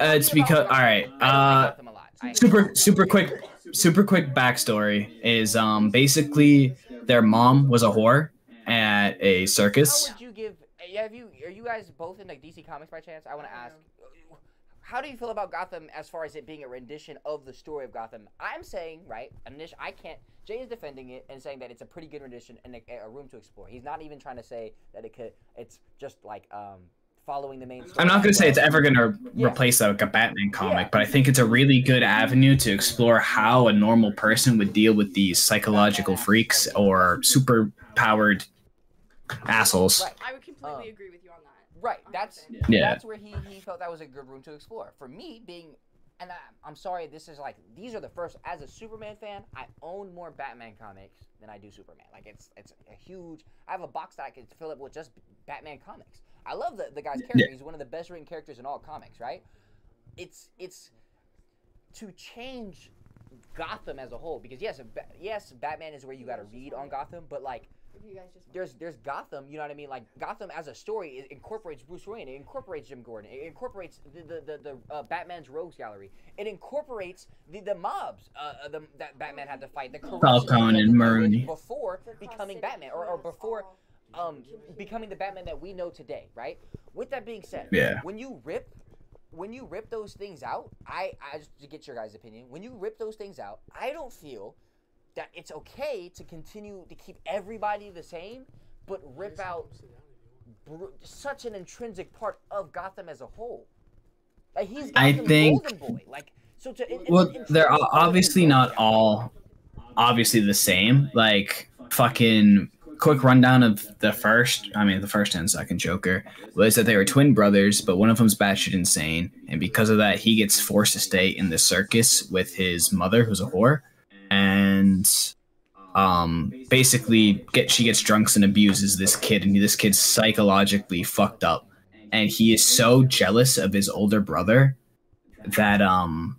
uh, it's because all right. I don't like Uh, Gotham a lot. I- super super quick super quick backstory is um basically their mom was a whore at a circus. How would you give? Have you? Are you guys both in like DC Comics by chance? I want to ask. How do you feel about Gotham as far as it being a rendition of the story of Gotham? I'm saying, right? Initial, I can't. Jay is defending it and saying that it's a pretty good rendition and a, a room to explore. He's not even trying to say that it could. It's just like um following the main. I'm not gonna say it's ever gonna Yeah. replace like a Batman comic, Yeah. but I think it's a really good avenue to explore how a normal person would deal with these psychological freaks or super powered assholes. Right. I would completely Um, agree with you on that. Right. That's Yeah. that's where he, he felt that was a good room to explore. For me, being and I, I'm sorry, this is like these are the first. As a Superman fan, I own more Batman comics than I do Superman. Like it's it's a huge. I have a box that I could fill up with just Batman comics. I love the the guy's character. He's one of the best written characters in all comics. Right. It's it's to change Gotham as a whole because yes, Ba- yes, Batman is where you got to read on Gotham, but like If you guys just there's there's Gotham, you know what I mean? Like Gotham as a story it incorporates Bruce Wayne, it incorporates Jim Gordon, it incorporates the the the, the uh, Batman's rogues gallery, it incorporates the the mobs uh, uh, the, that Batman had to fight, the corruption that he Falcone had and to deal with Maroni. before becoming Batman or, or before all um becoming the Batman that we know today, right? With that being said, Yeah. when you rip when you rip those things out, I, I just to get your guys' opinion, when you rip those things out, I don't feel that it's okay to continue to keep everybody the same, but rip out br- such an intrinsic part of Gotham as a whole. Like he's I think- boy. Like so to it- Well, they're intrinsic o- part of obviously not all obviously the same. Like fucking quick rundown of the first, I mean the first and second Joker was that they were twin brothers, but one of them's batshit insane, and because of that, he gets forced to stay in the circus with his mother, who's a whore, and um basically get she gets drunk and abuses this kid, and this kid's psychologically fucked up, and he is so jealous of his older brother that um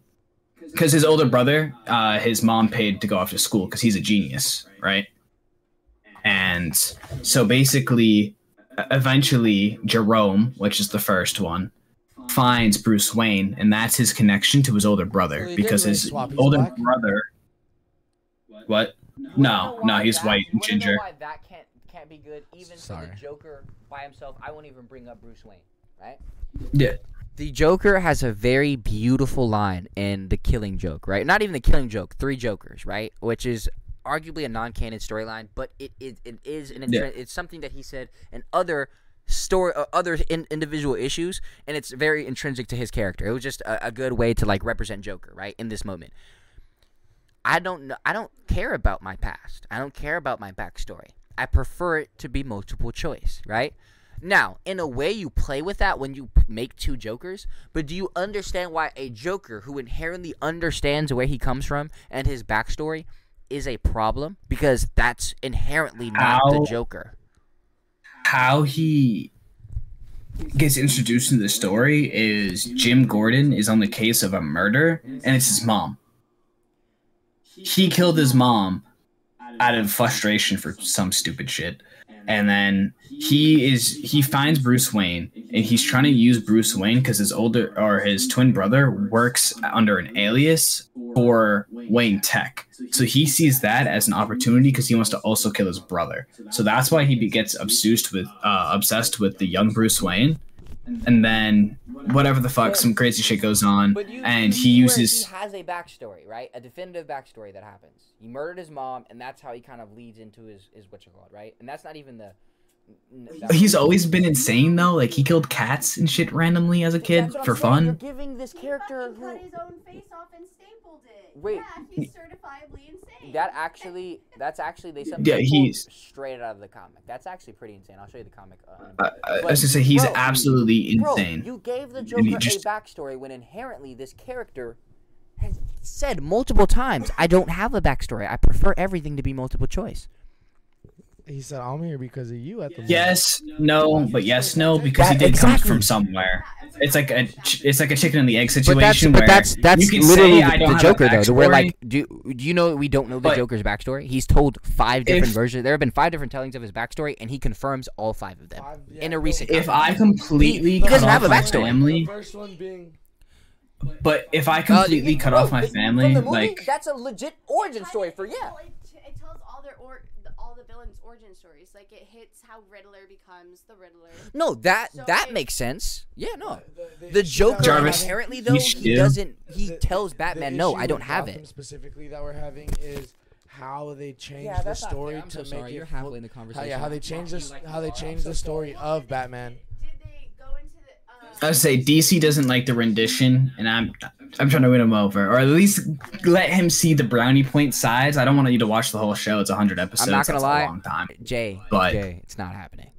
because his older brother, uh, his mom paid to go off to school because he's a genius, right? And so basically, eventually, Jerome, which is the first one, finds Bruce Wayne, and that's his connection to his older brother Wait, because did his they older black? brother. What? Wanna No, no, he's that- white and wanna know ginger. why that can't can't be good, even for Sorry. the Joker by himself. I won't even bring up Bruce Wayne, right? Yeah. The Joker has a very beautiful line in The Killing Joke, right? Not even The Killing Joke, Three Jokers, right? Which is arguably a non-canon storyline, but it, it, it is an Yeah. it's something that he said and other story uh, other in, individual issues and it's very intrinsic to his character. It was just a, a good way to like represent Joker, right? In this moment. I don't know I don't care about my past. I don't care about my backstory. I prefer it to be multiple choice, right? Now, in a way, you play with that when you p- make two Jokers, but do you understand why a Joker who inherently understands where he comes from and his backstory is a problem? Because that's inherently not the Joker. how he gets introduced into the story is Jim Gordon is on the case of a murder, and it's his mom. He killed his mom out of frustration for some stupid shit. And then he is he finds Bruce Wayne and he's trying to use Bruce Wayne because his older or his twin brother works under an alias for Wayne Tech. So he sees that as an opportunity because he wants to also kill his brother. So that's why he gets obsessed with uh, obsessed with the young Bruce Wayne. And then whatever the fuck, some crazy shit goes on, and he uses. he has a backstory, right? A definitive backstory that happens. He murdered his mom, and that's how he kind of leads into his his what you call it, right? And that's not even the. n- that's- He's always been insane though. Like he killed cats and shit randomly as a kid That's what I'm for saying, You're fun. giving this He character fucking cut his own face off and stapled it. Wait. Yeah, he's certifiably insane. that actually that's actually they some Yeah, he's- straight out of the comic. That's actually pretty insane. I'll show you the comic. Uh, in a I. I, I was gonna say he's bro, absolutely Bro, insane. you gave the And Joker just- a backstory when inherently this character has said multiple times, "I don't have a backstory. I prefer everything to be multiple choice." He said, "I'm here because of you." At the moment." Yes, no, but yes, no, because he did exactly. come from somewhere. It's like a it's like a chicken and the egg But that's situation but that's that's literally the, the Joker though. To where backstory, like do do you know we don't know the But- Joker's backstory? He's told five different If- versions. There have been five different tellings of his backstory, and he confirms all five of them Five- yeah, in a recent. if. I completely He cut doesn't off have a my backstory. family, first one being but if I Uh, completely cut bro, off my family, movie, like that's a legit origin story for yeah. Well, it, it tells all their or the, all the villains' origin stories. Like it hits how Riddler becomes the Riddler. No, that So that it- makes sense. Yeah, no. the, The Joker Jarvis, inherently though you he should- doesn't. He the- tells the Batman, "No, I don't have Gotham it." Specifically, that we're having is how they change Yeah, the that's not story fair. I'm to so make sorry. it You're halfway in the How, conversation. yeah, how they change this, how they change the story of Batman. Did they go into the? I would say DC doesn't like the rendition, and I'm I'm trying to win him over, or at least let him see the brownie point size. I don't want you to watch the whole show; it's hundred episodes. I'm not gonna That's lie, a long time. Jay. But- Jay, it's not happening.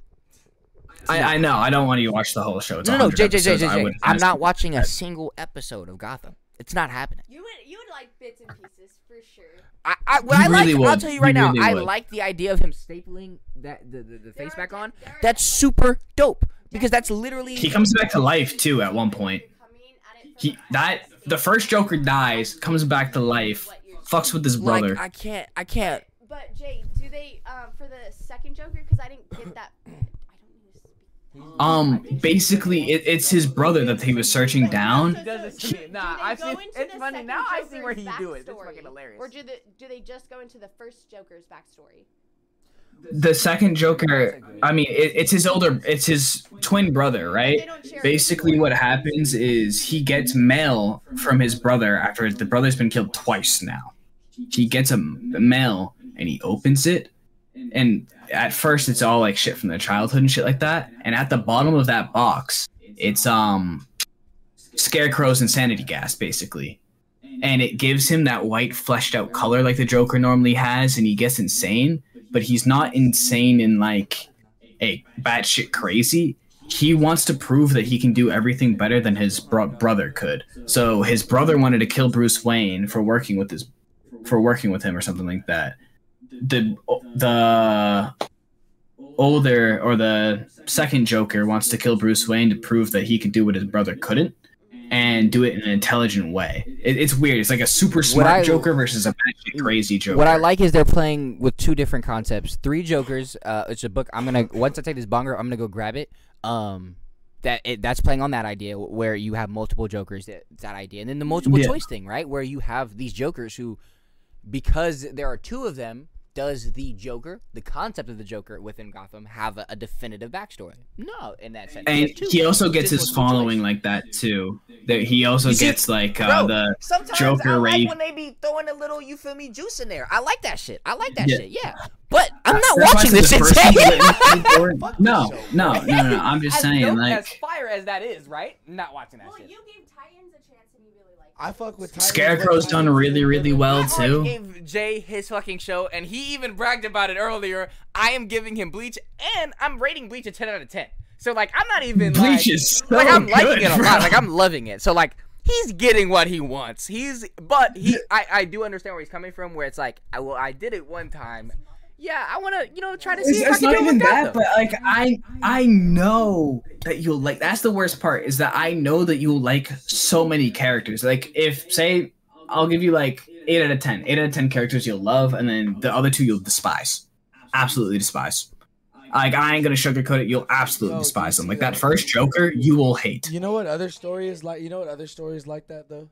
I, I know. I don't want you to watch the whole show. It's No, no, 100 Jay, Jay, Jay, episodes. Jay, I Jay. would I'm not you watching a single episode of Gotham. It's not happening. you would you would like bits and pieces for sure. I, I, what He I like, really I'll tell you He right now, really I would. like the idea of him stapling that the, the, the face are back on. That's super dope because that's literally. He comes back to life too at one point. Coming at it from He that the first Joker dies, comes back to life, fucks with his brother. like I can't, I can't. But Jay, do they um for the second Joker? Because I didn't get that. I don't need to. Um, basically, it, it's his brother that he was searching down. So- so- so do they go into the second Joker's backstory? Or do the do they just go into the first Joker's backstory? The second Joker, I mean, it, it's his older, it's his twin brother, right? Basically, what happens is he gets mail from his brother after the brother's been killed twice now. He gets a mail and he opens it, and at first it's all like shit from their childhood and shit like that. And at the bottom of that box, it's um, Scarecrow's insanity gas, basically. And it gives him that white fleshed out color like the Joker normally has, and he gets insane. But he's not insane in like a batshit crazy. He wants to prove that he can do everything better than his bro- brother could. So his brother wanted to kill Bruce Wayne for working with his for working with him or something like that. The the older or the second Joker wants to kill Bruce Wayne to prove that he can do what his brother couldn't and do it in an intelligent way. It, it's weird. It's like a super smart I- Joker versus a crazy Joker. What I like is they're playing with two different concepts. Three Jokers. Uh, it's a book. I'm gonna once I take this bonger, I'm gonna go grab it. Um, that it, that's playing on that idea where you have multiple Jokers. That, that idea, and then the multiple Yeah. choice thing, right? Where you have these Jokers who, because there are two of them, does the Joker, the concept of the Joker within Gotham, have a, a definitive backstory? No, in that sense. and There's he also gets his following like that too. That he also see- gets like uh, Bro, the Sometimes Joker I like rave- when they be throwing a little, you feel me, juice in there. I like that shit. I like that Yeah. shit. Yeah, but I'm not That's watching this shit. first Jay. one that went forward- no, no, no, no, no. I'm just As saying, like, as fire as that is, right? Not watching that Well, shit. you gave Titans a chance and you really liked I fuck with Tyler. Scarecrow's done really, really well I too. gave Jay his fucking show, and he even bragged about it earlier. I am giving him Bleach, and I'm rating Bleach a 10 out of 10. So like, I'm not even Bleach like, is so like I'm liking good, it a bro. lot. Like I'm loving it. So like, he's getting what he wants. He's, but he, I, I do understand where he's coming from. Where it's like, I well, I did it one time. Yeah, I want to, you know, try to see It's, if I it's can not do it even with that, them. but like I I know that you'll like. That's the worst part is that I know that you'll like so many characters. Like if say I'll give you like eight out of ten. Eight out of ten characters you'll love, and then the other two you'll despise. Absolutely despise. Like I ain't gonna sugarcoat it. You'll absolutely Yo, despise them. Like that? that first Joker, you will hate. You know what other story is like? You know what other stories like that though?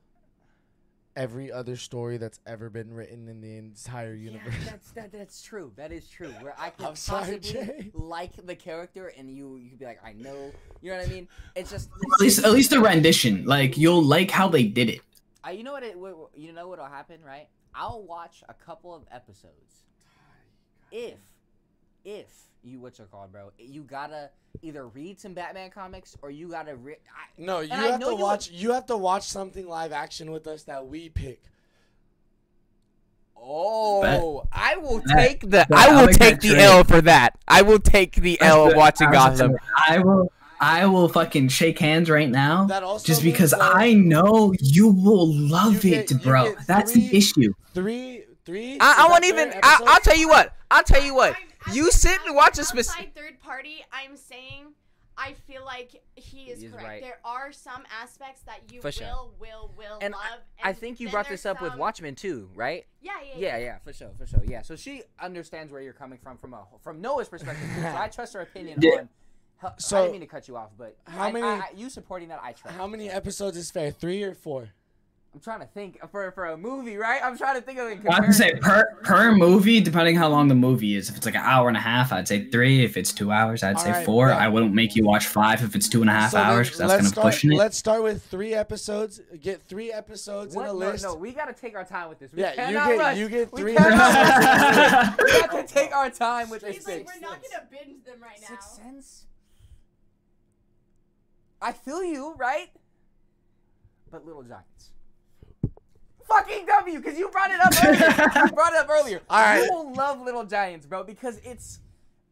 Every other story that's ever been written in the entire universe. that's that, that's true. That is true. Where I could I'm sorry, possibly Jay. like the character, and you you could be like, I know. You know what I mean? It's just At least at least the rendition. Like you'll like how they did it. I, you know what it what, what- you know what'll happen, right? I'll watch a couple of episodes. If if you what's it called, bro? You gotta either read some Batman comics or you gotta re- I, No, you have to you- watch. You have to watch something live action with us that we pick. Oh, I will Bet. take the I I'll take the. L for that. I will take the L of watching Gotham. I will I will fucking shake hands right now. Just because I know you will love You it, get- you bro. That's three- the issue. three, three. I, I won't even. I, I'll tell you what. I'll tell you what. I'm- as You sit and watch a an specific. outside third party. I'm saying I feel like he is He is correct. right. There are some aspects that you For will, sure. will, will And love. I and think you then brought there's this up with some- Watchmen too, right? Yeah, yeah, yeah. Yeah, yeah, for sure, for sure. Yeah, so she understands where you're coming from from a from Noah's perspective. too, so I trust her opinion Yeah. on. Her, I didn't mean to cut you off, but how I- many- I, I, you supporting that? I trust. How many episodes is fair? Three or four? I'm trying to think for for a movie, right? I'm trying to think of it. in I have to say per per movie, depending how long the movie is. If it's like an hour and a half, I'd say three. If it's two hours, I'd say Alright, four. bet. I wouldn't make you watch five if it's two and a half So then hours. 'cause that's let's kind of start, pushing it. Let's start with three episodes. Get three episodes What? in a list. no, we gotta take our time with this. We Yeah, you cannot get- rush. you get We three cannot episodes. rush. we have to take our time with this He's like, thing. we're not gonna binge them right now. Sixth Sense. I feel you, right? But Little Giants. Fucking W, because you brought it up earlier. you brought it up earlier. All right. You will love Little Giants, bro, because it's,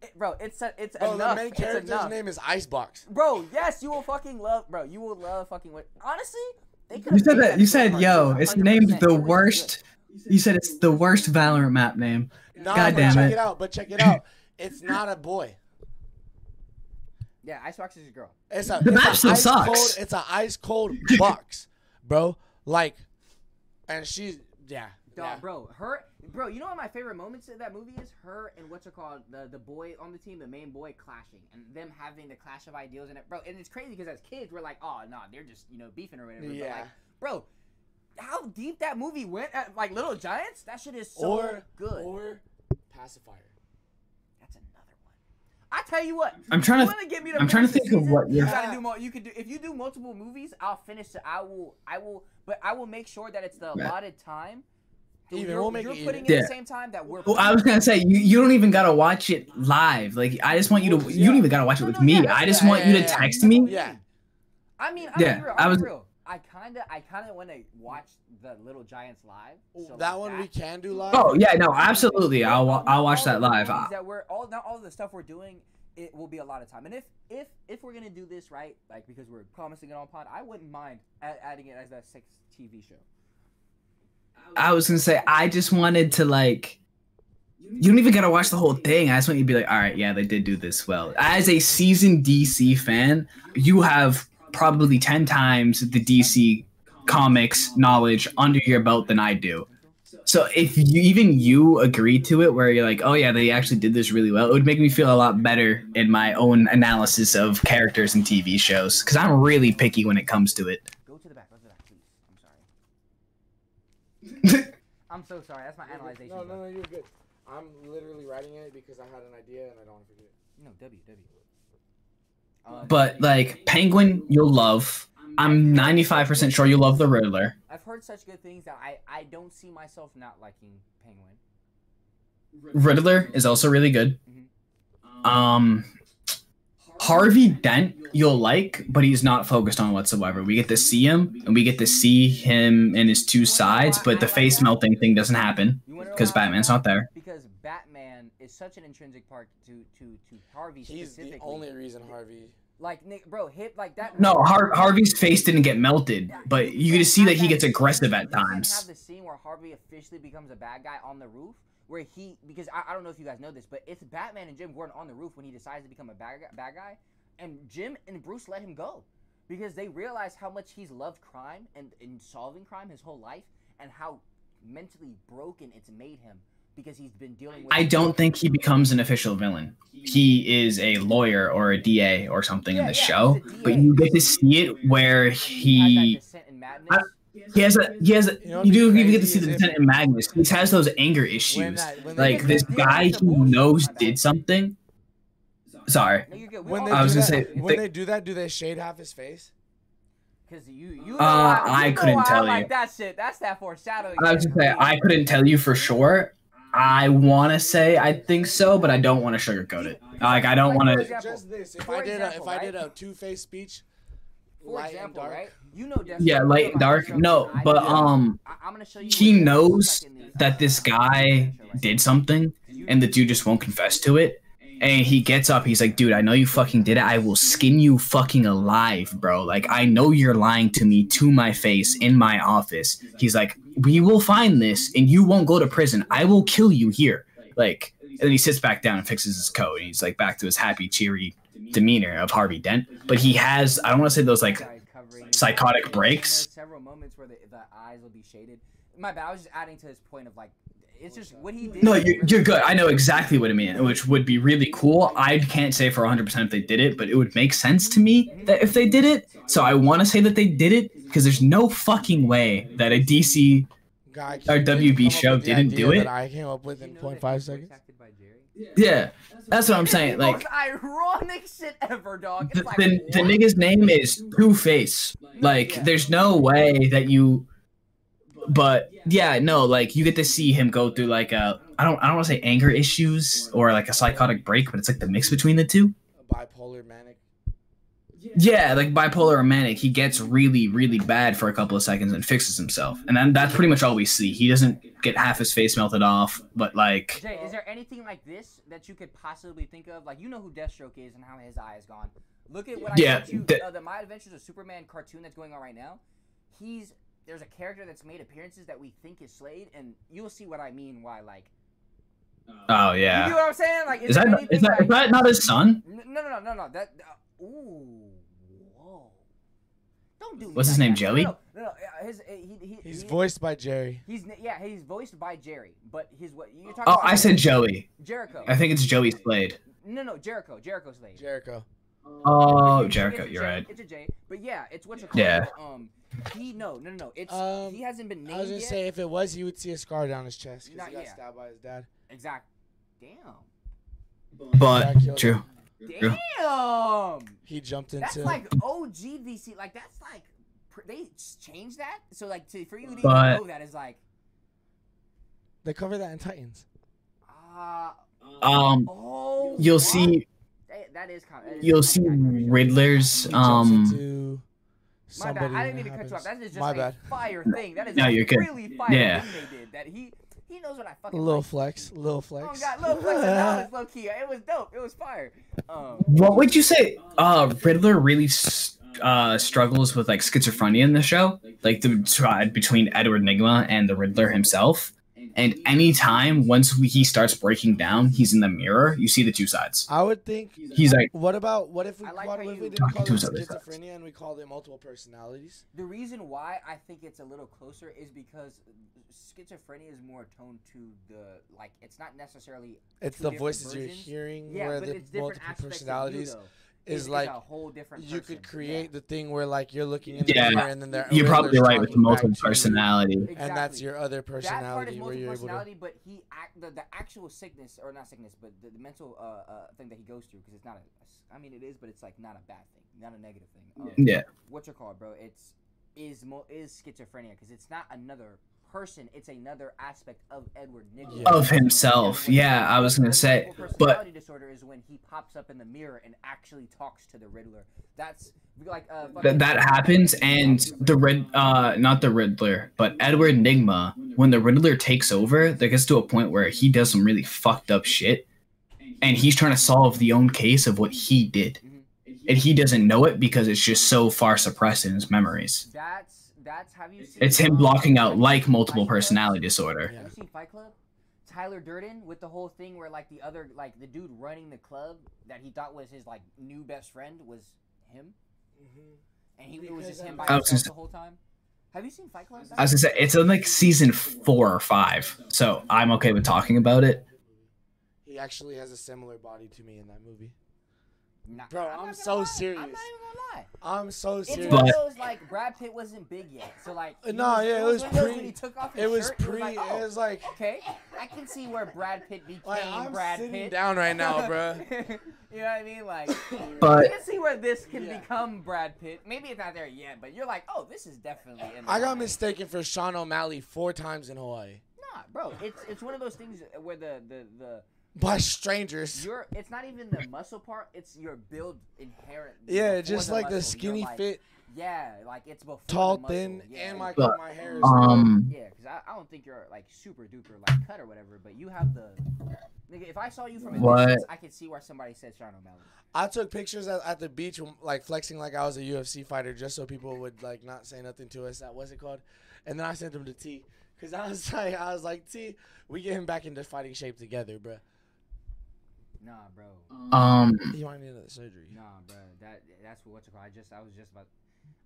it, bro, it's a, it's Bro, enough. the main character's name is Icebox. Bro, yes, you will fucking love, bro. You will love fucking. What? Honestly, they could. You said that. You said, "Yo, it's named the worst." You said it's the worst Valorant map name. Nah, God but damn check it. it out. But check it out. It's not a boy. Yeah, Icebox is a girl. It's a The it's map a still sucks. Cold, it's a ice cold box, bro. Like, and she's yeah, Dog, yeah. bro, her, bro. You know what my favorite moments of that movie is? Her and what's it called? The the boy on the team, the main boy, clashing and them having the clash of ideals in it, bro. And it's crazy because as kids, we're like, oh no, they're just you know beefing or whatever. But Yeah. like, bro, how deep that movie went at like Little Giants? That shit is so or good. or pacifier. That's another one. I tell you what. I'm trying to you wanna get me to I'm trying to finish the think of what You you're- gotta do more. You could do if you do multiple movies. I'll finish it. I will. I will. But I will make sure that it's the Yeah. allotted time. Even, you're, we'll make you're it putting even. in Yeah. the same time that we're. Well, I was gonna say you, you don't even gotta watch it live. Like I just want you to. You don't even gotta watch it with no, me. yeah, I just right. want you to Yeah, yeah, yeah. text me. Yeah. I mean, I'm Yeah, real. I I'm was- real. I kinda, I kinda want to watch the Little Giants live. so that like one we can do live. Oh yeah, no, absolutely. I'll wa- Not I'll watch all that live. movies uh, That we're all not all the stuff we're doing. It will be a lot of time, and if if if we're gonna do this right, like because we're promising it on pod, I wouldn't mind adding it as a sixth TV show. I was gonna say I just wanted to like. You don't even gotta watch the whole thing. I just want you to be like, all right, yeah, they did do this well. As a seasoned DC fan, you have probably ten times the DC comics knowledge under your belt than I do. So if you even you agree to it, where you're like, oh yeah, they actually did this really well, it would make me feel a lot better in my own analysis of characters and TV shows because I'm really picky when it comes to it. Go to the back. Go to the back, please. I'm sorry. I'm so sorry. That's my analyzation. No, no, no, you're good. I'm literally writing it because I had an idea and I don't want to forget. it. No, W W. Um, But like Penguin, you'll love. I'm 95% sure you'll love the Riddler. I've heard such good things that I I don't see myself not liking Penguin. Riddler is also really good. Um, Harvey Dent you'll like, but he's not focused on whatsoever. We get to see him, and we get to see him in his two sides, but the face melting thing doesn't happen You wanna know because Batman's not there. Because is such an intrinsic part to to to Harvey He's specifically. the only reason Harvey. like Nick, bro, hit like that. No, Har- Harvey's face didn't get melted, but you can see that he gets aggressive at You can't have times. the scene where Harvey officially becomes a bad guy on the roof, where he because I, I don't know if you guys know this, but it's Batman and Jim Gordon on the roof when he decides to become a bad guy, bad guy, and Jim and Bruce let him go because they realize how much he's loved crime and, and solving crime his whole life, and how mentally broken it's made him because he's been dealing with. I don't think he becomes an official villain. He is a lawyer or a DA or something in the yeah, show, but you get to see it where he descent he has a he has a, You know, you do even get to see the is if- Lieutenant Magnus. He has those anger When issues. that, when Like this guy who knows did something. Sorry. No, you're good. We When they I was do gonna that, say, when the- they do that, do they shade half his face? Because you, you know Uh, why- I you know couldn't why tell like you. that shit. That's that foreshadowing. I was shit gonna say. I couldn't tell you for sure. I want to say I think so, but I don't want to sugarcoat it. Like I don't want to. Just this. If for I did a, if I did right? a two face speech, For light and example, dark. right? You know Deathstroke. Yeah, light and dark. No, but um, I, I'm gonna show you. he knows looks like in the- that this guy did something, and the dude just won't confess to it. And he gets up. He's like, "Dude, I know you fucking did it. I will skin you fucking alive, bro. Like, I know you're lying to me to my face in my office." He's like, "We will find this, and you won't go to prison. I will kill you here." Like, and then he sits back down and fixes his coat, and he's like back to his happy, cheery demeanor of Harvey Dent. But he has, I don't want to say those like psychotic breaks. Several moments where the, eyes will be shaded. My bad. I was just adding to his point of like, it's just what he did. No, you're, really- you're good. I know exactly what I mean, which would be really cool. I can't say for 100% if they did it, but it would make sense to me that if they did it. So I want to say that they did it because there's no fucking way that a DC. guy Our WB show didn't do it? I came up with in you know 0.5 seconds. acted? Yeah, that's what I'm saying. Like, ironic shit ever, dog. the, like, the, the nigga's name is Two Face. Like, Yeah. there's no way that you. But yeah, no, like you get to see him go through like a I don't I don't want to say anger issues or like a psychotic break, but it's like the mix between the two. Bipolar manic. Yeah, like bipolar or manic, he gets really, really bad for a couple of seconds and fixes himself, and then that's pretty much all we see. He doesn't get half his face melted off, but like, Jay, is there anything like this that you could possibly think of? Like, you know who Deathstroke is and how his eye is gone. Look at what I Yeah, sent you. the- uh, the My Adventures of Superman cartoon that's going on right now. He's there's a character that's made appearances that we think is Slade, and you'll see what I mean. Why, like, oh yeah. you know what I'm saying? Like, is there that that, like, is that not his son? No, no, no, no, no. That. Uh, ooh, whoa. Don't do. What's his name, that. Joey? No, no, no. uh, His, uh, he, he, He's he- voiced by Jerry. He's yeah, he's voiced by Jerry, but his what you're talking about. Oh, about? I said Joey. Jericho. I think it's Joey Slade. No, no, Jericho. Jericho Slade. Jericho. Oh, It's- it's Jericho, you're J, right. It's a J, but yeah, it's what you call Yeah. Um, he no, no, no, no. It's Um, he hasn't been named I was gonna yet. say if it was, you would see a scar down his chest because Not he got yet. stabbed by his dad. exact. Damn. But true. Damn. He jumped into. That's like OG DC. Like that's like they changed that. So like to, for you to even know that is like they cover that in Titans. ah. Um, oh. you'll what? see That- that is kind. That is you'll kinda see. Riddler's um. My somebody. bad. I didn't and mean it to cut you off. That is just My a bad. fire thing. That is No, a you're good. really fire Yeah. thing they did. That he he knows what I A fucking little like. flex, little Oh flex. god, little flex and low key. It was dope. It was fire. Um, What would you say? Uh, Riddler really uh struggles with like schizophrenia in the show, like the triad between Edward Nygma and the Riddler himself. And anytime once we, he starts breaking down, he's in the mirror. You see the two sides. I would think. He's like, What about what if we I like what if we didn't Talking call to it his other sides. schizophrenia and we called it multiple personalities? the reason why I think it's a little closer is because schizophrenia is more toned to the like. It's not necessarily It's the different voices you're hearing yeah, where but the it's different multiple personalities of you, though. Is like a whole different. you could create Yeah. the thing where like you're looking in the Yeah, mirror and then they're you're probably Riddler's right with the multiple to you, personality. and that's your other personality. that part is personality where multiple you're able to. personality, but he act the, the actual sickness or not sickness, but the, the mental uh, uh thing that he goes through because it's not a. I mean, it is, but it's like not a bad thing, not a negative thing. Um, Yeah. What's it called, bro? It's is mo- is schizophrenia because it's not another person, it's another aspect of Edward. Yeah. Of himself. Yeah, I was gonna say, but- personality disorder is when he pops up in the mirror and actually talks to the Riddler. That's like uh, That that happens, and the Rid, uh, not the Riddler, but Edward Nygma. When the Riddler takes over, there gets to a point where he does some really fucked up shit, and he's trying to solve the own case of what he did, and he doesn't know it because it's just so far suppressed in his memories. That's that's have you seen? It's him blocking out like multiple personality disorder. Have you seen Fight Club? Tyler Durden with the whole thing where like the other like the dude running the club that he thought was his like new best friend was him, mm-hmm. and he it was just him by I himself just- the whole time. Have you seen Fight Club? I was gonna say it's in like season four or five, so I'm okay with talking about it. He actually has a similar body to me in that movie. Nah, Bro, not I'm gonna so lie. serious. I'm not even gonna lie. I'm so It's serious. one of those like Brad Pitt wasn't big yet, so like uh, he No, yeah, it was one of those pre- when he took off his it was shirt, pre. like, It oh, was like, okay, I can see where Brad Pitt became like I'm Brad sitting Pitt. down right now, bro. you know what I mean? Like, But- I can see where this can Yeah. become Brad Pitt. Maybe it's not there yet, but you're like, oh, this is definitely. In I got mistaken for Sean O'Malley four times in Hawaii Nah, bro, it's it's one of those things where the the the by strangers. your it's not even the muscle part; it's your build inherent. Yeah, before just like the muscle. You're skinny like- fit, Yeah, like it's before tall, muscle. thin, Yeah. and my But, my hair is. Um, Yeah, because I, I don't think you're like super duper like cut or whatever, but you have the. Nigga, if I saw you from a What? distance, I could see where somebody said Sean O'Malley. I took pictures at, at the beach, like flexing like I was a UFC fighter, just so people would like not say nothing to us. That was it called? And then I sent them to T, cause I was like, I was like, T, we get him back into fighting shape together, bro. Nah, bro. um, He might need another surgery. Nah, bro. That that's what what's it called. I just I was just about.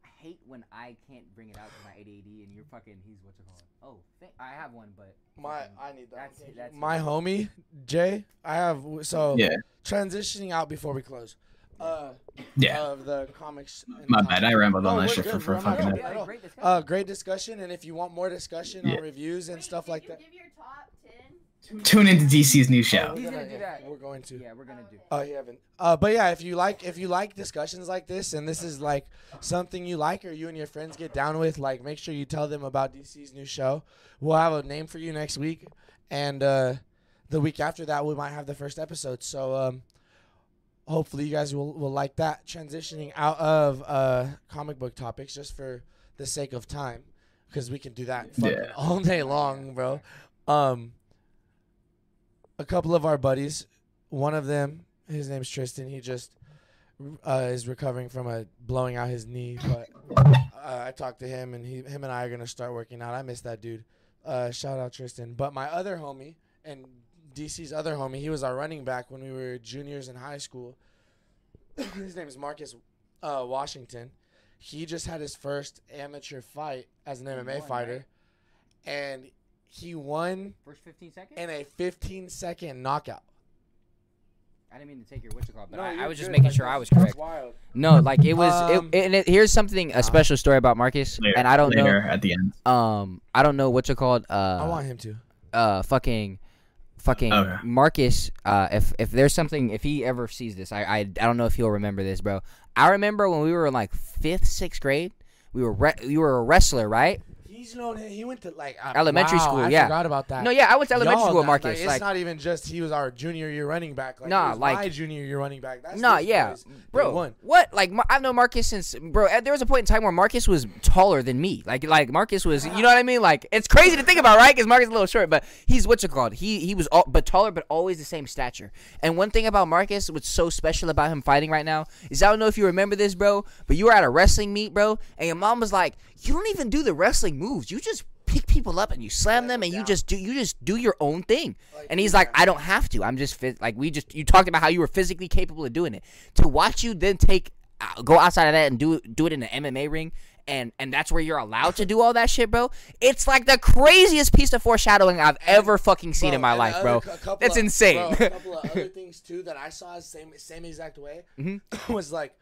I hate when I can't bring it out to my ADD and you're fucking. He's what's it called? Oh, th- I have one, but My, fucking- I need that. That's that's my homie Jay. I have so Yeah. transitioning out before we close. Uh, yeah. of the comics. My comic- bad, I rambled on No, that shit for, good, for bro. Fucking. gonna- Yeah, at all. great discussion. Uh, great discussion, and if you want more discussion Yeah. on reviews and stuff like that, Give your top ten. Tune into DC's new Oh, show. we're gonna, gonna do that. We're going to. yeah, we're gonna do. Oh, you haven't. Uh, but yeah, if you like, if you like discussions like this, and this is like something you like, or you and your friends get down with, like make sure you tell them about DC's new show. We'll have a name for you next week, and uh, the week after that, we might have the first episode. So um, hopefully, you guys will will like that. Transitioning out of uh, comic book topics, just for the sake of time, because we can do that Yeah. all day long, bro. Um, a couple of our buddies, one of them, his name's Tristan. He just uh, is recovering from a blowing out his knee, but uh, I talked to him, and he, him and I are gonna start working out. I miss that dude. Uh, shout out Tristan. But my other homie and DC's other homie, he was our running back when we were juniors in high school. his name is Marcus uh, Washington. He just had his first amateur fight as an MMA fighter, and he won First 15 seconds. in a 15 second knockout. I didn't mean to take your what's it called, but No, I, I you're was just making Like, sure I was correct. wild. No, like it was. Um, it, and it, here's something a special story about Marcus, Later, and I don't later at the end. Um, I don't know what you called. Uh, I want him to. uh fucking fucking Okay. Marcus uh if if there's something if he ever sees this I, I I don't know if he'll remember this bro I remember when we were in like 5th 6th grade we were re- you were a wrestler right He's known. He went to like uh, Elementary wow, school, I yeah. forgot about that. no yeah I went to elementary Y'all, school that- Marcus Like, it's like, not even just he was our junior year running back. Like, Nah, like- my junior year running back. That's Nah, yeah, bro. What? Like I've known Marcus since, bro. There was a point in time where Marcus was taller than me. Like, like Marcus was, you know what I mean? Like, it's crazy to think about, right? Because Marcus is a little short, but he's what you called. He he was all, but taller, but always the same stature. And one thing about Marcus, what's so special about him fighting right now, is I don't know if you remember this, bro, but you were at a wrestling meet, bro, and your mom was like, "You don't even do the wrestling moves. You just." pick people up and you slam them and you just do you just do your own thing and he's like i don't have to i'm just fit like we just you talked about how you were physically capable of doing it to watch you then take uh, go outside of that and do do it in an mma ring and and that's where you're allowed to do all that shit bro it's like the craziest piece of foreshadowing i've ever fucking seen Bro, in my life other- bro that's of- insane Bro, a couple of other things too that I saw the same same exact way Mm-hmm. was like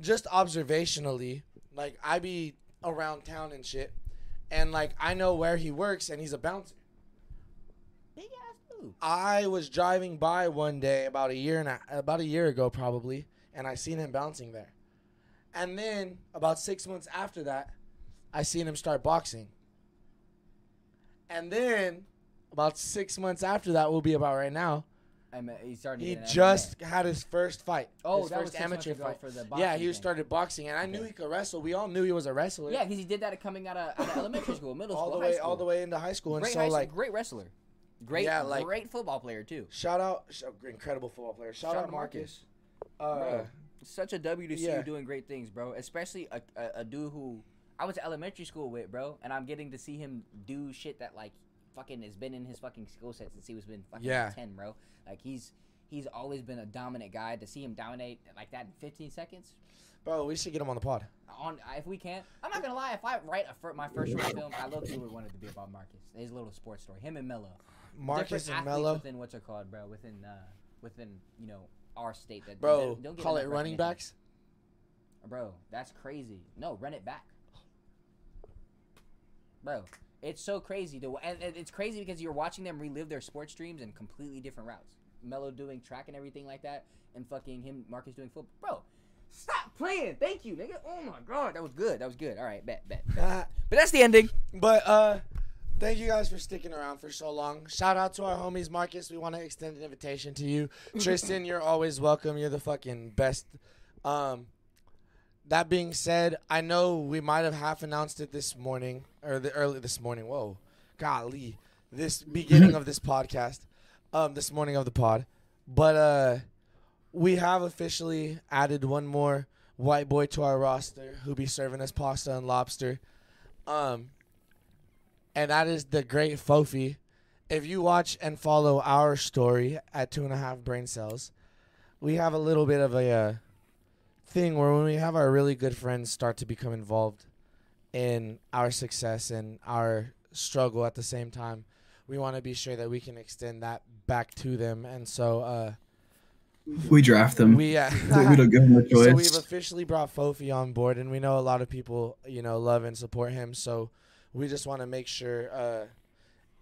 just observationally. Like I be around town and shit, and like I know where he works, and he's a bouncer. Big ass dude. I was driving by one day about a year and a, about a year ago probably, and I seen him bouncing there. And then about six months after that, I seen him start boxing. And then about six months after that will be about right now. He started. He in MMA. just had his first fight. Oh, his that was first months amateur fight. for the boxing yeah, he thing. started boxing, and I knew he could wrestle. We all knew he was a wrestler. Yeah, because he did that coming out of, out of elementary school, middle all school, the way, school. all the way into high school, and Great, so high, like, great wrestler, great, Yeah, like- great football player too. shout out, sh- incredible football player. Shout, Shout out Marcus. Marcus. Uh, Bro, such a W to see yeah. you doing great things, bro. Especially a, a, a dude who I went to elementary school with, bro, and I'm getting to see him do shit that like fucking has been in his fucking skill set since he was been fucking Yeah. ten, bro. Like he's he's always been a dominant guy. To see him dominate like that in 15 seconds, bro, we should get him on the pod. on if we can't, I'm not gonna lie. If I write a my first short film, I low key would want it to be about Marcus. His little sports story, him and Mello. Marcus Different and Mello, within what's it called, bro? Within uh within you know our state that bro, don't- don't get call it running backs. Bro, that's crazy. No, run it back. Bro, it's so crazy. To, and, it's crazy because you're watching them relive their sports dreams in completely different routes. Mello doing track and everything like that, and fucking him, Marcus doing football. Bro, stop playing. Thank you, nigga. Oh my god, that was good. That was good. All right, bet, bet. bet. But that's the ending. But uh thank you guys for sticking around for so long. Shout out to our homies Marcus. We want to extend an invitation to you. Tristan, you're always welcome. You're the fucking best. Um that being said, I know we might have half announced it this morning or the early this morning. Whoa. Golly. This beginning of this podcast. Um this morning of the pod. But uh we have officially added one more white boy to our roster who be serving us pasta and lobster. Um, and that is the great Fofi. If you watch and follow our story at two and a half brain cells, we have a little bit of a uh, thing where when we have our really good friends start to become involved in our success and our struggle at the same time, we want to be sure that we can extend that back to them. And so, uh, We draft them. we uh, we don't give them a so we've officially brought Fofi on board, and we know a lot of people, you know, love and support him. So we just want to make sure uh,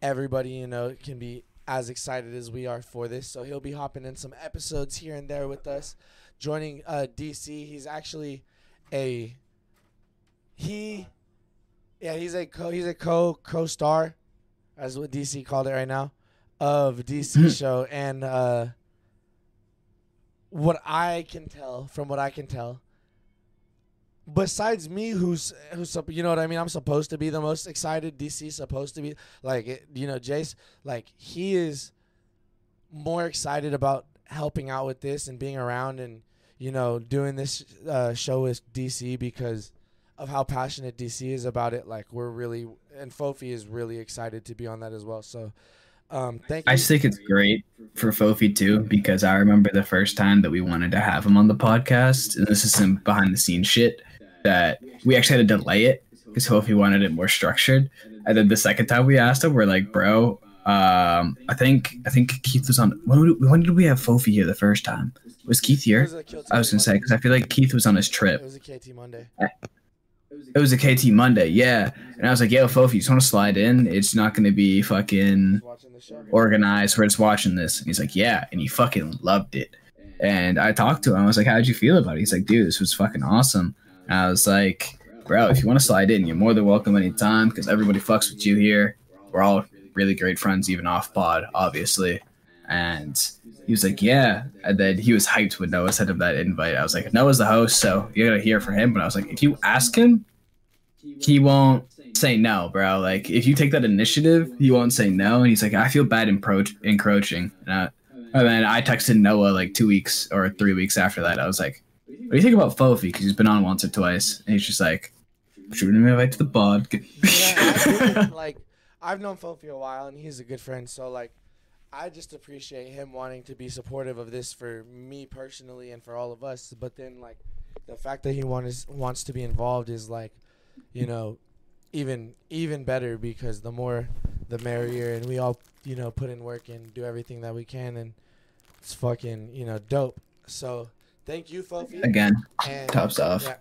everybody, you know, can be as excited as we are for this. So he'll be hopping in some episodes here and there with us, joining uh, DC. He's actually a he, yeah, he's a co he's a co co star, as what DC called it right now, of DC show and. uh what I can tell, from what I can tell, besides me, who's who's you know what I mean? I'm supposed to be the most excited. DC supposed to be like you know, Jace, like he is more excited about helping out with this and being around and you know doing this uh, show with DC because of how passionate DC is about it. Like we're really and Fofi is really excited to be on that as well. So. Um, thank you. I just think it's great for Fofi too because I remember the first time that we wanted to have him on the podcast, and this is some behind the scenes shit that we actually had to delay it because Fofi wanted it more structured. And then the second time we asked him, we're like, bro, um, I think I think Keith was on. When, when did we have Fofi here the first time? Was Keith here? was I was gonna say because I feel like Keith was on his trip. It was a KT Monday. It was a KT Monday, yeah. And I was like, yo, Fofi, you just want to slide in? It's not gonna be fucking Watching the show. organized. We're just watching this. And he's like, yeah. And he fucking loved it. And I talked to him. I was like, how'd you feel about it? He's like, dude, this was fucking awesome. And I was like, bro, if you want to slide in, you're more than welcome anytime because everybody fucks with you here. We're all really great friends, even off pod, obviously. And he was like, yeah. And then he was hyped when Noah sent him that invite. I was like, Noah's the host, so you gotta hear from him. But I was like, if you ask him, he won't say no, bro. Like if you take that initiative, he won't say no. And he's like, I feel bad encroach- encroaching. And, I, and then I texted Noah like two weeks or three weeks after that. I was like, What do you think about Fofi? Because he's been on once or twice, and he's just like, shooting me invite to the pod. yeah, like I've known Fofi a while, and he's a good friend. So like, I just appreciate him wanting to be supportive of this for me personally and for all of us. But then like, the fact that he wants wants to be involved is like, you know, even even better because the more, the merrier, and we all you know put in work and do everything that we can, and it's fucking you know dope. So thank you, Fofi. Again, And, tops off. yeah.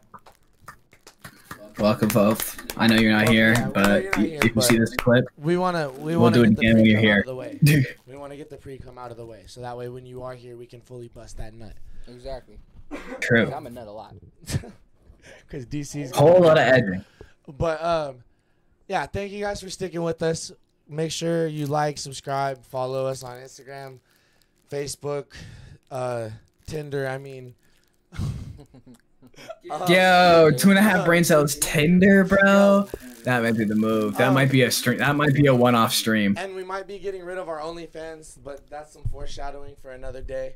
Welcome, both. I know you're not Well, here, yeah, but you're not if here, you see this clip, We wanna we We'll wanna do it again when you're here. out of the way. We want to get the pre come out of the way, so that way when you are here, we can fully bust that nut. Exactly. true. I'm a nut a lot. Because DC's a Whole lot of edging. But um, yeah, thank you guys for sticking with us. make sure you like, subscribe, follow us on Instagram, Facebook, uh, Tinder. I mean, Yo, two and a half brain cells Tinder, bro. That might be the move. That might be a stream. That might be a one-off stream. and we might be getting rid of our OnlyFans, but that's some foreshadowing for another day.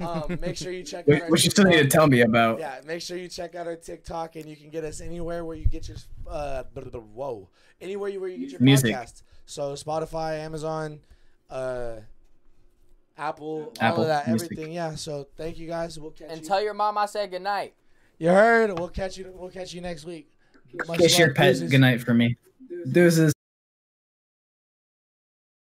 Um, make sure you check out Which you still need to tell me about. Yeah, make sure you check out our TikTok, and you can get us anywhere where you get your uh, blah, blah, blah, whoa, anywhere you where you get your Music. podcast. So Spotify, Amazon, uh, Apple, all Apple of that, Music. everything. Yeah. So thank you guys. We'll catch And you. tell your mom I said goodnight. You heard. We'll catch you. We'll catch you next week. Much Kiss your pet Deuces. goodnight for me. Deuces.